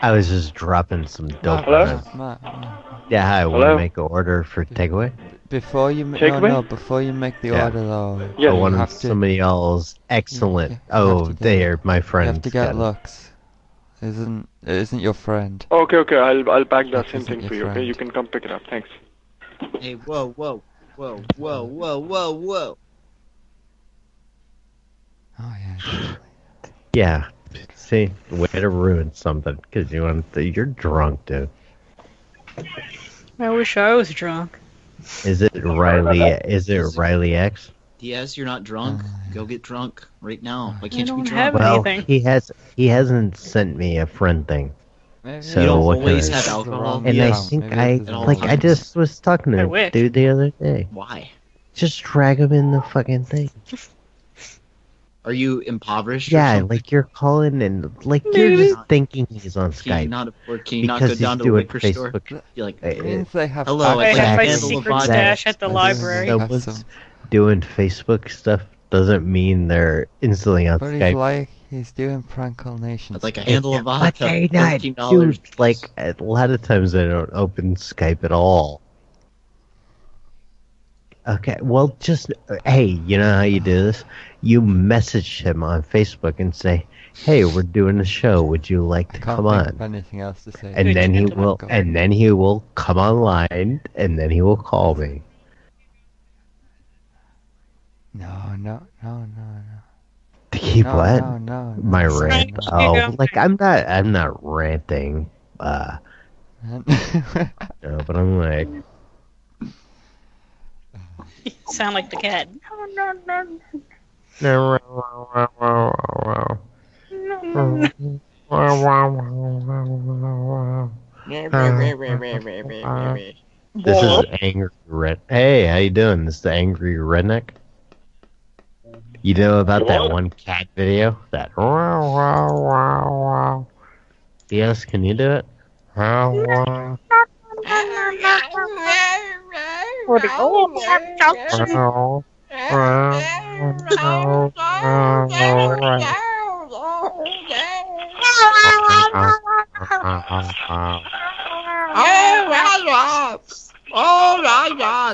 I was just dropping some dope. Hello? Matt, Matt. Yeah, hi. Want Hello? to make an order for takeaway? Before you ma- Take no, no, before you make the Yeah. order though, I you want have to some of y'all's excellent. oh, there, my you friend. have to get Lux. Isn't isn't your friend? Okay, okay. I'll I'll pack that That same thing for you. Okay, you can come pick it up. Thanks. Hey, whoa, whoa, whoa, whoa, whoa, whoa, whoa. Oh yeah. Yeah. See, way to ruin something because you want to, you're drunk, dude. I wish I was drunk. Is it Riley? Is it Riley X? Yes, you're not drunk. Uh, Go get drunk right now. Why can't you don't be have drunk? Well, he has. He hasn't sent me a friend thing. So You don't what can always I have do? alcohol. And I think I it's at like. I just was talking to a dude the other day. Why? Just drag him in the fucking thing. Are you impoverished? Yeah, something? like you're calling and like you're Maybe. just thinking he's on Can you Skype. not afford? Can you not because go down he's to the doing liquor store? Facebook. Be like, Uh, Means they have hello, I I'd have a my handle of secret vodka. stash at the library. Someone's doing Facebook stuff doesn't mean they're instantly on But he's Skype. like he's doing prank call nation. I'd like a handle of But vodka. they not, $14. dude, like a lot of times I don't open Skype at all. Okay, well, just hey, you know how you do this? You message him on Facebook and say, "Hey, we're doing a show. Would you like to Can't come think on?" of anything else to say. And then he will, and then he will come online, and then he will call me. No, no, no, no, no. To keep No, what? no, no, no, My rant. Oh, like I'm not. I'm not ranting. Uh, no, but I'm like, You sound like the cat. This is angry red. Hey, how you doing? This is the angry redneck. You know about that one cat video? That. Yes, can you do it?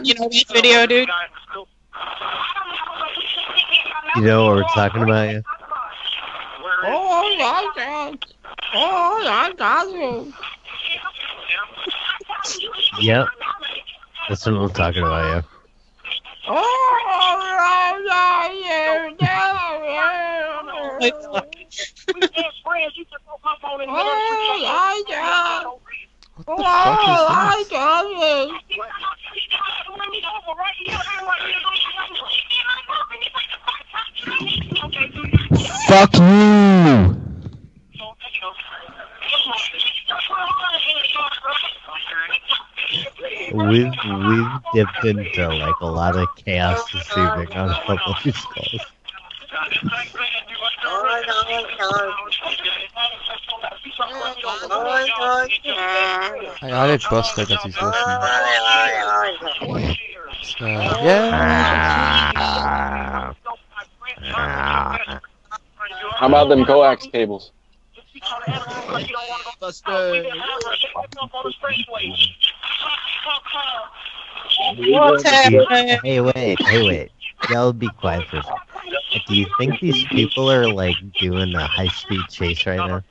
You know that video, dude? You know what we're talking about? Yeah? Oh my god! Oh my god! Yep. That's what I'm talking about, yeah. Oh, my god. What the fuck is this? We've we've dipped into like a lot of chaos this evening on a couple of these calls. I added Buster because he's listening. So, yeah. How about them coax cables? Buster. What's happening? Hey, wait, hey, wait. Y'all be quiet for a second. Do you think these people are like doing a high speed chase right now?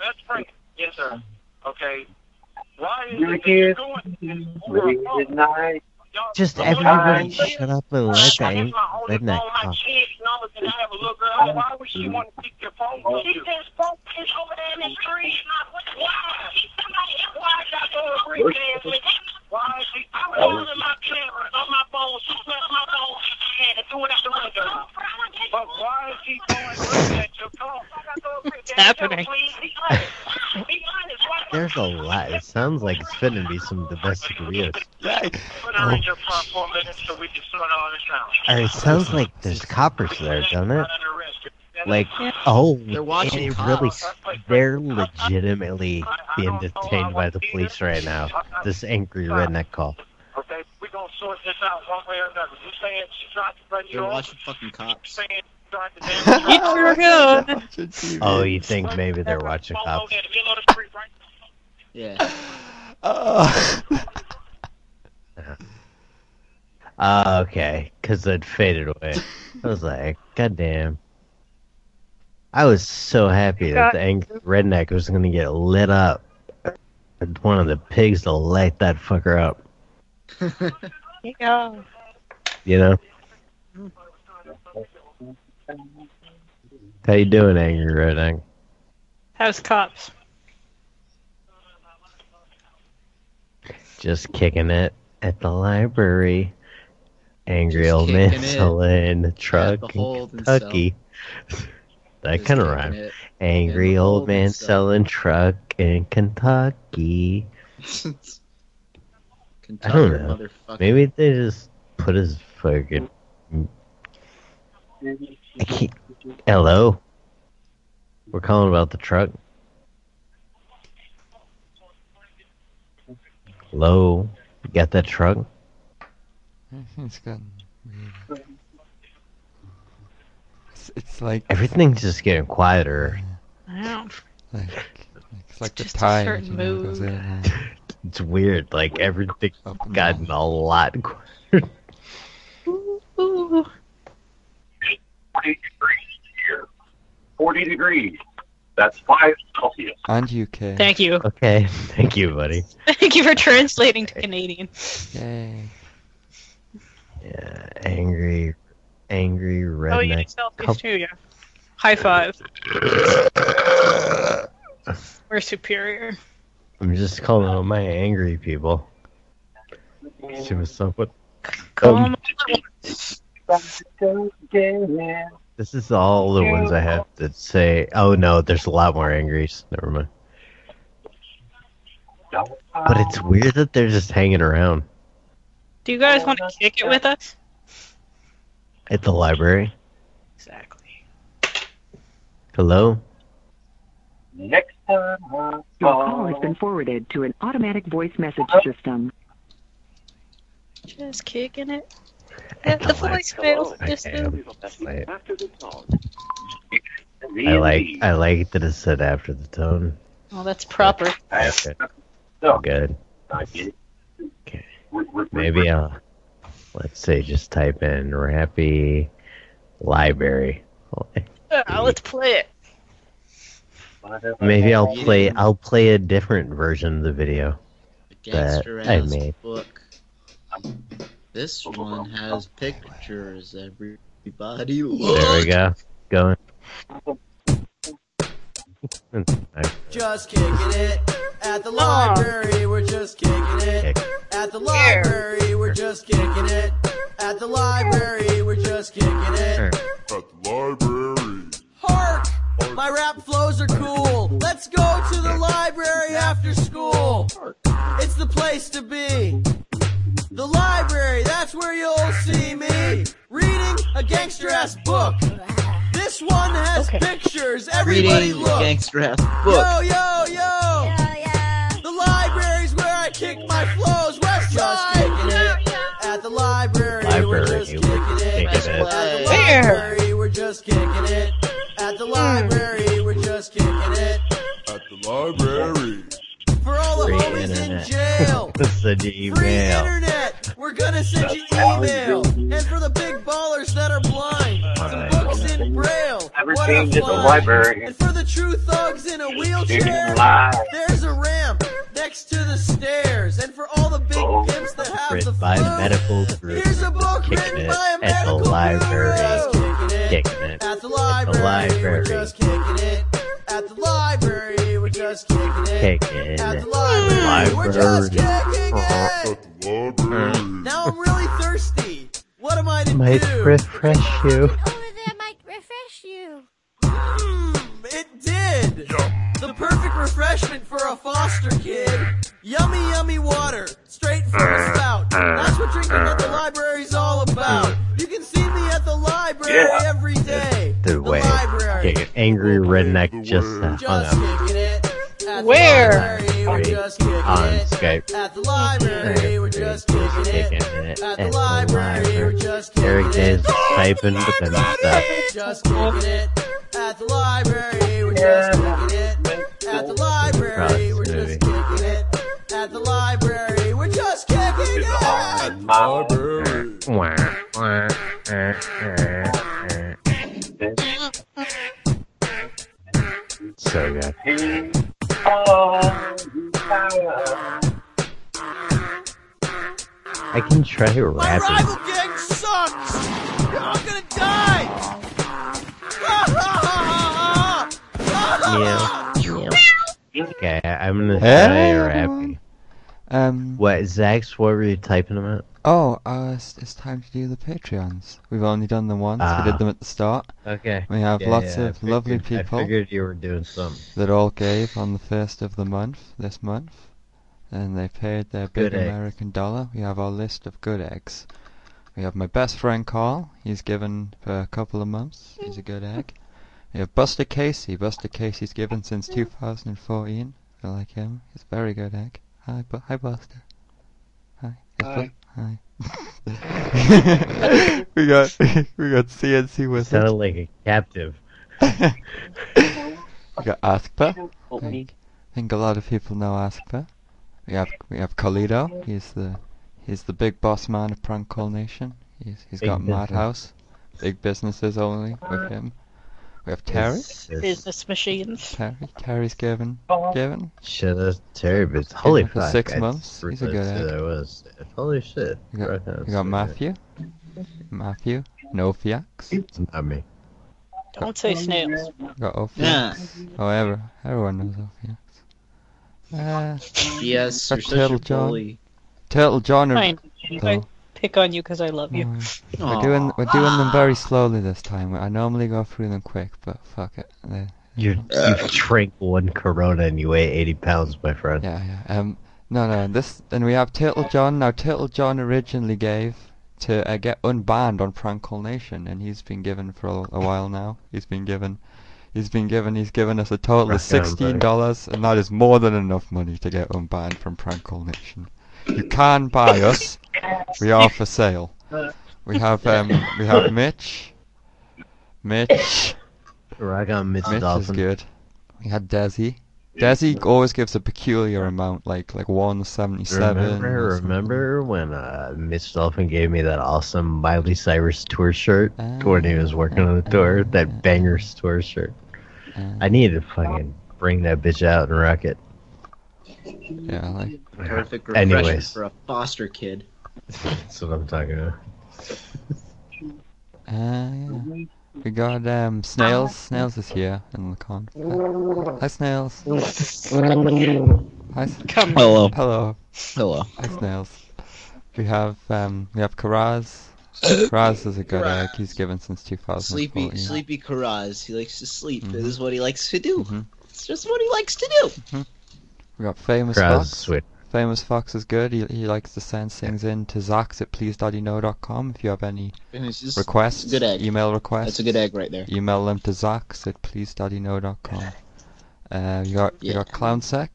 Yes, sir. Okay. Why is it going? late at night. Just everybody shut up and let the ang- redneck talk. Why would she want to keep your phone from you? Why is she? I was using my camera on my phone. She smashed my phone and threw it out the window. But why is she going looking at your phone? What's happening? There's a lot. It sounds like it's finna be some domestic abuse. Put her in your car for a minute so we can sort all this out. Or it sounds like there's coppers there, doesn't it? Like, oh, They're watching and it really, they're legitimately being detained by the police right now. This angry redneck call. Okay, we're gonna sort this out one way or another. You saying she tried to run you They're watching fucking cops. saying she tried to Get your gun. Oh, you think maybe they're watching cops? Yeah. Uh, okay, because it faded away. I was like, God damn. I was so happy that the angry redneck was going to get lit up. And One of the pigs to light that fucker up. Yeah. You know? How you doing, angry redneck? How's cops? Just kicking it at the library. Angry Just old man kicking it selling the truck the in Kentucky. That kind of rhyme. it Angry in the old man selling truck in Kentucky. I don't know. Maybe they just put his fucking. I can't... Hello. We're calling about the truck. Hello. You got that truck? it's gotten weird. It's, it's like Everything's just getting quieter. Wow. like it's like the Just a certain you know, goes mood. in. It's weird. Like everything's Up and gotten a lot quieter. Ooh. 40 degrees here. 40 degrees. That's 5 Celsius. And UK. Thank you. Okay. Thank you, buddy. Thank you for translating to Canadian. Yay. Yeah. Angry. Angry red. Oh, you redneck. do selfies couple- too, yeah. High five. We're superior. I'm just calling out my angry people. What's up with. Call Um, 'em all at once. This is all the ones I have to say. Oh no, there's a lot more angries. Never mind. But it's weird that they're just hanging around Do you guys want to kick it with us? At the library. Exactly. Hello? Next time I Your call has been forwarded to an automatic voice message system. Just kicking it. At the voicemail system. I, I like I like that it said after the tone. Oh, that's proper. Okay. Good. Okay. Maybe I'll let's say just type in Rappy Library. Ah, let's play it. Maybe I'll play I'll play a different version of the video that Gangster I ass made. book. This one has pictures. Everybody look. There we go. Going. Just kicking it at the library. We're just kicking it at the library. We're just kicking it at the library. We're just kicking it At the library. Hark! My rap flows are cool. Let's go to the library after school. It's the place to be. The library, that's where you'll see me reading a gangster ass book. This one has pictures. Everybody Reading look. gangster ass book. Yo, yo, yo. The the library. We're just kicking it. kicking it. At the library, we're just kicking it. At the hmm. library, we're just kicking it. At the library. For all the Free homies in internet. jail. Send you Free email. internet. We're gonna send you email. And for the big ballers that are blind, some books in braille. Never What came a to the library. And for the true thugs in a wheelchair, there's a ramp next to the stairs. And for all the big Oh. pimps that have the Written by flu, medical group. here's a book Kicking written it by a at the library. guru. Kicking it At the at the library, we're just kicking it. At the library, we're just kicking it. Kicking At the library, we're just kicking it. At the library. Now I'm really thirsty. What am I to Might do? Might refresh you. Mm, it did. The perfect refreshment for a foster kid. Yummy, yummy water, straight from the spout. That's what drinking at the library's all about. You can see me at the library Yeah. every day. The way. library. Kicking Angry redneck just uh, hung Just up. kicking Where? The library, we're just kicking On it. Skype. At the library, we're just kicking Kicking it. it At at the the library, we're just kicking Eric it. is typing but then stuff. Just kicking it at the library. Just kicking it at the library. We're just kicking it at the library. We're just kicking it. At the library. Uh, uh, uh. So good. I can try My rapping. rival gang sucks. All gonna die. Ha. Yeah. Okay, I- I'm gonna Hey, try everyone. rapping. Um. What, Zax, what were you typing them at? Oh, uh, it's, it's time to do the Patreons. We've only done them once. we Ah. did them at the start. Okay. We have Yeah, lots yeah, I of lovely figured- I figured you were doing something. that all gave on the first of the month, this month. And they paid their big Good egg. American dollar. We have our list of good eggs. We have my best friend Carl. He's given for a couple of months. He's a good egg. We have Buster Casey. Buster Casey's given since 2014. I like him. He's a very good egg. Hi, Bu- hi Buster. Hi. Yes, Hi. Bu- Hi. we got we got CNC with Sounded like a captive. We got Askpa. I think, I think a lot of people know Askpa. We have we have Colito. He's the he's the big boss man of Prank Call Nation. He's he's Big got business. Madhouse, big businesses only with him. We have Terry. It's- it's- Business machines. Terry. Terry's given given. Shit, that's terrible. It's holy fuck. six I months. He's a good realized egg. was. Holy shit. You got, Right now, got so Matthew. Matthew. Nofiax. good. It's not me. Don't say snails. We got Ophiax. Yeah. However, everyone knows Ophiax. Uh, Yes, you're such a Turtle John. bully. Turtle John. are- Fine. I pick on you because I love you. We're doing we're doing them very slowly this time. I normally go through them quick, but fuck it. They- You, you drank one Corona and you weigh 80 pounds, my friend. yeah, yeah. Um, no, no. This and we have Turtle John. Now Turtle John originally gave to uh, get unbanned on Prank Call Nation, and he's been given for a, a while now. He's been given. He's been given. He's given us a total of sixteen dollars, and that is more than enough money to get unbanned from Prank Call Nation. You can buy us. We are for sale. We have um, we have Mitch. Mitch. Rock on, Mitch Dolphin. Mitch is Dolphin. good. We had Desi. Desi always gives a peculiar amount, like like one seventy seven. Remember, remember when uh, Mitch Dolphin gave me that awesome Miley Cyrus tour shirt when he was working on the tour? That Bangerz tour shirt. I need to fucking bring that bitch out and rock it. Yeah, like Perfect refreshment Anyways. for a foster kid. That's what I'm talking about. Uh, yeah. We got um snails. Snails is here in the con. Hi snails. Hi. Come Hello. Hello. Hello. Hi snails. We have um we have Karaz. Karaz is a good egg. He's given since 2014. Sleepy, sleepy Karaz. He likes to sleep. Mhm. This is what he likes to do. Mhm. It's just what he likes to do. We got famous Karaz Fox. is sweet. Famous Fox is good. He, he likes to send things in to Zox at please.you know.com if you have any just- requests, it's a good egg. email requests. That's a good egg right there. Email them to Zox at please.you.know.com. Uh, you got you got Clownsec,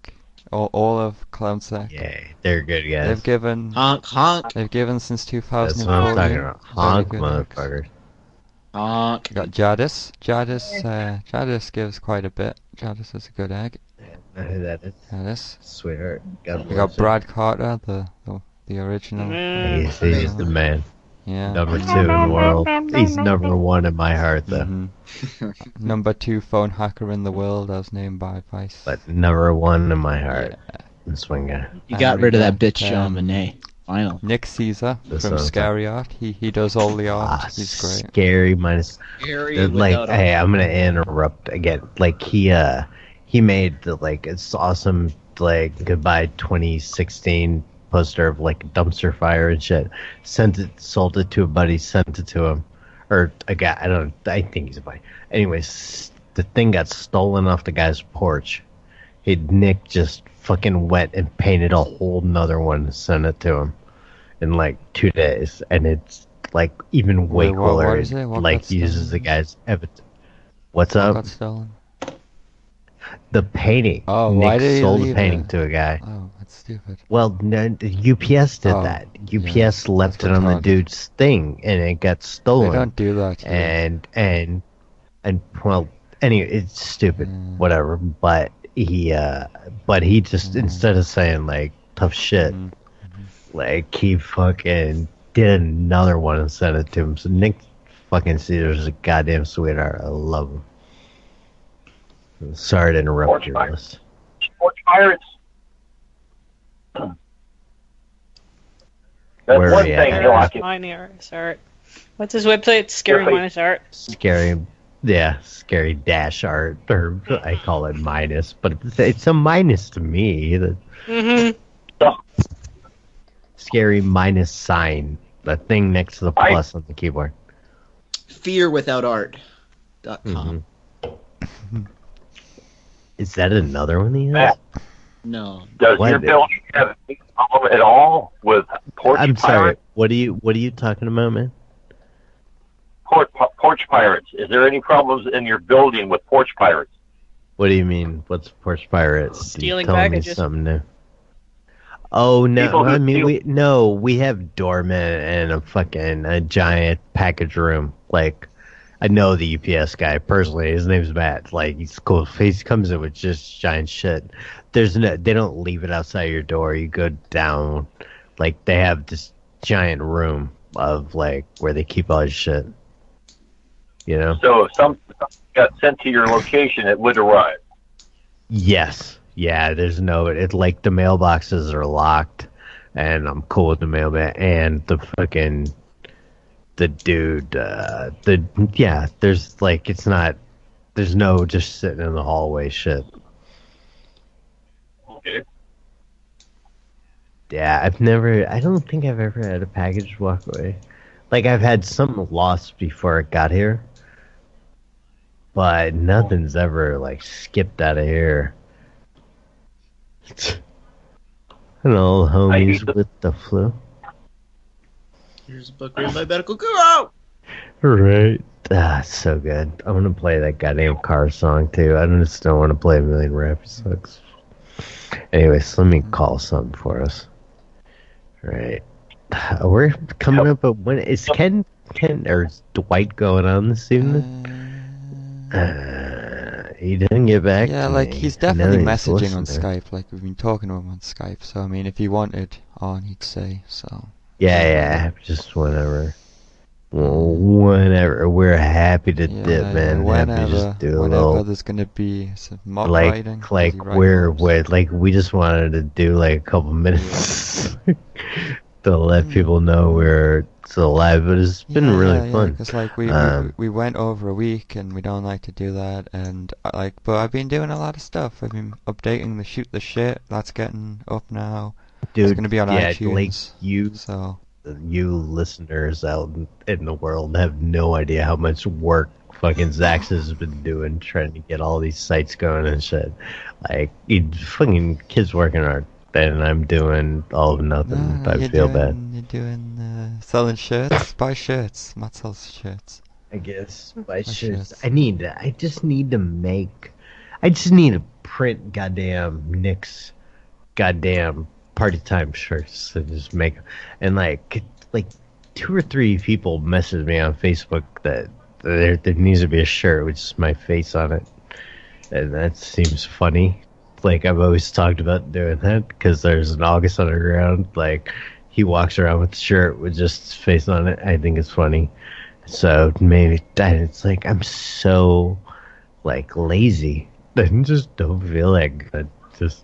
all, all of Clownsec. Yeah, they're good guys. They've given honk honk. They've given since 2004. That's 2014. what I'm talking about. Honk, good eggs. motherfuckers. Honk. You got Jadis. Jadis, uh, Jadis gives quite a bit. Jadis is a good egg. I know who that is. Jadis. Sweetheart. God We got. Brad Carter, the the, the original. He's, he's the man. Yeah. Number two in the world. He's number one in my heart, though. Mhm. Number two phone hacker in the world, as named by Vice. But number one in my heart. This one guy. You got rid of that bitch, John Monet. Final. Nick Caesar That's from what I'm Scary Art. He he does all the art. Ah, He's great. Scary minus. Scary the- like, without hey, I'm gonna interrupt again. Like he, uh, he made the like it's awesome like goodbye 2016 poster of like a dumpster fire and shit. Sent it, sold it to a buddy, sent it to him, or a guy. I don't. I think he's a buddy. Anyways, the thing got stolen off the guy's porch. He Nick just fucking wet and painted a whole nother one and sent it to him in like two days, and it's like even way Wait, what- what cooler. is it? What like uses the guy's evidence. What's What up? The painting. Oh, Nick why did he sold the painting it? to a guy. Oh, that's stupid. Well, no, UPS did Oh, that. UPS left it on the dude's thing, and it got stolen. They don't do that. and and and well, anyway, it's stupid. Mm. Whatever. But he, uh, but he just Mm. instead of saying like tough shit, Mm-hmm. like he fucking did another one and sent it to him. So Nick fucking Caesar's a goddamn sweetheart. I love him. Sorry to interrupt your list. Sports Pirates. That's Where one are you thing, at? you know, I can Minus art. What's his website? Scary minus art. Scary, yeah, scary dash art, or I call it minus, but it's, it's a minus to me. The Mm-hmm. scary minus sign, the thing next to the I- plus on the keyboard. Fear without art. Dot com. Is that another one he has? Matt, No. does What? your building have any problem at all with porch I'm sorry. pirates? What are you What are you talking about, man? Porch, porch pirates. Is there any problems in your building with porch pirates? What do you mean? What's Porch Pirates? You Stealing telling me packages. something new? Oh no! People I mean, steal- we no, we have doormen and a fucking a giant package room. Like, I know the UPS guy personally. His name's Matt. Like, he's cool. He comes in with just giant shit. There's no, they don't leave it outside your door. You go down. Like, they have this giant room of like where they keep all his shit. You know? So if some got sent to your location, it would arrive. Yes. Yeah, there's no it like the mailboxes are locked and I'm cool with the mailman and the fucking the dude uh the yeah, there's like it's not there's no just sitting in the hallway shit. Okay. Yeah, I've never I don't think I've ever had a package walk away. Like I've had some lost before it got here. But nothing's ever like skipped out of here. Hello, homies with the flu. Here's a book written by Medical Guru. Right. Ah, it's so good. I'm gonna play that goddamn car song too. I just don't want to play a million rap songs. Anyways, let me call something for us. Right. We're coming up. But when is Ken Ken or is Dwight going on this evening? Uh, he didn't get back. Yeah, to like me. he's I know definitely he's messaging on. Skype. Like we've been talking to him on Skype. So I mean, if he wanted on, he'd say so. Yeah, yeah. Just whenever. Whenever we're happy to Yeah, dip, man. happy whenever, to just do a whenever little there's gonna be some mob like writing, like we're with like we just wanted to do like a couple minutes to let people know we're still alive, but it's been yeah, really yeah, fun. Because like we, Um, we we went over a week, and we don't like to do that. And uh, like, but I've been doing a lot of stuff. I've been updating the shoot the shit. That's getting up now. Dude, it's gonna be on yeah, iTunes. like you, so you listeners out in the world have no idea how much work fucking Zax has been doing trying to get all these sites going and shit. Like, he fucking kids working hard, and I'm doing all of nothing. Ah, I feel doing, bad. You're doing uh, selling shirts. Buy shirts. Matt sells shirts. I guess Buy I should. shirts. I need. to- I just need to make. I just need to print goddamn Nick's goddamn party time shirts and just make. And like, like two or three people messaged me on Facebook that there there needs to be a shirt with just my face on it, and that seems funny. Like I've always talked about doing that because there's an August Underground. Like he walks around with a shirt with just his face on it. I think it's funny. So maybe that it's like I'm so like lazy. I just don't feel like good. Just,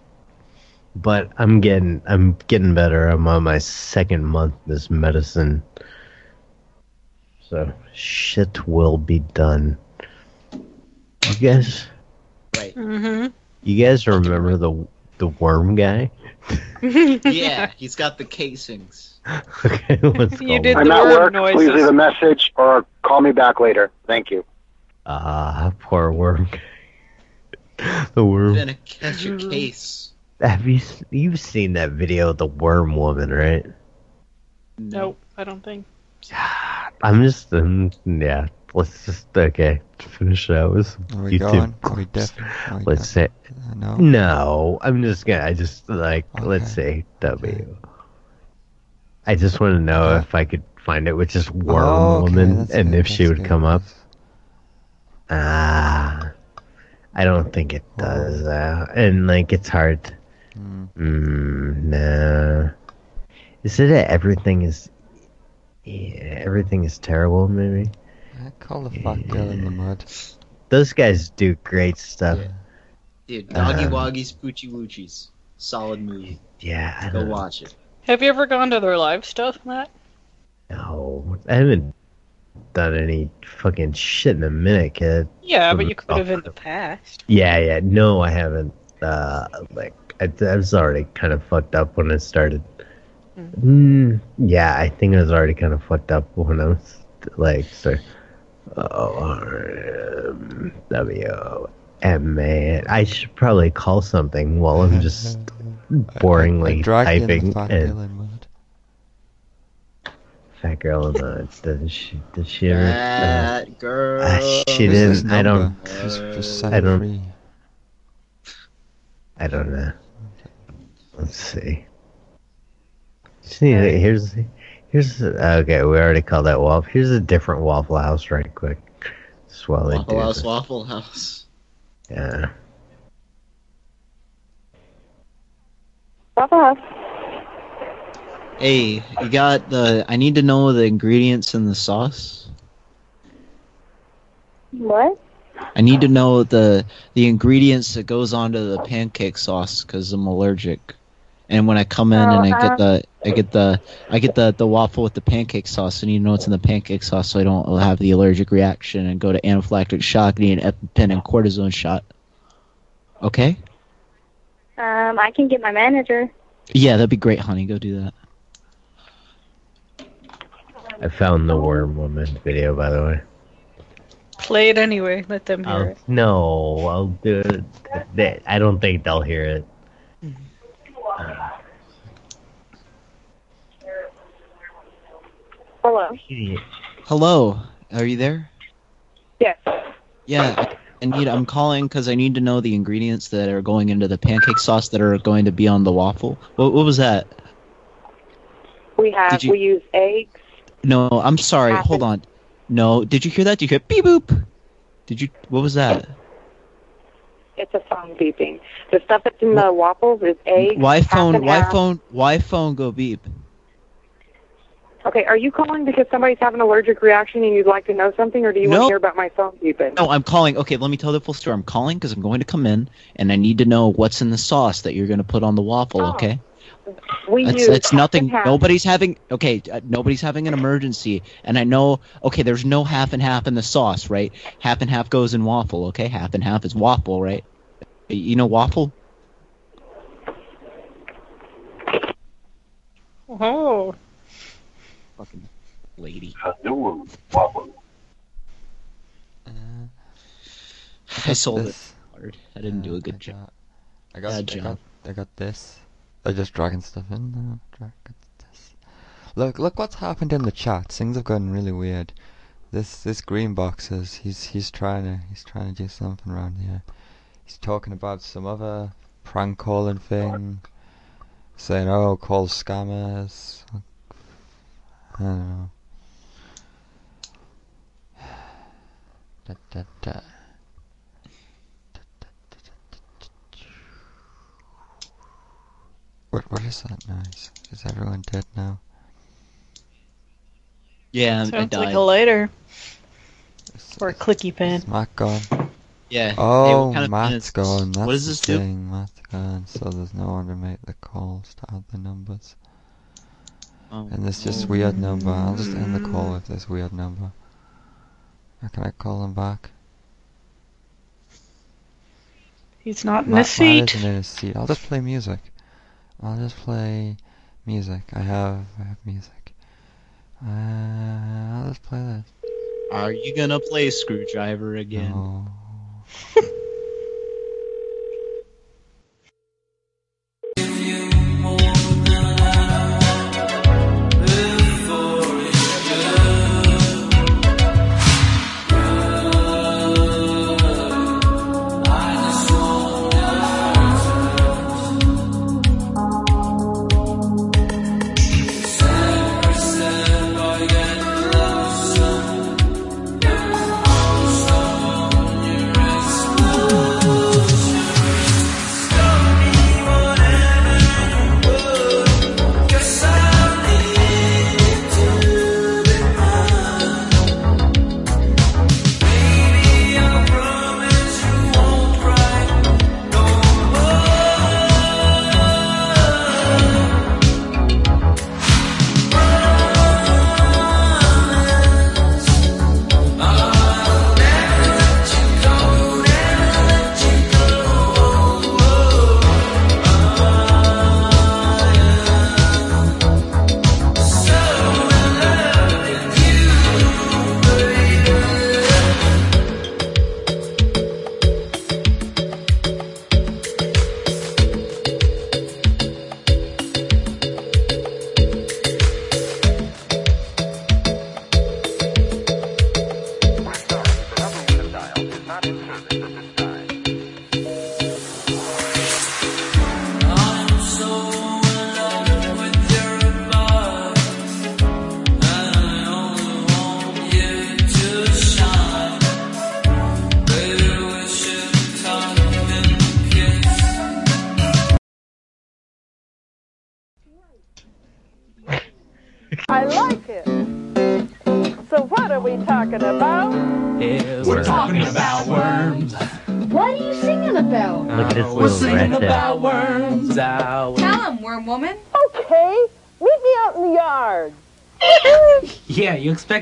but I'm getting I'm getting better. I'm on my second month this medicine, so shit will be done. You guys, Right. Mm-hmm. you guys remember the the worm guy? yeah, he's got the casings. okay, let's You did. I'm the at worm work. noises. Please leave a message or call me back later. Thank you. Ah, poor worm. the worm. Gonna catch a case. Have you you've seen that video of the worm woman, right? Nope, I don't think. I'm just um, yeah. Let's just okay finish it out with some Are we YouTube. going? Are we clips. definitely? Are we Let's say Uh, no. no. I'm just gonna. I just like let's say W. I just want to know if I could find it with just worm Oh, okay, woman that's and good, if she would good. come up. Ah, I don't think it Oh. does. Uh, and like it's hard. Mm, no. Is it that everything is? Yeah, everything is terrible. Maybe Uh, Call the fat girl in the mud. those guys do great stuff. Dude, Doggy Um, Woggies, Poochie Woochies. Solid movie. Yeah, I Go don't watch it. Have you ever gone to their live stuff, Matt? No. I haven't done any fucking shit in a minute, kid. Yeah, but you could have in the past. Yeah, yeah. No, I haven't. Uh, like I, I was already kind of fucked up when I started. Mm, yeah, I think I was already kind of fucked up when I was like, so. Oh, um, W M A. I should probably call something while I'm just boringly I dragged in the typing. fat girl in mud. fat girl in the did she did she ever? uh, girl. uh, she Who's this didn't. I don't. number? Just, just send I don't. I don't know. Let's see. See, here's here's okay. We already called that waffle. Here's a different Waffle House, right quick. Just while they Waffle do House, this. Waffle House. Yeah. Waffle House. Hey, you got the. I need to know the ingredients in the sauce. What? I need to know the the ingredients that goes onto the pancake sauce because I'm allergic. And when I come in Oh, and I uh, get the I get the I get the the waffle with the pancake sauce, and you know what's in the pancake sauce so I don't have the allergic reaction and go to anaphylactic shock, need an EpiPen and cortisone shot. Okay? Um, I can get my manager. Yeah, that'd be great, honey. Go do that. I found the worm woman video, by the way. Play it anyway. Let them hear I'll, it. no, I'll do it. I don't think they'll hear it. Hello. Hello, are you there? Yes. Yeah, I need. I'm calling because I need to know the ingredients that are going into the pancake sauce that are going to be on the waffle. What, what was that? We have you- we use eggs. No, I'm sorry. Hold on. No, did you hear that? Did you hear beep boop? Did you? What was that? It's a phone beeping. The stuff that's in the waffles is eggs. Why phone? Why half. phone? Why phone go beep? Okay, are you calling because somebody's having an allergic reaction and you'd like to know something, or do you want to hear about my phone beeping? No, I'm calling. Okay, let me tell the full story. I'm calling because I'm going to come in and I need to know what's in the sauce that you're going to put on the waffle. Oh. Okay. We It's, use it's nothing. half. Nobody's having okay. Uh, nobody's having an emergency, and I know. Okay, there's no half and half in the sauce, right? Half and half goes in waffle. Okay, half and half is waffle, right? You know waffle? Oh. Fucking lady. I sold it hard. I didn't do a good job. I got, I got, I got this. I just dragging stuff in. now. Drag this. Look, look what's happened in the chat. Things have gotten really weird. This, this green box is he's he's trying to he's trying to do something around here. He's talking about some other prank calling thing, saying, "Oh, call scammers." I don't know. Da, da, da. What what is that noise? Is everyone dead now? Yeah, I Sounds died. like a lighter. Or a clicky pen. Matt gone. Yeah. Hey, Oh, what kind of pen Matt's is this? gone. That's What does the this do? thing. Matt's gone, so there's no one to make the calls to add the numbers. Oh. And this just oh. weird number. I'll just end the call with this weird number. Or can I call him back? He's not in Matt, his seat. Matt isn't in his seat. I'll just play music. I'll just play music. I have I have music. Uh, I'll just play this. Are you gonna play screwdriver again? No.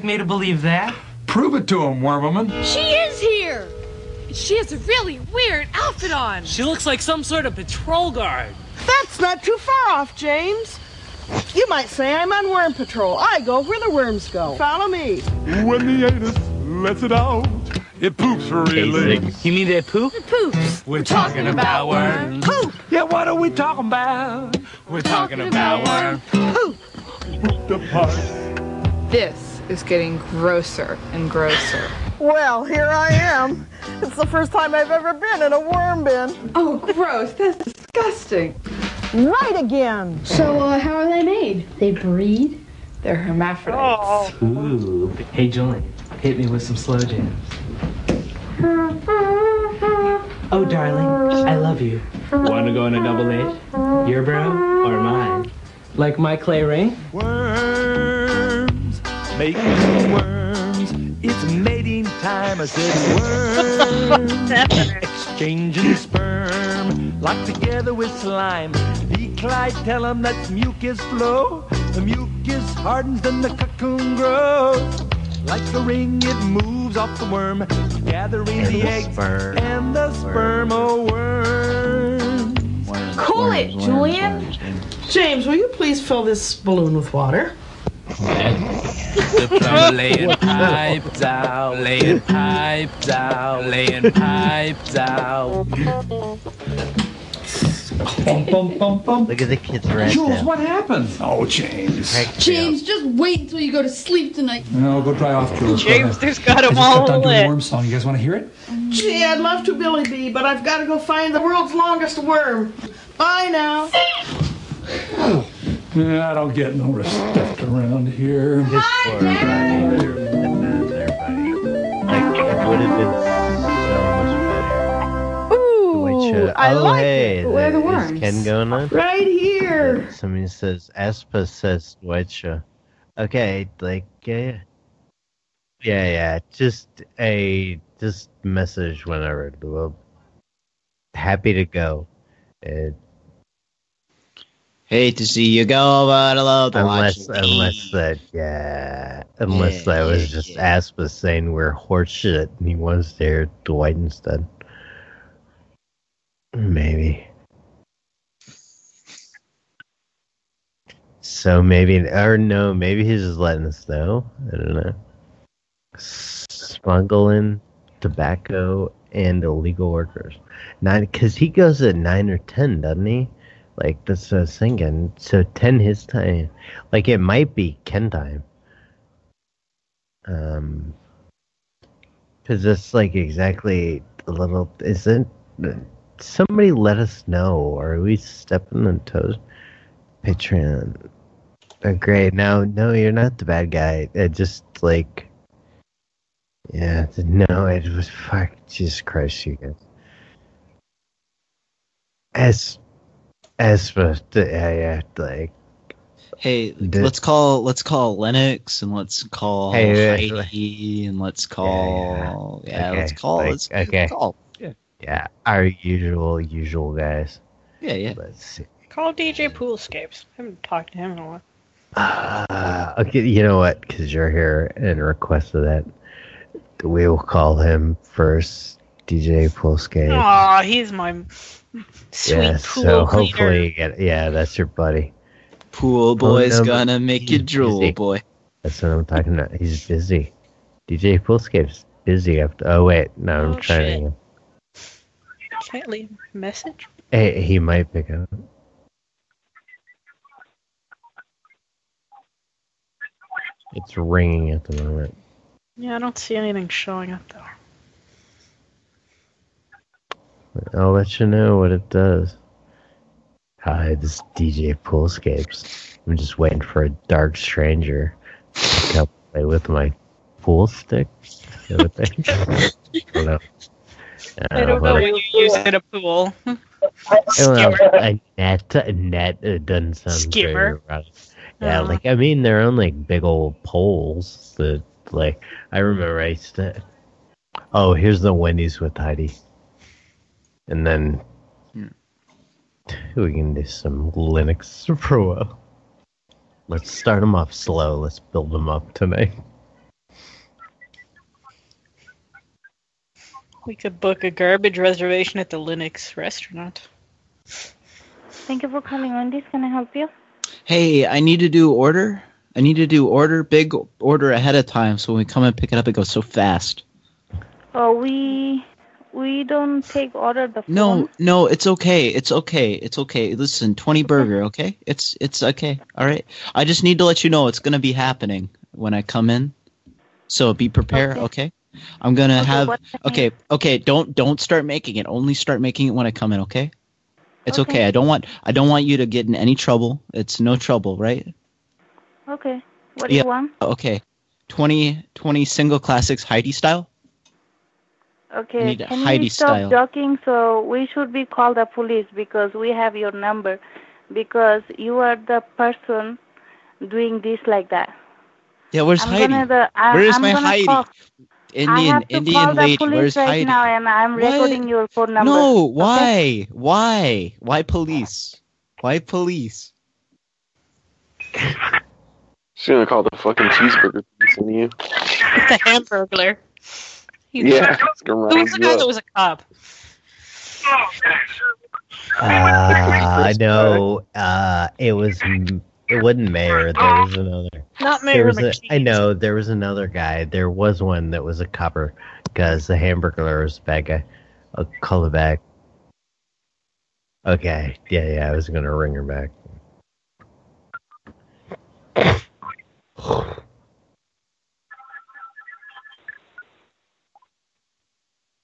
expect me to believe that? Prove it to him, worm woman. She is here. She has a really weird outfit on. She looks like some sort of patrol guard. That's not too far off, James. You might say I'm on worm patrol. I go where the worms go. Follow me. When the anus lets it out, it poops for really. You mean they poop? Poops. We're talking about worms. Poop. Yeah, what are we talking about? We're talking about worms. Poop. The part. This is getting grosser and grosser. Well, here I am. It's the first time I've ever been in a worm bin. Oh, gross. That's disgusting. Right again. So, uh, how are they made? They breed? They're hermaphrodites. Ooh. Hey, Julian, hit me with some slow jams. Oh, darling, I love you. Want to go on a double date? Your bro or mine? Like my clay ring? Worms, making worms. It's mating time. I said worms, exchanging sperm. worm locked together with slime. D. Clyde, tell him that mucus flow. The mucus hardens, then the cocoon grows. Like a ring, it moves off the worm, gathering And the the eggs sperm. and the sperm o worm. Cool it, Julian. James, will you please fill this balloon with water? The plumber laying pipes out, laying pipes out, laying pipes out. Look at the kids right Jules, there. what happened? Oh, James. James, just wait until you go to sleep tonight. No, go dry off, Jules. James, ahead. there's got 'em I just all got done doing lit. the worm song. You guys want to hear it? Gee, I'd love to, Billy B, but I've got to go find the world's longest worm. Bye now. Oh. Yeah, I don't get no respect around here. Like, it would have been so much better. Ooh, I oh, like hey, it. Where the is worms? Ken going on? Right here. Somebody says Aspa says White Show. Okay, like yeah, yeah, yeah. Just a just message whenever. Well, happy to go. It, Hate to see you go, but I love to unless watch unless that yeah, unless Yeah, that was yeah, just Aspa saying we're horseshit and he wants to hear Dwight instead. Maybe. So maybe, or no, maybe he's just letting us know. I don't know. Smuggling tobacco and illegal workers. Nine, because he goes at nine or ten, doesn't he? Like that's what I was thinking. So ten his time. Like it might be Ken time. Um, because it's like exactly a little. Isn't somebody let us know? Are we stepping on toes? Patreon. Oh, great. No, no, you're not the bad guy. It just like, yeah, no, it was fuck. Jesus Christ, you guys. As, as for yeah, yeah, like. Hey, The- let's call let's call Lennox and let's call Hey, Heidi and let's call yeah, Okay, let's call like, let's okay. call yeah Yeah, our usual, usual guys. yeah yeah. Let's see. Call DJ Poolscapes. I haven't talked to him in a while. Uh, okay, you know what? Because you're here and requested that, we will call him first, DJ Poolscape. Aw, he's my sweet yeah, pool so cleaner. hopefully, you get, yeah, that's your buddy. Pool oh, boy's no, gonna make you he's drool, busy. boy. That's what I'm talking about. He's busy. DJ Poolscape's busy. After, oh wait, no, I'm Oh, trying. to. Can't leave a message. Hey, he might pick up. It's ringing at the moment. Yeah, I don't see anything showing up though. I'll let you know what it does. Hi, this is DJ Poolscapes. I'm just waiting for a dark stranger to come play with my pool stick. You know what I think? I don't know. I don't uh, know what you use in a pool. Well, Skimmer. a net, a net it doesn't sound Skimmer. very erotic. Yeah, Oh. like I mean, they're on like big old poles that, like, I remember I used to. Oh, here's the Wendy's with Heidi, and then we can do some Lennox for a while. Let's start them off slow. Let's build them up tonight. We could book a garbage reservation at the Lennox restaurant. Thank you for calling Wendy's. Can I help you? Hey, I need to do order. I need to do order big order ahead of time so when we come and pick it up it goes so fast. Oh, we we don't take order the phone. No, no, it's okay. It's okay. It's okay. Listen, 20 burger, okay? It's it's okay. All right. I just need to let you know it's going to be happening when I come in. So be prepared, okay? I'm going to Okay, have? Okay, okay, don't don't start making it. Only start making it when I come in, okay? It's okay. Okay. I don't want I don't want you to get in any trouble. It's no trouble, right? Okay. What do you want? Okay. 20 20 single classics Heidi style? Okay. need Can Heidi you stop style. joking? So we should be called the police because we have your number because you are the person doing this like that. Yeah, where's I'm Heidi? Gonna the, I, Where is I'm my gonna Heidi? Call, I Indian have to Indian call the lady, police where's right Heidi? now, and I'm What? recording your phone number. No, okay? why? Why? Why police? Why police? She's gonna call the fucking cheeseburger police on you. The Hamburglar. He's Yeah, Who was the guy that was a cop? Uh, I know. Uh, it was. It wasn't Mayor. There was another. Not There Mayor was a, McCheese. I know there was another guy. There was one that was a copper because the Hamburglar was a bad guy. I'll call it back. Okay. Yeah, yeah. I was gonna ring her back.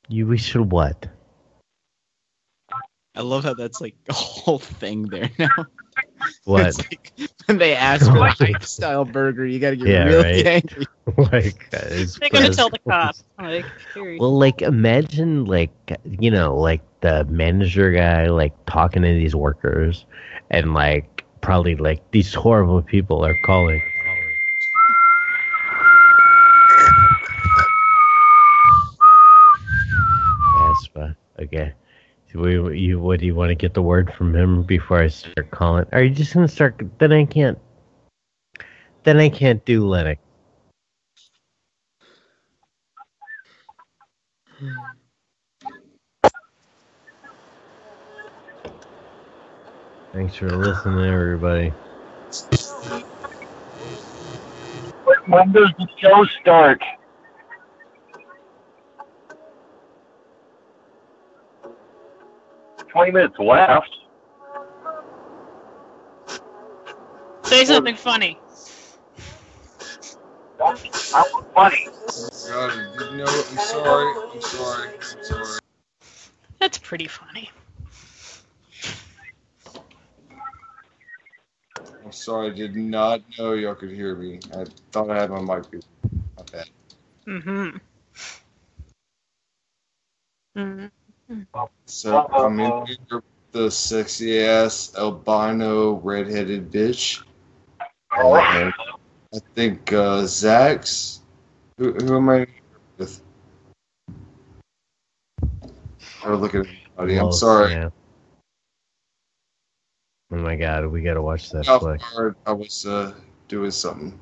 You we should what? I love how that's like a whole thing there now. What? Like, when they ask for a hype style burger, you gotta get Yeah, really right. angry. like, They're gonna tell the present. cop. Like, period. Well, like imagine like you know like the manager guy like talking to these workers, and like probably like these horrible people are calling. Aspa. Okay. We, you, what do you want to get the word from him before I start calling? Are you just gonna start? Then I can't. Then I can't do Lennox. Thanks for listening, everybody. When does the show start? Twenty minutes left. Say something funny. I'm funny. God, you know, I'm sorry. I'm sorry. I'm sorry. That's pretty funny. I'm sorry. I did not know y'all could hear me. I thought I had my mic. muted. My bad. Mm-hmm. Mm-hmm. So I'm in here with the sexy ass albino redheaded bitch. And I think uh, Zach's. Who, who am I with? Or look at. I'm Oh, sorry. yeah. Oh my god, we gotta watch that flick. guard, I was uh, doing something.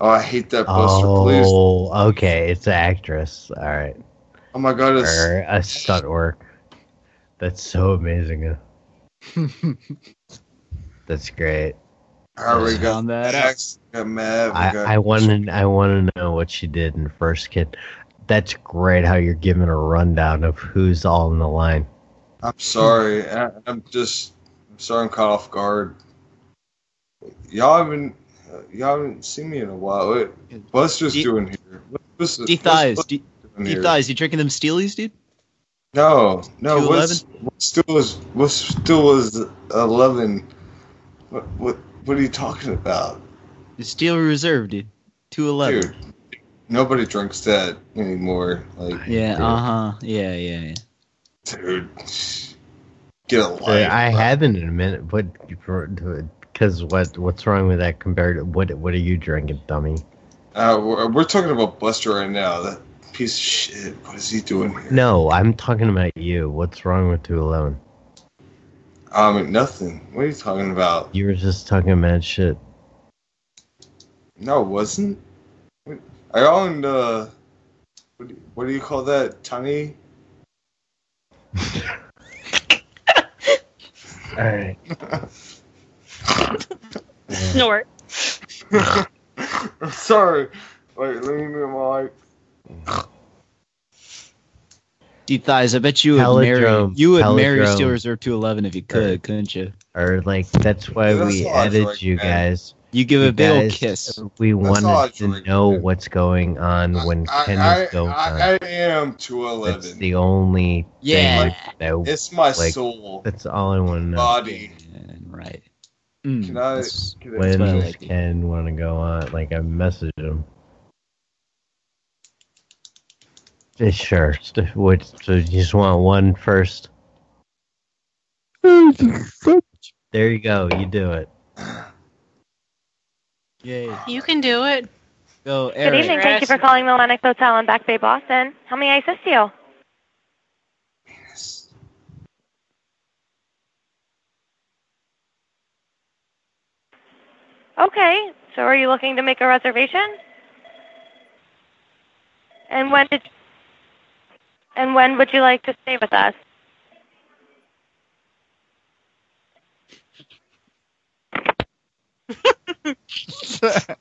Oh, I hate that Blues. Oh, okay, it's an actress. All right. Oh my god, it's Or a stunt work. That's so amazing. That's great. All right, we got Found that out. Max, we got Mav, we I, want to I want to know what she did in First Kid. That's great how you're giving a rundown of who's all in the line. I'm sorry. I, I'm just. I'm sorry. I'm caught off guard. Y'all haven't. Uh, y'all haven't seen me in a while. What, what's just D- doing here? What- What's, D thighs, what's D, doing D here? thighs. You drinking them Steelies, dude? No, no. 211? What's what still is what still is eleven? What what what are you talking about, The Steel Reserve, dude. Two eleven. dude? Nobody drinks that anymore. Like Yeah. Uh huh. Yeah. Yeah. Yeah. dude, get a life. I haven't in a minute, but because what what's wrong with that compared to what what are you drinking, dummy? Uh, we're, we're talking about Buster right now. That piece of shit. What is he doing here? No, I'm talking about you. What's wrong with 211? Um, nothing. What are you talking about? You were just talking mad shit. No, it wasn't. I owned, uh, what do you, what do you call that? Tiny? All right. Snort. I'm sorry. Wait, let me move my mic. D thighs. I bet you would marry. You would marry Palindrome. Steel Reserve two eleven if you could, couldn't you? Or like that's why That's we all I added drink, you man. guys. You give You a big old guys- kiss. We That's all I wanted to drink, know man. what's going on when I, Ken I, is going I, on. I am That's 211. the only Yeah. thing that It's my like, soul, That's all I want to know. body. Right. Mm, Can I? that's- Can I When what I does like. Ken want to go on? Like I messaged him. Yeah, Uh, sure. St- What? So you just want one first? There you go. You do it. Yay. You can do it. Go, Good evening. Thank you for calling the Lennox Hotel in Back Bay, Boston. How may I assist you? Okay. So are you looking to make a reservation? And when did and when would you like to stay with us?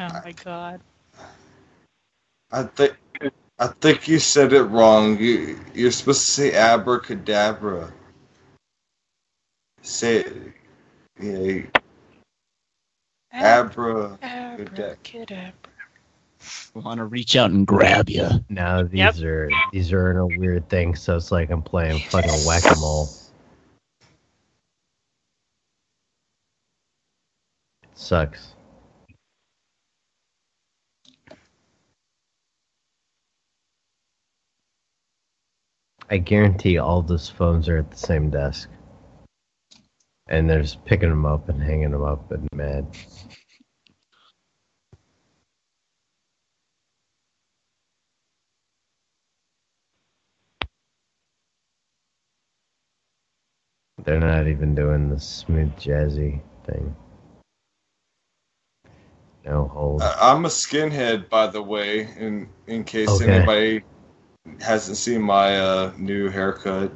Oh my god. I think I think you said it wrong. You you're supposed to say abracadabra. Say it. Yeah. Abra. Abracadabra. Want to reach out and grab you. Now these Yep. are these are in a weird thing, so it's like I'm playing fucking whack a mole. Sucks. I guarantee all those phones are at the same desk. And they're just picking them up and hanging them up and mad. They're not even doing the smooth jazzy thing. No hold. I- I'm a skinhead, by the way, in in case Okay. anybody hasn't seen my uh, new haircut.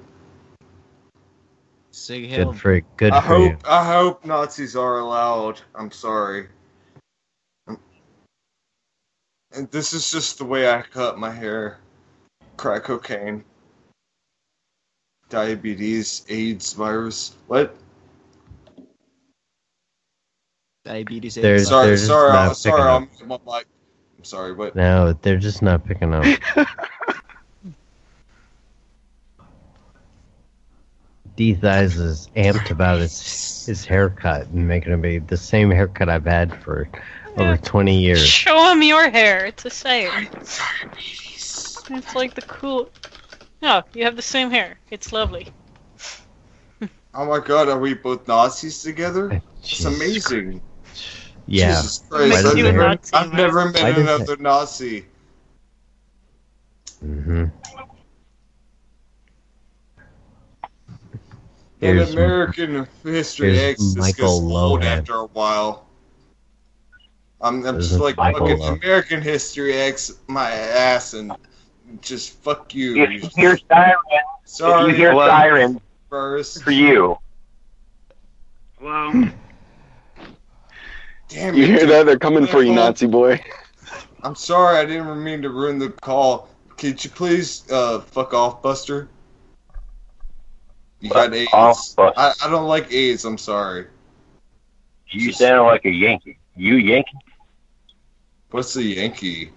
Sig Good for good I for hope you. I hope Nazis are allowed. I'm sorry. And this is just the way I cut my hair. Crack cocaine. Diabetes, AIDS virus. What? Diabetes. They're- AIDS. sorry, they're sorry, I'm sorry. I'm, I'm like, I'm sorry, but No, they're just not picking up. D Thighs is amped about his his haircut and making it be the same haircut I've had for over twenty years. Show him your hair. It's the same. It's like the cool. No, you have the same hair. It's lovely. oh my god, are we both Nazis together? It's amazing. Yeah. Jesus Christ, I've never, Nazi, I've never met does another Nazi. hmm In Here's- American History here's X, this Michael gets old after a while. I'm, I'm just like Michael fucking Lohan. American History X my ass and just fuck you. If you hear siren, Sorry, if you hear Hello? siren, first. for you. Hello. Damn You it, hear dude. that? They're coming for you, Nazi boy. I'm sorry, I didn't mean to ruin the call. Could you please uh, fuck off, Buster? You got AIDS. I, I don't like AIDS. I'm sorry. You sound like a Yankee. You Yankee? What's a Yankee?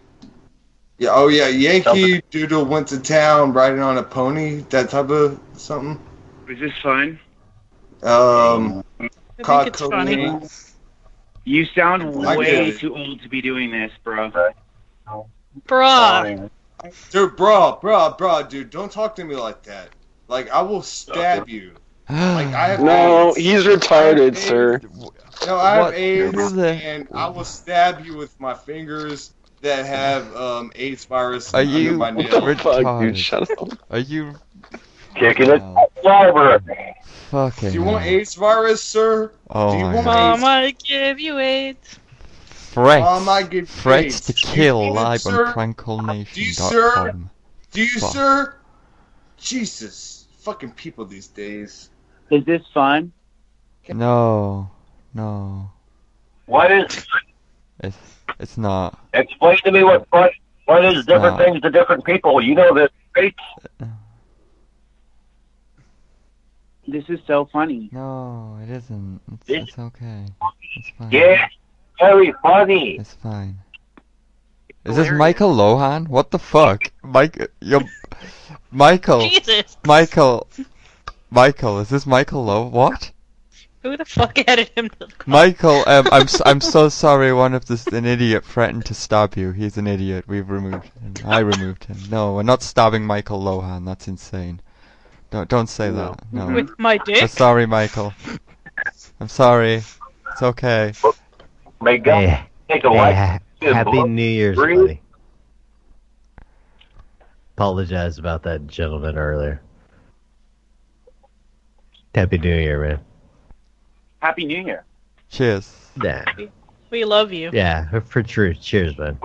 Yeah. Oh yeah, Yankee Doodle went to town riding on a pony. That type of something. Is this fun? Um, I think it's funny. You sound I way too old to be doing this, bro. Bruh. Dude, bro, bro, bro, dude, don't talk to me like that. Like I will stab you. Like I have No, AIDS. he's retarded, AIDS. sir. No, I have What AIDS, the- and I will stab you with my fingers that have um, AIDS virus Are under you my What the fuck, dude? Shut up. Are you Kicking it Wow. library. fucking? Do you want hell. AIDS virus, sir? Oh Do you my want god. AIDS? Mama give you AIDS. Threats. Mom, I get Threats to AIDS. Do you kill want it, live sir? on Do you, sir? Do you, Fuck. sir? Jesus, fucking people these days. Is this fun? No, no, What is? it's it's not. Explain to me what what what is different not. things to different people. You know this, right? This is so funny. No, it isn't. It's, This- it's okay. It's fine. Yeah, very funny. It's fine. Is this Michael Lohan? What the fuck? Mike, you Michael, Jesus. Michael, Michael, is this Michael Low? What? Who the fuck added him to the call? Michael, um, I'm s- I'm so sorry. One of this an idiot threatened to stab you. He's an idiot. We've removed him. I removed him. No, we're not stabbing Michael Lohan. That's insane. Don't don't say that. No. With my dick? I'm sorry, Michael. I'm sorry. It's okay. May God Hey, take a hey, life. ha- happy New Year's, buddy. Apologize about that gentleman earlier. Happy New Year, man. Happy New Year. Cheers. Yeah, We love you. yeah, for true. Cheers, man.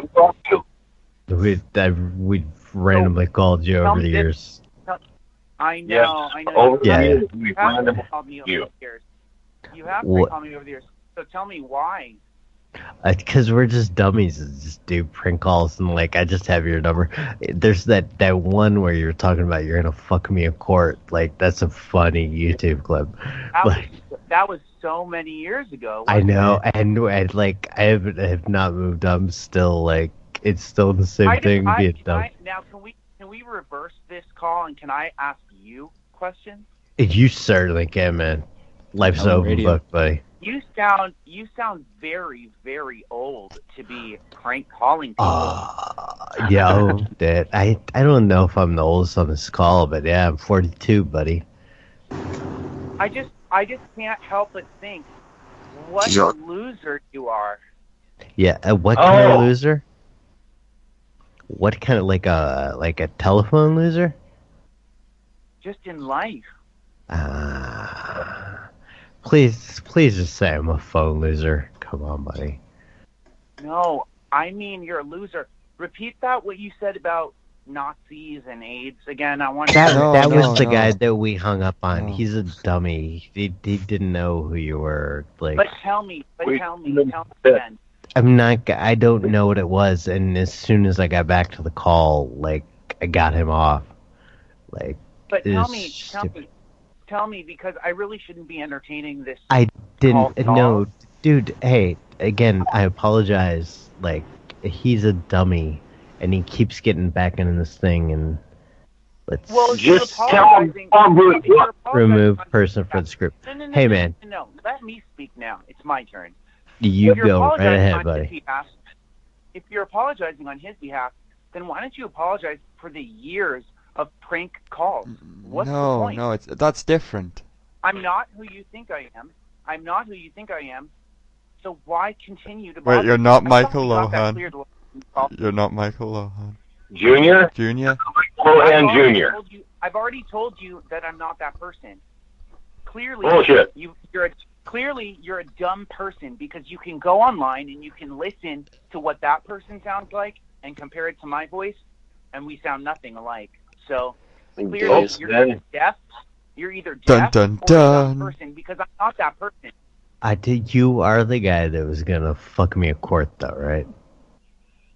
We I, we randomly called you over me the this- years. I know, Yes. I know. Over the you have we've prank randomly called me over you. the years. You have What- prank called me over the years. So tell me why. Uh, because we're just dummies and just do prank calls and like I just have your number. There's that that one where you're talking about you're gonna fuck me in court. Like that's a funny YouTube clip. That was, Like that was so many years ago. I wasn't know, it? and, and like I have, have not moved. I'm still like it's still the same I thing I- being can dumb. I- now can we can we reverse this call and can I ask you questions? You certainly can, man. Life's Hello, open book, buddy. You sound you sound very very old to be prank calling people. Uh, Yo, that I I don't know if I'm the oldest on this call, but yeah, I'm 42, buddy. I just I just can't help but think what Yeah. a loser you are. Yeah, uh, what kind of Oh. loser? What kind of like a like a telephone loser? Just in life. Ah, please, please just say I'm a phone loser. Come on, buddy. No, I mean you're a loser. Repeat that what you said about Nazis and AIDS again. I want That to that was the guy that we hung up on. He's a dummy. He, he didn't know who you were. Like But tell me, but We- tell me, tell me again. I'm not. I don't know what it was. And as soon as I got back to the call, like I got him off. Like But tell is me, tell stupid. me, tell me, because I really shouldn't be entertaining this. I didn't. at all. No, dude. Hey, again, I apologize. Like he's a dummy, and he keeps getting back into this thing. And let's Well, Just tell him apologizing. I'm rude. You're apologizing remove person for the script. No, no, no, Hey, no, man, No, no, let me speak now. It's my turn. you if go right ahead, buddy. behalf, if you're apologizing on his behalf, then why don't you apologize for the years of prank calls? Mm, What's the no, point? no, it's that's different. I'm not who you think I am. I'm not who you think I am. So why continue to bother Wait, you're me? not I thought Michael we got that Lohan. cleared. You're not Michael Lohan. Junior? Junior? Lohan Jr. you- I've already told you that I'm not that person. Clearly, Bullshit. You, you're a, clearly you're a dumb person because you can go online and you can listen to what that person sounds like and compare it to my voice, and we sound nothing alike. So clearly, you're either deaf. You're either Dun, deaf dun, or a dun. dumb person because I'm not that person. I did. You are the guy that was gonna fuck me in court, though, right?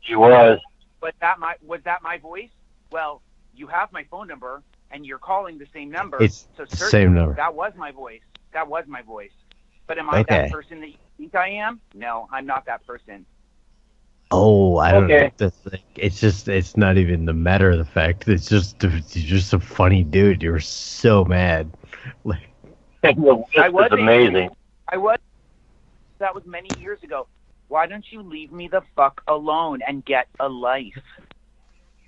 She was. Was that my was that my voice? Well, you have my phone number and you're calling the same number. It's so the same number. That was my voice. That was my voice. But am I Okay. that person that you think I am? No, I'm not that person. Oh, I don't Okay. know. That's like, it's just. It's not even the matter of the fact. It's just. You're just a funny dude. You're so mad. Like I was amazing. I was. That was many years ago. Why don't you leave me the fuck alone and get a life?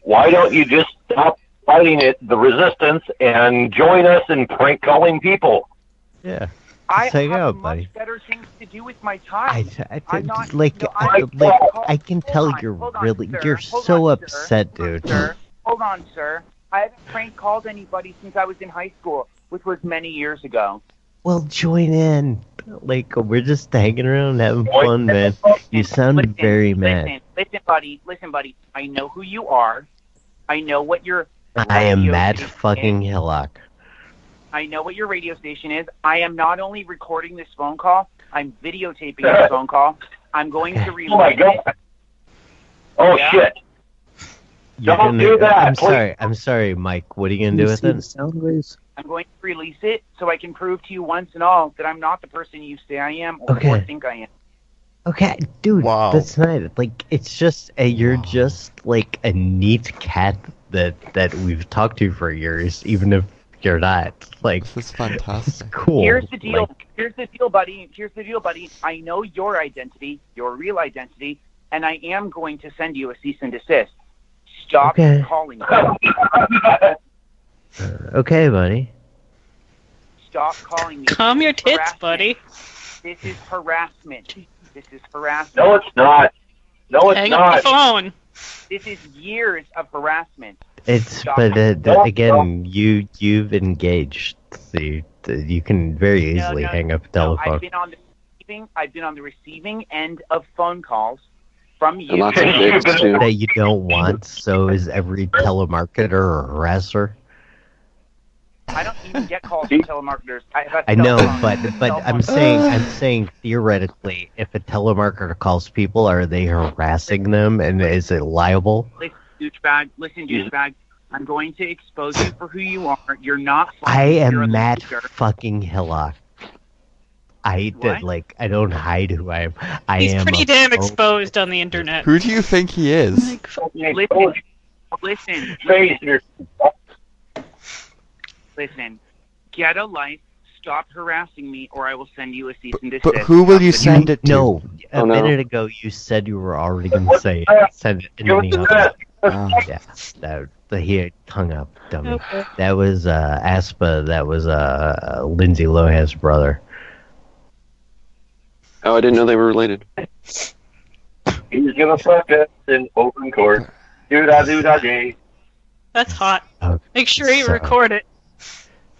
Why don't you just stop fighting it, the resistance, and join us in prank calling people? Yeah. I hang have out, much buddy. better things to do with my time. I, not, like, no, I, I'm- like I can tell on, you're hold on, really. You're Hold so on, sir. upset, dude. sir. Hold on, sir. I haven't prank called anybody since I was in high school, which was many years ago. Well, join in. Like we're just hanging around having fun, man. You sounded very mad. Listen, listen, buddy. Listen, buddy. I know who you are. I know what you're. I am Matt fucking. Hillock. I know what your radio station is. I am not only recording this phone call. I'm videotaping this phone call. I'm going to release Oh my God. it. Oh Yeah. shit! You're Don't gonna, do that, I'm please. sorry. I'm sorry, Mike. What are you gonna do with it? Sound waves. I'm going to release it so I can prove to you once and all that I'm not the person you say I am or, or think I am. Okay, dude, Wow. that's not like it's just a, you're just like a neat cat that that we've talked to for years, even if you're not. Like this is fantastic. cool. Here's the deal. Like, Here's the deal, buddy. Here's the deal, buddy. I know your identity, your real identity, and I am going to send you a cease and desist. Stop Okay. calling. me. Uh, okay, buddy. Stop calling me. Calm your tits, Harassment. buddy. This is harassment. This is harassment. No, it's not. No, it's not. Hang up the phone. This is years of harassment. It's but uh, it. th- again, you you've engaged. The, the you can very easily no, hang up a no, telephone. I've been on the receiving. I've been on the receiving end of phone calls from you. And lots of dicks, that you don't want. So is every telemarketer or harasser. I don't even get calls from telemarketers. I, have a I know, but but I'm saying I'm saying theoretically, if a telemarketer calls people, are they harassing them, and is it liable? Listen, douchebag. Listen, douchebag. I'm going to expose you for who you are. You're not. I funny. You're am Matt loser. fucking Hillock. I What? did like I don't hide who I am. I He's am pretty damn phone- exposed on the internet. Who do you think he is? Listen, listen, Face your listen. Get a life. Stop harassing me, or I will send you a cease and desist. But who will you send it to? No, a Oh, no. minute ago you said you were already going to say it. Send it, and then he hung up. Oh. Yeah, that the he hung up, dummy. Okay. That was uh, Aspa. That was uh, Lindsay Lohan's brother. Oh, I didn't know they were related. He's gonna fuck us in open court. Do da do da day. That's hot. Oh, Make sure you so- record it.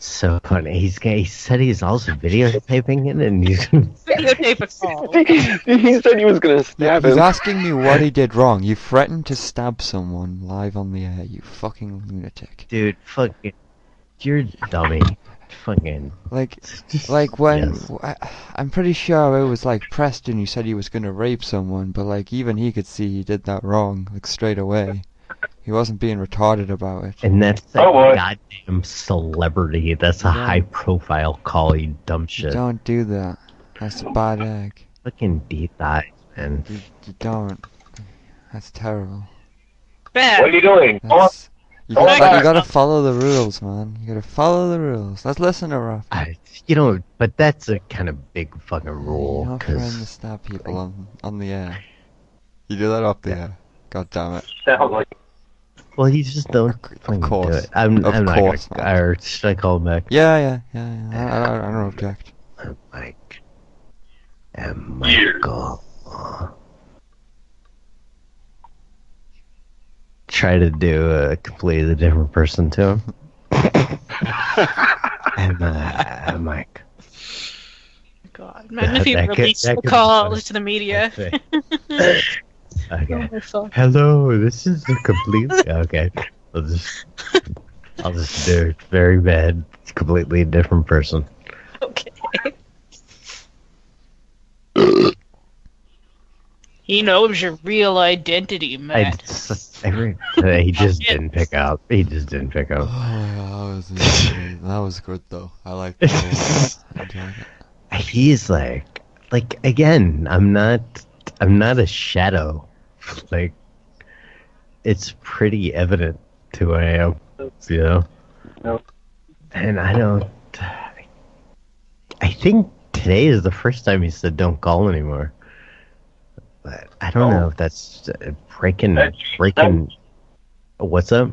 So funny. He's he said he's also videotaping it, and he's Videotape a call. he said he was gonna stab He's him. asking me what he did wrong. You threatened to stab someone live on the air, you fucking lunatic. dude, fucking, you're a dummy. Fucking, Like, like when Yes. I, I'm pretty sure it was like Preston who said he was gonna rape someone, but like even he could see he did that wrong, like straight away. He wasn't being retarded about it. and that's a Oh, goddamn celebrity. That's a Yeah. high profile call. You dumb shit. Don't do that. That's a bad egg. Fucking deep thighs, man. You, you don't. That's terrible. Bad. What are you doing? That's, you, Oh, gotta, you gotta follow the rules, man. You gotta follow the rules. Let's listen to Ruff. I, you know, but that's a kind of big fucking rule. You're rule. not trying to Cause stab people on, on the air. You do that off the air. God damn it. Sounds like well, he's just don't fucking do course. it. I'm, Of I'm course not not. gonna. Or should I call him back? Yeah, yeah, yeah, yeah. I, I, I don't object. Uh, Mike. And Michael. Try to do a completely different person to him. and, uh, Mike. God, imagine if That- you that could- released that the could be calls funny. to the media. Okay. Oh, fuck. Hello, this is a completely okay. I'll just I'll just do it very bad. It's completely different person. Okay. he knows your real identity, I Matt. just, every, he just didn't pick up. He just didn't pick Oh, up. that was that was good though. I like that. a lot. I enjoyed it. He's like like again, I'm not I'm not a shadow. Like it's pretty evident to who I am, you know. No. And I don't. I think today is the first time he said don't call anymore. But I don't Oh. know if that's breaking That- breaking. What's up?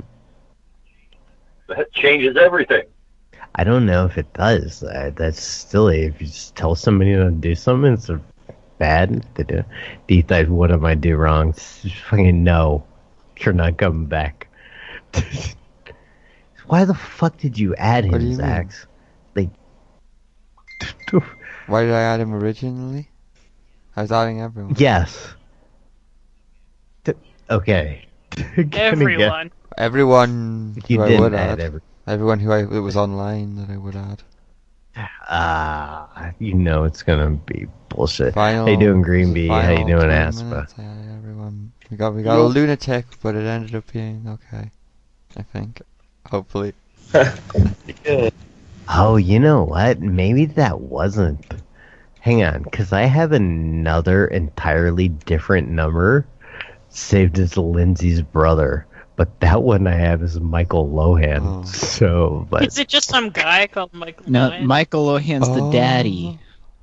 that changes everything. I don't know if it does. That's silly. If you just tell somebody to do something, it's a bad to do. Do you think what am I do wrong? Fucking no. You're not coming back. Why the fuck did you add What do him, you mean? Zax? Like, Why did I add him originally? I was adding everyone. yes. T- Okay. Can get- Everyone. Everyone You who I didn't would add add. every- Everyone who I that was online that I would add. Ah, you know it's gonna be bullshit. Final, How you doing, Greenbee? How you doing, 20 Aspa? minutes, I everyone. We got we got a lunatic, but it ended up being okay. I think. Hopefully. Oh, you know what? Maybe that wasn't. Hang on, because I have another entirely different number saved as Lindsay's brother, but that one I have is Michael Lohan. Oh. So, but Is it just some guy called Michael? No, Ryan? Michael Lohan's the Oh. daddy.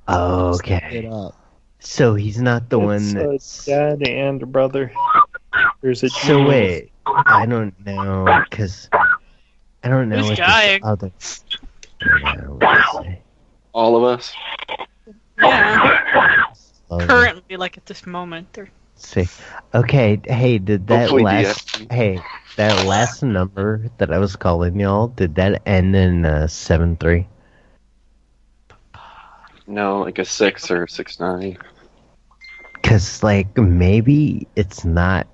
Oh, Look okay. it up. So he's not the one It's that's. a dad and brother. There's a So genius. wait, I don't know, because I don't know. Who's what this dying? Other... Yeah. All of us. Yeah. Oh, Currently, like at this moment, they're see. Okay, hey, did that Hopefully last? DSP. Hey, that last number that I was calling y'all, did that end in uh, seven three? No, like a six or six nine. Cause like maybe it's not.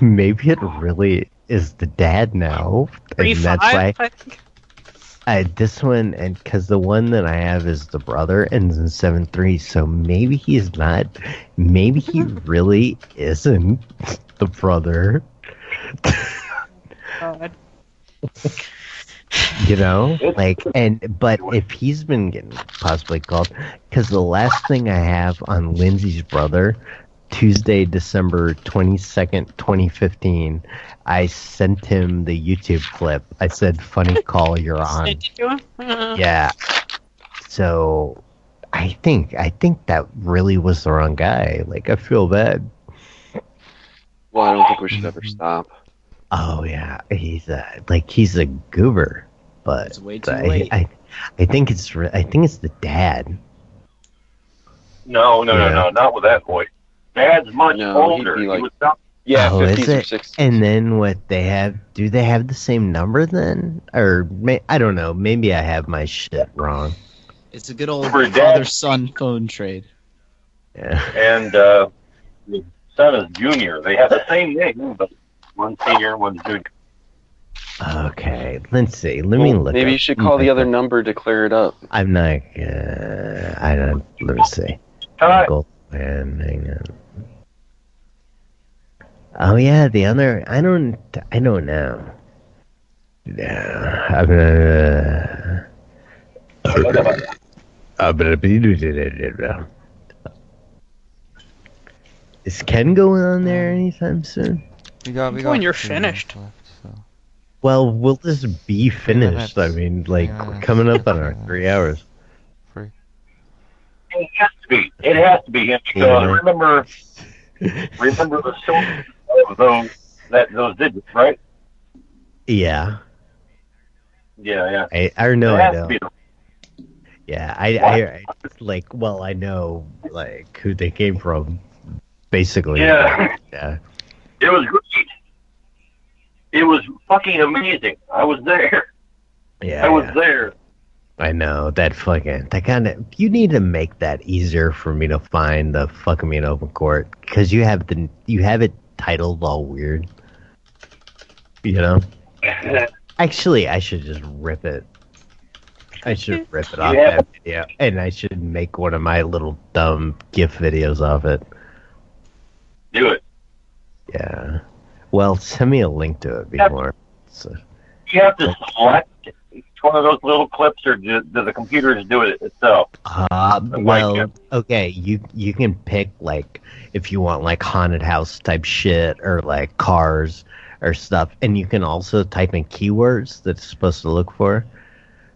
Maybe it really is the dad now, three and that's five. why I think. I this one and because the one that I have is the brother ends in seven three, so maybe he's not. Maybe he really isn't the brother. God. You know, like and but if he's been getting possibly called, because the last thing I have on Lindsay's brother, Tuesday, December twenty second, twenty fifteen, I sent him the YouTube clip. I said, "Funny call, you're on." Send it to him? Uh, Yeah. So I think I think that really was the wrong guy. Like I feel bad. Well, I don't think we should ever stop. Oh yeah, he's a like he's a goober, but It's way too I, late. I I think it's re- I think it's the dad. No, no, Yeah. no, no, not with that voice. Dad's much No, he'd older. be He like- was about- Yeah, oh, is fifties or sixties. And then what they have? Do they have the same number then? Or may, I don't know. Maybe I have my shit wrong. It's a good old For father son phone trade. Yeah. and uh, the son is junior. They have the same name, but one's senior, one's junior. Okay, let's see. Let me look. maybe up- you should call the other number to clear it up. I'm not. Uh, I don't. Let me see. Cut. Gold man, hang on. Oh yeah, the other. I don't. I don't know. Yeah, I'm gonna. I'm gonna. Is Ken going on there anytime soon? We got, we got when you're two minutes finished. left, so. Well, we'll just be finished. I mean, like Yeah. we're coming up on our three hours. Free. It has to be. It has to be him because Yeah. remember, remember the story of those that those digits, right? Yeah, Yeah, yeah. I I know I has know. Yeah, I, I, I like. Well, I know like who they came from, basically. Yeah. Yeah. It was great. It was fucking amazing. I was there. Yeah. I was yeah. there. I know that fucking that kind of. You need to make that easier for me to find the fucking me in open court because you have the you have it titled all weird. You know. Actually, I should just rip it. I should rip it off Yeah. that video, and I should make one of my little dumb GIF videos off it. Do it. Yeah. Well, send me a link to it before. So, You have to select each one of those little clips, or do, do the computers do it itself? uh, well, uh, okay, you you can pick like if you want like haunted house type shit or like cars or stuff, and you can also type in keywords that it's supposed to look for.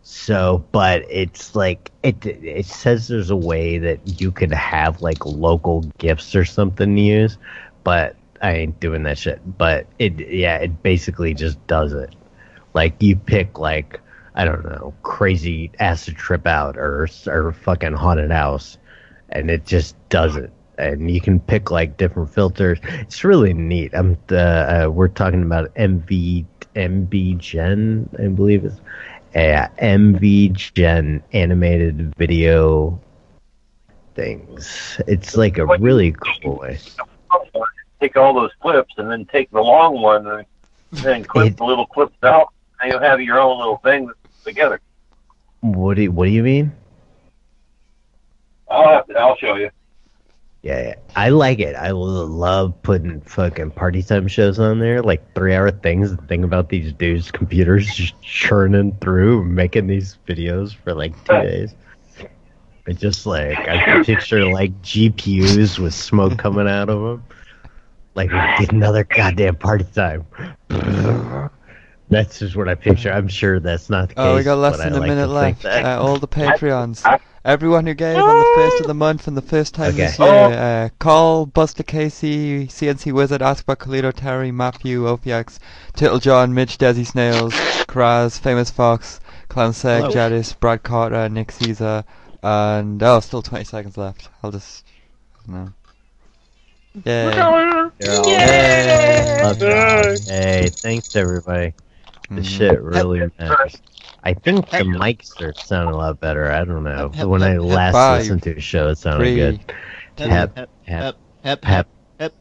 So, but it's like it it says there's a way that you could have like local gifts or something to use, but I ain't doing that shit. But it yeah, it basically just does it. Like you pick like I don't know, crazy acid trip out or or fucking haunted house, and it just does it. And you can pick like different filters. It's really neat. I'm the uh, we're talking about MV MB Gen, I believe it's yeah, MV Gen animated video things. It's like a really cool way. Take all those clips and then take the long one and then clip the little clips out, and you'll have your own little thing together. What do you, what do you mean? I'll have to, I'll show you. Yeah, yeah. I like it. I lo- love putting fucking party time shows on there, like three hour things. And think about these dudes' computers just churning through, making these videos for like two days. It's just like I picture like GPUs with smoke coming out of them. Like we did another goddamn party time. That's just what I picture. I'm sure that's not the case. Oh, we got less than a like minute left. Uh, all the Patreons. Everyone who gave on the first of the month and the first time Okay. this year. Uh, Call, Buster Casey, CNC Wizard, Askbar, Kalito, Terry, Matthew, Ophiax, Turtle John, Mitch, Desi Snails, Kraz, Famous Fox, Clown Seg, Hello. Jadis, Brad Carter, Nick Caesar, and oh, still 20 seconds left. I'll just. No. Yay. You're all- Yay. Love. Hey, thanks everybody. The mm-hmm. shit really matters. I think the mics are sounding a lot better. I don't know. Hep, when I hep, hep. last listened to a show, it sounded three, good. Hep, Hep, hep, hep, hep,